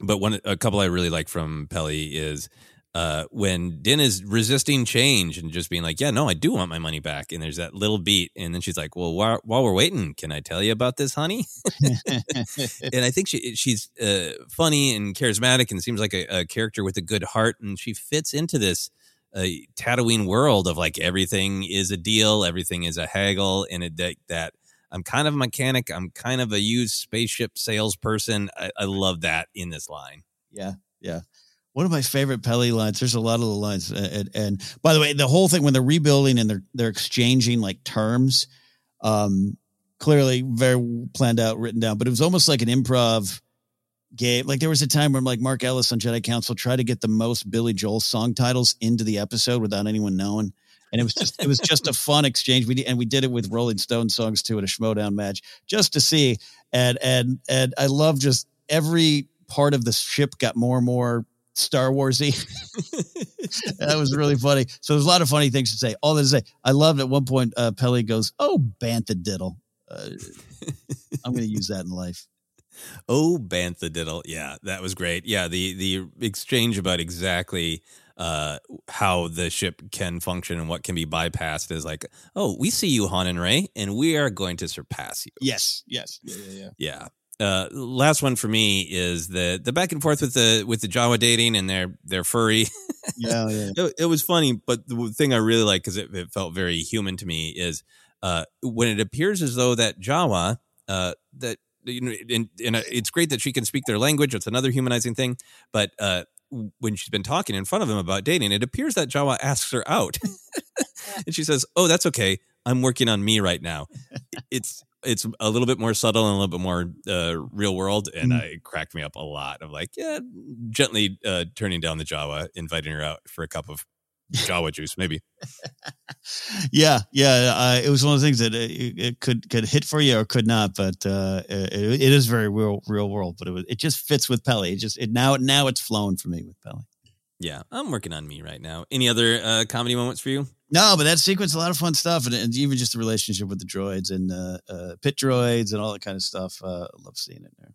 but one a couple I really like from Peli is uh when Din is resisting change and just being like, yeah, no, I do want my money back. And there's that little beat, and then she's like, well, while, while we're waiting, can I tell you about this, honey? (laughs) and I think she she's uh, funny and charismatic and seems like a, a character with a good heart, and she fits into this uh, Tatooine world of like everything is a deal, everything is a haggle, and it that, that I'm kind of a mechanic, I'm kind of a used spaceship salesperson. I, I love that in this line. Yeah, yeah. One of my favorite Peli lines. There's a lot of the lines, and, and by the way, the whole thing when they're rebuilding and they're they're exchanging like terms, um, clearly very planned out, written down. But it was almost like an improv game. Like there was a time when like Mark Ellis on Jedi Council tried to get the most Billy Joel song titles into the episode without anyone knowing. And it was just it was just a fun exchange. We and we did it with Rolling Stone songs too at a Schmoedown match just to see. And and and I love just every part of the ship got more and more Star Warsy. (laughs) that was really (laughs) funny. So there's a lot of funny things to say. All that to say, I loved at one point. Uh, Peli goes, "Oh, bantha diddle." Uh, I'm going to use that in life. Oh, Bantha Diddle. Yeah, that was great. Yeah, the the exchange about exactly uh, how the ship can function and what can be bypassed is like, oh, we see you, Han and Rey, and we are going to surpass you. Yes, yes, yeah, yeah, yeah. Yeah. Uh, last one for me is the the back and forth with the with the Jawa dating and their their furry. (laughs) Yeah, yeah. it, it was funny, but the thing I really like because it, it felt very human to me is uh, when it appears as though that Jawa uh, that you know, and, and uh, it's great that she can speak their language. It's another humanizing thing, but uh, when she's been talking in front of him about dating, it appears that Jawa asks her out, (laughs) and she says, "Oh, that's okay. I'm working on me right now." (laughs) It's it's a little bit more subtle and a little bit more uh, real world, and Mm. it cracked me up a lot. Of like, yeah, gently uh, turning down the Jawa, inviting her out for a cup of Jawa juice, maybe. (laughs) yeah, yeah. Uh, it was one of the things that it, it could could hit for you or could not, but uh, it, it is very real real world. But it was, it just fits with Peli. It just it now now it's flown for me with Peli. Yeah, I'm working on me right now. Any other uh, comedy moments for you? No, but that sequence a lot of fun stuff, and, and even just the relationship with the droids and uh, uh, pit droids and all that kind of stuff. Uh, love seeing it there.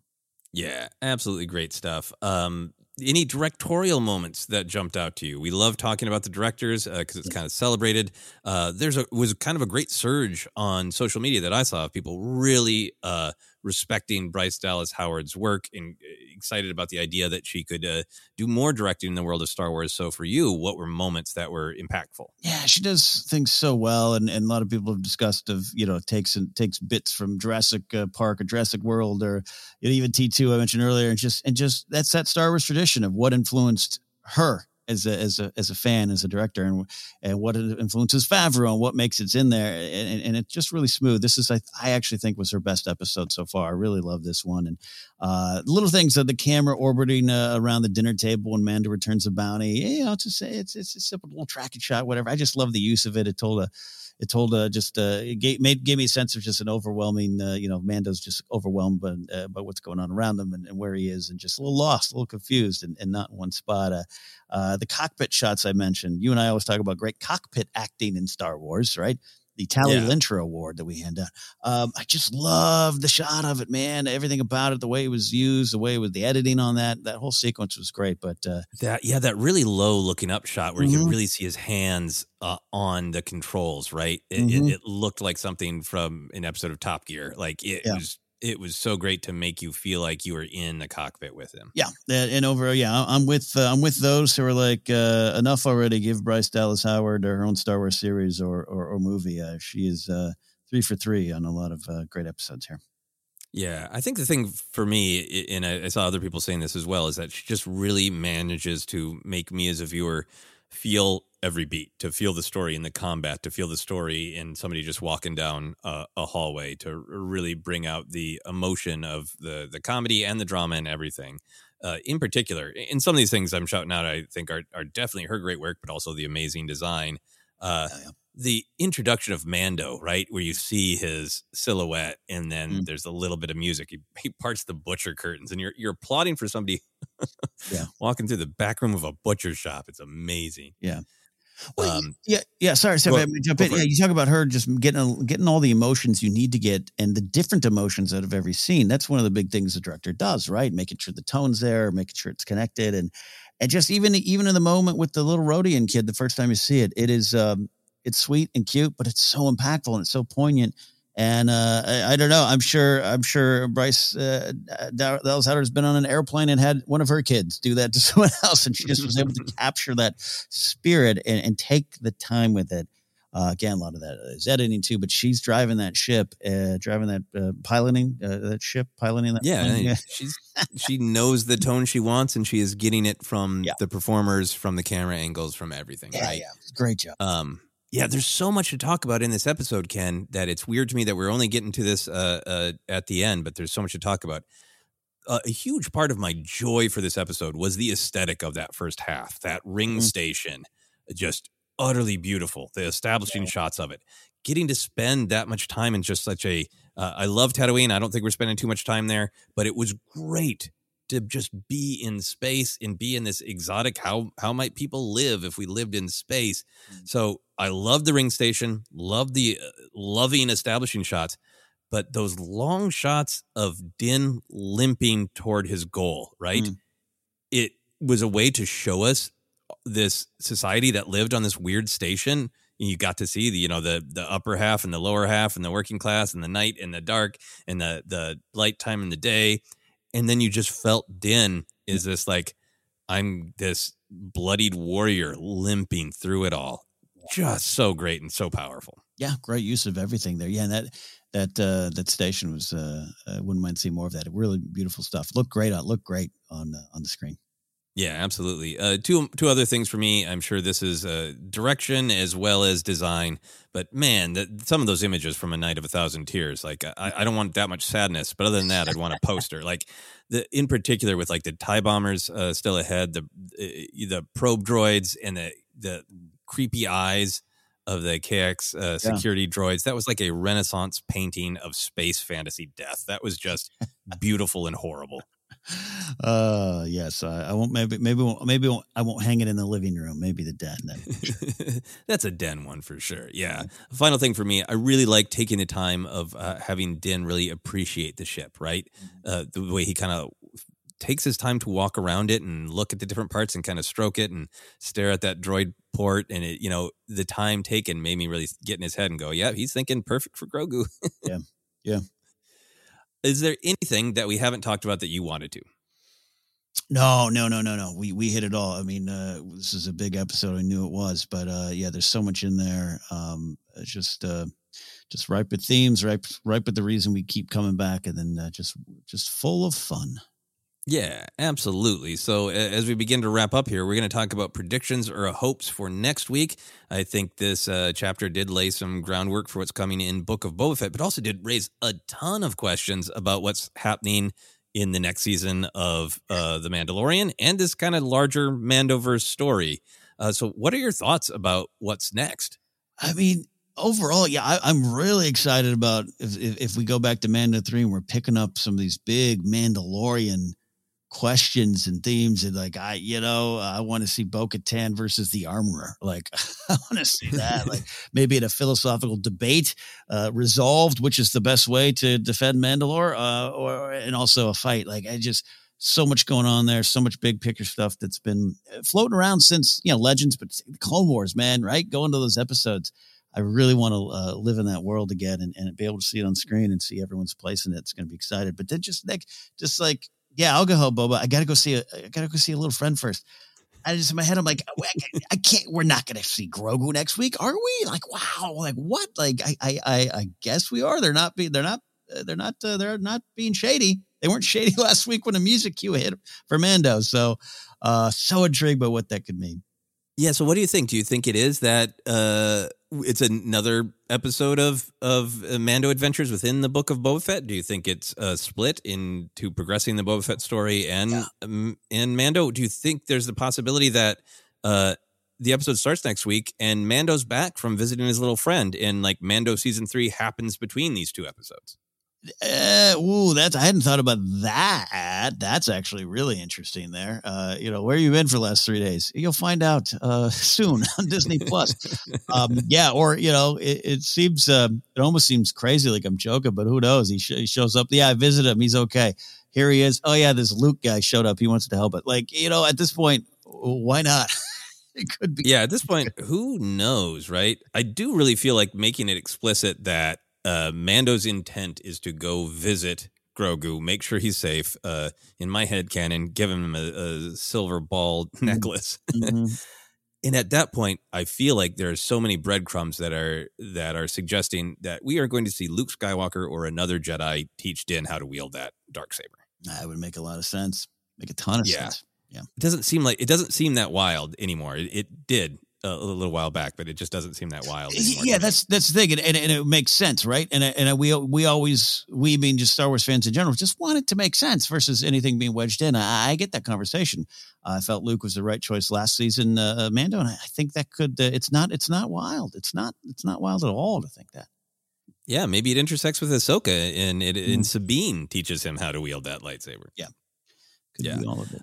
Yeah, absolutely great stuff. Um, any directorial moments that jumped out to you? We love talking about the directors because it's kind of celebrated. Uh, there's a was kind of a great surge on social media that I saw of people really uh, respecting Bryce Dallas Howard's work and uh, excited about the idea that she could uh, do more directing in the world of Star Wars. So for you, what were moments that were impactful? Yeah, she does things so well, and, and a lot of people have discussed of you know takes and takes bits from Jurassic uh, Park or Jurassic World or you know, even T two I mentioned earlier, and just and just that's that Star Wars tradition of what influenced her as a as a as a fan as a director and and what influences Favreau and what makes it's in there and, and it's just really smooth. This is I, I actually think was her best episode so far. I really love this one and uh, little things of the camera orbiting uh, around the dinner table when Mando returns the bounty. Yeah, know, to say it's it's a simple little tracking shot, whatever. I just love the use of it. It told a it told uh, just uh, it gave, made gave me a sense of just an overwhelming, uh, you know, Mando's just overwhelmed by, uh, by what's going on around him and, and where he is, and just a little lost, a little confused, and, and not in one spot. Uh, uh, the cockpit shots I mentioned, you and I always talk about great cockpit acting in Star Wars, right? The Tallie Yeah. Lintra Award that we hand out. Um, I just love the shot of it, man. Everything about it, the way it was used, the way it was the editing on that, that whole sequence was great. But uh, That yeah, that really low looking up shot where you Mhm. can really see his hands uh, on the controls. Right, it, Mhm. it, it looked like something from an episode of Top Gear. Like it Yeah. was, it was so great to make you feel like you were in the cockpit with him. Yeah, and over. Yeah, I'm with uh, I'm with those who are like uh, enough already. Give Bryce Dallas Howard her own Star Wars series or or, or movie. Uh, she is uh, three for three on a lot of uh, great episodes here. Yeah, I think the thing for me, and I saw other people saying this as well, is that she just really manages to make me as a viewer feel every beat, to feel the story in the combat, to feel the story in somebody just walking down a, a hallway, to really bring out the emotion of the the comedy and the drama and everything. Uh, in particular, in some of these things I'm shouting out, I think are are definitely her great work, but also the amazing design. Uh, yeah, the introduction of Mando, right, where you see his silhouette, and then mm. there's a little bit of music. He, he, parts the butcher curtains, and you're you're applauding for somebody, yeah, (laughs) walking through the back room of a butcher shop. It's amazing. Yeah. Well, um, yeah, yeah. Sorry, sorry. Well, jump in. Yeah, you talk about her just getting getting all the emotions you need to get, and the different emotions out of every scene. That's one of the big things the director does, right? Making sure the tone's there, making sure it's connected, and and just even even in the moment with the little Rodian kid, the first time you see it, it is um, it's sweet and cute, but it's so impactful and it's so poignant. And uh, I, I, don't know. I'm sure. I'm sure Bryce uh, Dallas Howard has been on an airplane and had one of her kids do that (laughs) to someone else, and she just was able to (laughs) capture that spirit and, and take the time with it. Uh, again, a lot of that is editing too, but she's driving that ship, uh, driving that uh, piloting uh, that ship, piloting that. Yeah, yeah. (laughs) she's she knows the tone she wants, and she is getting it from yeah. the performers, from the camera angles, from everything. Yeah, right? yeah, great job. Um, yeah, there's so much to talk about in this episode, Ken, that it's weird to me that we're only getting to this uh, uh, at the end, but there's so much to talk about. Uh, a huge part of my joy for this episode was the aesthetic of that first half, that ring mm-hmm. station, just utterly beautiful. The establishing yeah. shots of it, getting to spend that much time in just such a. Uh, I love Tatooine. I don't think we're spending too much time there, but it was great to just be in space and be in this exotic how how might people live if we lived in space mm. so i love the ring station love the uh, loving establishing shots but those long shots of din limping toward his goal right mm. it was a way to show us this society that lived on this weird station you got to see the you know the the upper half and the lower half and the working class and the night and the dark and the the light time in the day and then you just felt Din is this like I'm this bloodied warrior limping through it all. Just so great and so powerful. Yeah, great use of everything there. Yeah, and that that uh, that station was uh, I wouldn't mind seeing more of that. Really beautiful stuff. Look great on look great on uh, on the screen. Yeah, absolutely. Uh, two two other things for me. I'm sure this is uh, direction as well as design. But man, the, some of those images from A Night of a Thousand Tears, like I, I, don't want that much sadness. But other than that, I'd want a poster. like the in particular with like the tie bombers uh, still ahead, the uh, the probe droids and the the creepy eyes of the KX uh, security yeah. droids. That was like a Renaissance painting of space fantasy death. That was just beautiful and horrible uh yes I, I, won't maybe maybe maybe I won't hang it in the living room maybe the den (laughs) that's a den one for sure yeah. Final thing for me i really like taking the time of uh, having din really appreciate the ship right? Mm-hmm. uh, the way he kind of takes his time to walk around it and look at the different parts and kind of stroke it and stare at that droid port and it you know the time taken made me really get in his head and go yeah he's thinking perfect for grogu. Yeah (laughs) yeah is there anything that we haven't talked about that you wanted to? No, no, no, no, no. We we hit it all. I mean, uh, this is a big episode. I knew it was, but uh, yeah, there's so much in there. Um, just uh, just ripe with themes, ripe ripe with the reason we keep coming back, and then uh, just just full of fun. Yeah, absolutely. So as we begin to wrap up here, we're going to talk about predictions or hopes for next week. I think this uh, chapter did lay some groundwork for what's coming in Book of Boba Fett, but also did raise a ton of questions about what's happening in the next season of uh, The Mandalorian and this kind of larger Mandoverse story. Uh, so, what are your thoughts about what's next? I mean, overall, yeah, I, am really excited about if, if, if we go back to Mando three and we're picking up some of these big Mandalorian questions and themes and like I you know I want to see Bo-Katan versus the armorer like (laughs) I want to see that like (laughs) maybe in a philosophical debate uh, resolved which is the best way to defend Mandalore uh, or and also a fight like I just so much going on there so much big picture stuff that's been uh, floating around since you know Legends but Clone Wars man right going to those episodes I really want to uh, live in that world again and, and be able to see it on screen and see everyone's place in it. It's going to be excited. But then just like, just like yeah, I'll go help Boba. I gotta go see a I gotta go see a little friend first. I just in my head, I'm like, I can't. We're not to see Grogu next week, are we? Like, wow, like what? Like, I, I, I, guess we are. They're not. Be, they're not uh, they're not uh, they're not being shady. They weren't (laughs) shady last week when the music cue hit for Mando. So uh, so intrigued by what that could mean. Yeah. So, what do you think? Do you think it is that uh, it's another episode of of uh, Mando adventures within the book of Boba Fett? Do you think it's uh, split into progressing the Boba Fett story and Yeah. um, and Mando? Do you think there's the possibility that uh, the episode starts next week and Mando's back from visiting his little friend, and like Mando season three happens between these two episodes? Uh, ooh, that's I hadn't thought about that. That's actually really interesting. There, uh, you know, where you been for the last three days? You'll find out uh, (laughs) soon on Disney Plus. um, yeah, or you know, it, it seems uh, it almost seems crazy, like I'm joking, but who knows? He, sh- he shows up. Yeah, I visit him. He's okay. Here he is. Oh yeah, this Luke guy showed up. He wants to help it. Like you know, at this point, why not? (laughs) it could be. Yeah, at this (laughs) point, who knows, right? I do really feel like making it explicit that uh, Mando's intent is to go visit Grogu, make sure he's safe. Uh, in my head canon, give him a, a silver ball (laughs) necklace. Mhm. (laughs) and at that point, I feel like there are so many breadcrumbs that are that are suggesting that we are going to see Luke Skywalker or another Jedi teach Din how to wield that dark saber. That would make a lot of sense. Make a ton of Yeah. sense. Yeah. It doesn't seem like it doesn't seem that wild anymore. It, it did a, a little while back, but it just doesn't seem that wild anymore. Yeah, that's that's the thing, and, and, and it makes sense, right? And and we we always we being just Star Wars fans in general just want it to make sense versus anything being wedged in. I, I get that conversation. I felt Luke was the right choice last season, uh, Mando, and I think that could. Uh, it's not. It's not wild. It's not. It's not wild at all to think that. Yeah, maybe it intersects with Ahsoka, and it and Sabine teaches him how to wield that lightsaber. Yeah, could Yeah. be all of it.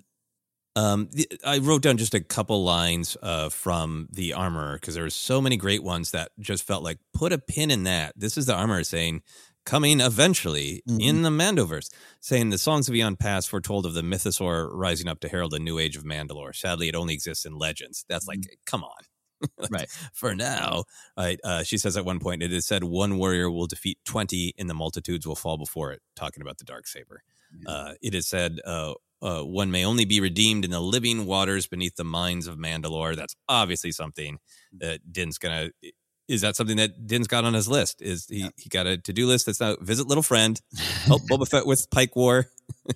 Um, I wrote down just a couple lines uh, from the armorer because there were so many great ones that just felt like put a pin in that. This is the armorer saying, coming eventually in the Mandoverse, saying the songs of Eons Past foretold of the mythosaur rising up to herald a new age of Mandalore. Sadly, it only exists in legends. That's like, come on. (laughs) right. For now, right, uh, she says at one point, it is said one warrior will defeat 20 and the multitudes will fall before it, talking about the dark saber. Uh, it is said uh, uh, one may only be redeemed in the living waters beneath the mines of Mandalore. That's obviously something that Din's gonna. Is that something that Din's got on his list? Is he, he got a to do list that's now visit little friend, help (laughs) Boba Fett with Pike War,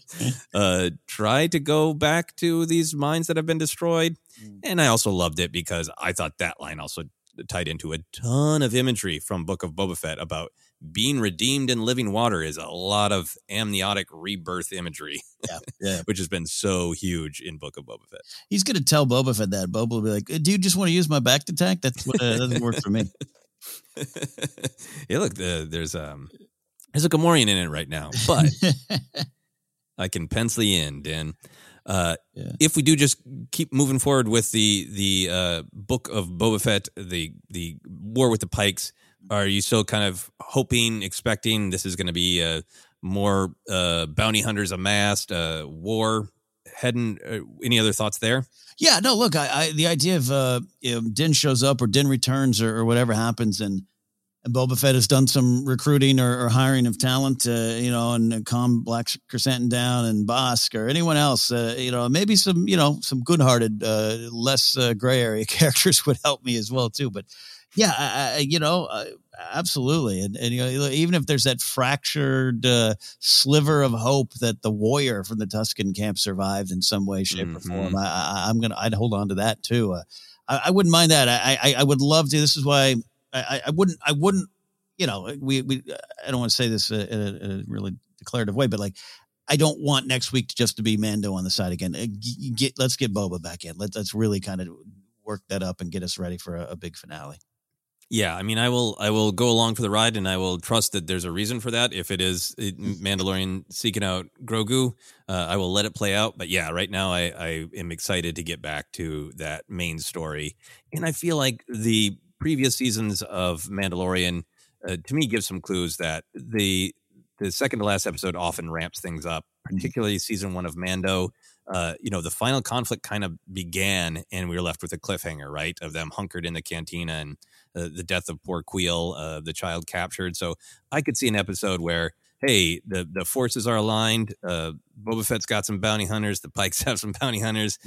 (laughs) uh, try to go back to these mines that have been destroyed. And I also loved it because I thought that line also tied into a ton of imagery from Book of Boba Fett about being redeemed in living water is a lot of amniotic rebirth imagery. Yeah, (laughs) yeah. which has been so huge in Book of Boba Fett. He's going to tell Boba Fett that. Boba will be like, "Do you just want to use my back to tank? That's what uh, doesn't work for me." (laughs) yeah, look, uh, there's um, there's a Gamorrean in it right now, but (laughs) I can pencil in, Dan. Uh, If we do just keep moving forward with the the uh, book of Boba Fett, the the war with the Pikes, are you still kind of hoping, expecting this is going to be a more uh, bounty hunters amassed, uh, war heading? Uh, any other thoughts there? Yeah, no, look, I, I the idea of uh, you know, Din shows up or Din returns or, or whatever happens, and, and Boba Fett has done some recruiting or, or hiring of talent, uh, you know, and, and calm Black Krrsantan down and Bossk or anyone else, uh, you know, maybe some, you know, some good-hearted, uh, less uh, gray area (laughs) characters would help me as well too. But yeah, I, I, you know, uh, absolutely, and, and you know, even if there's that fractured uh, sliver of hope that the warrior from the Tusken camp survived in some way, shape, or form, I, I, I'm gonna, I'd hold on to that too. Uh, I, I wouldn't mind that. I, I, I would love to. This is why I, I- wouldn't, I wouldn't, you know, we, we, I don't want to say this in a, in a really declarative way, but like. I don't want next week just to be Mando on the side again. Uh, Get, let's get Boba back in. Let's, let's really kind of work that up and get us ready for a, a big finale. Yeah, I mean, I will, I will go along for the ride, and I will trust that there's a reason for that. If it is it- Mandalorian seeking out Grogu, uh, I will let it play out. But yeah, right now, I, I am excited to get back to that main story, and I feel like the previous seasons of Mandalorian, uh, to me, give some clues that the the second to last episode often ramps things up, particularly season one of Mando. Uh, you know, the final conflict kind of began, and we were left with a cliffhanger, right, of them hunkered in the cantina and uh, the death of poor Kuiil, uh, the child captured. So I could see an episode where, hey, the the forces are aligned. Uh, Boba Fett's got some bounty hunters. The Pikes (laughs) have some bounty hunters.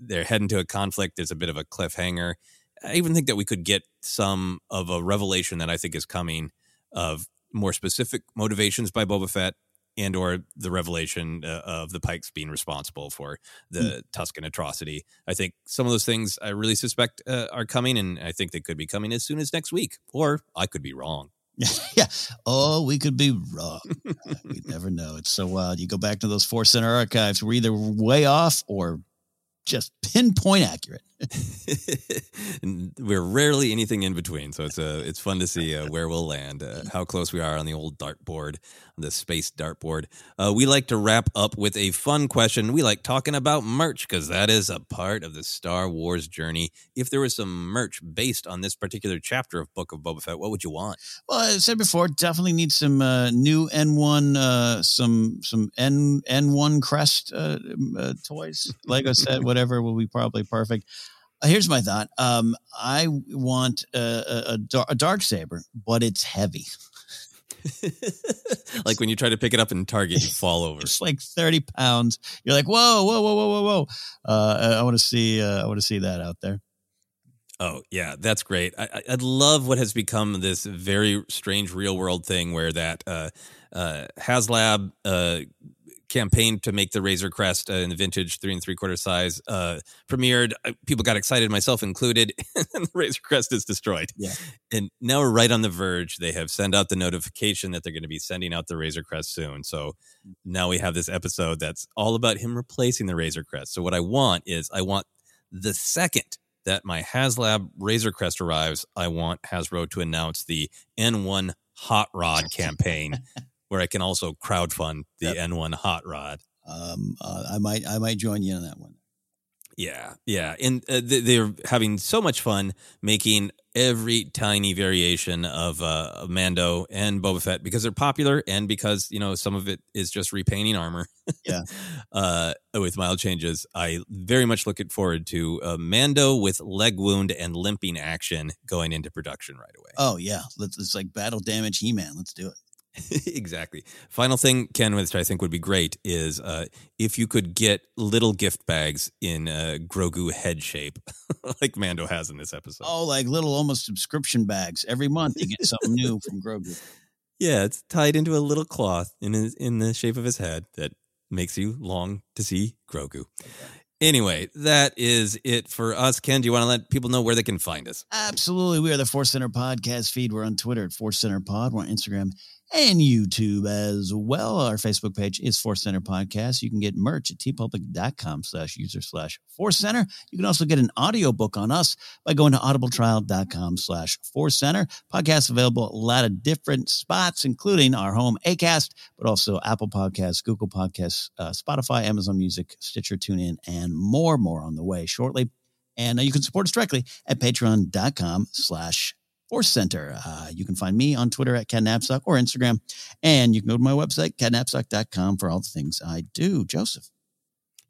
They're heading to a conflict. There's a bit of a cliffhanger. I even think that we could get some of a revelation that I think is coming of more specific motivations by Boba Fett and or the revelation uh, of the Pikes being responsible for the mm. Tusken atrocity. I think some of those things I really suspect uh, are coming, and I think they could be coming as soon as next week, or I could be wrong. (laughs) yeah. Oh, we could be wrong. (laughs) we never know. It's so wild. You go back to those Force Center archives. We're either way off or just pinpoint accurate. (laughs) we're rarely anything in between, so it's uh, it's fun to see uh, where we'll land, uh, how close we are on the old dartboard, the space dartboard. Uh, we like to wrap up with a fun question. We like talking about merch because that is a part of the Star Wars journey. If there was some merch based on this particular chapter of Book of Boba Fett, what would you want? Well, I said before, definitely need some uh, new N one, uh, some some N N one crest toys, Lego set, (laughs) whatever will be probably perfect. Here's my thought. Um, I want a, a, a dark saber, but it's heavy. (laughs) like when you try to pick it up in Target, you fall over. It's like thirty pounds. You're like, whoa, whoa, whoa, whoa, whoa, whoa. Uh, I want to see. Uh, I want to see that out there. Oh yeah, that's great. I, I love what has become this very strange real world thing where that uh, uh, HasLab uh, campaign to make the Razor Crest uh, in the vintage three and three quarter size uh, premiered. People got excited, myself included, (laughs) and the Razor Crest is destroyed. Yeah. And now we're right on the verge. They have sent out the notification that they're going to be sending out the Razor Crest soon. So now we have this episode that's all about him replacing the Razor Crest. So what I want is I want the second that my HasLab Razor Crest arrives, I want Hasbro to announce the N1 Hot Rod campaign (laughs) where I can also crowdfund the yep. N1 hot rod. Um, uh, I might I might join you on that one. Yeah, yeah, and uh, they're having so much fun making every tiny variation of uh, Mando and Boba Fett because they're popular and because you know some of it is just repainting armor. (laughs) Yeah, uh, with mild changes. I very much looking forward to uh, Mando with leg wound and limping action going into production right away. Oh yeah, Let's, it's like battle damage He Man. Let's do it. (laughs) exactly. Final thing, Ken, which I think would be great, is uh, if you could get little gift bags in uh, Grogu head shape, (laughs) like Mando has in this episode. Oh, like little almost subscription bags. Every month you get something new from Grogu. Yeah, it's tied into a little cloth in his, in the shape of his head that makes you long to see Grogu. Anyway, that is it for us. Ken, do you want to let people know where they can find us? Absolutely. We are the Force Center Podcast feed. We're on Twitter at Force Center Pod. We're on Instagram and YouTube as well. Our Facebook page is Force Center Podcast. You can get merch at teepublic.com slash user slash Force Center. You can also get an audiobook on us by going to audibletrial.com slash Force Center. Podcast available a lot of different spots, including our home ACAST, but also Apple Podcasts, Google Podcasts, uh, Spotify, Amazon Music, Stitcher, TuneIn, and more, more on the way shortly. And uh, you can support us directly at patreon.com slash Force Center. Uh, you can find me on Twitter at Ken Napzok or Instagram. And you can go to my website, kennapzok.com, for all the things I do. Joseph.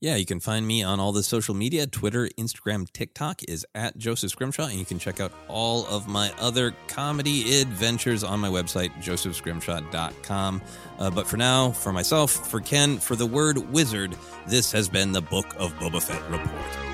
Yeah, you can find me on all the social media Twitter, Instagram, TikTok is at Joseph Scrimshaw. And you can check out all of my other comedy adventures on my website, josephscrimshaw.com. Uh, but for now, for myself, for Ken, for the word wizard, this has been the Book of Boba Fett Report.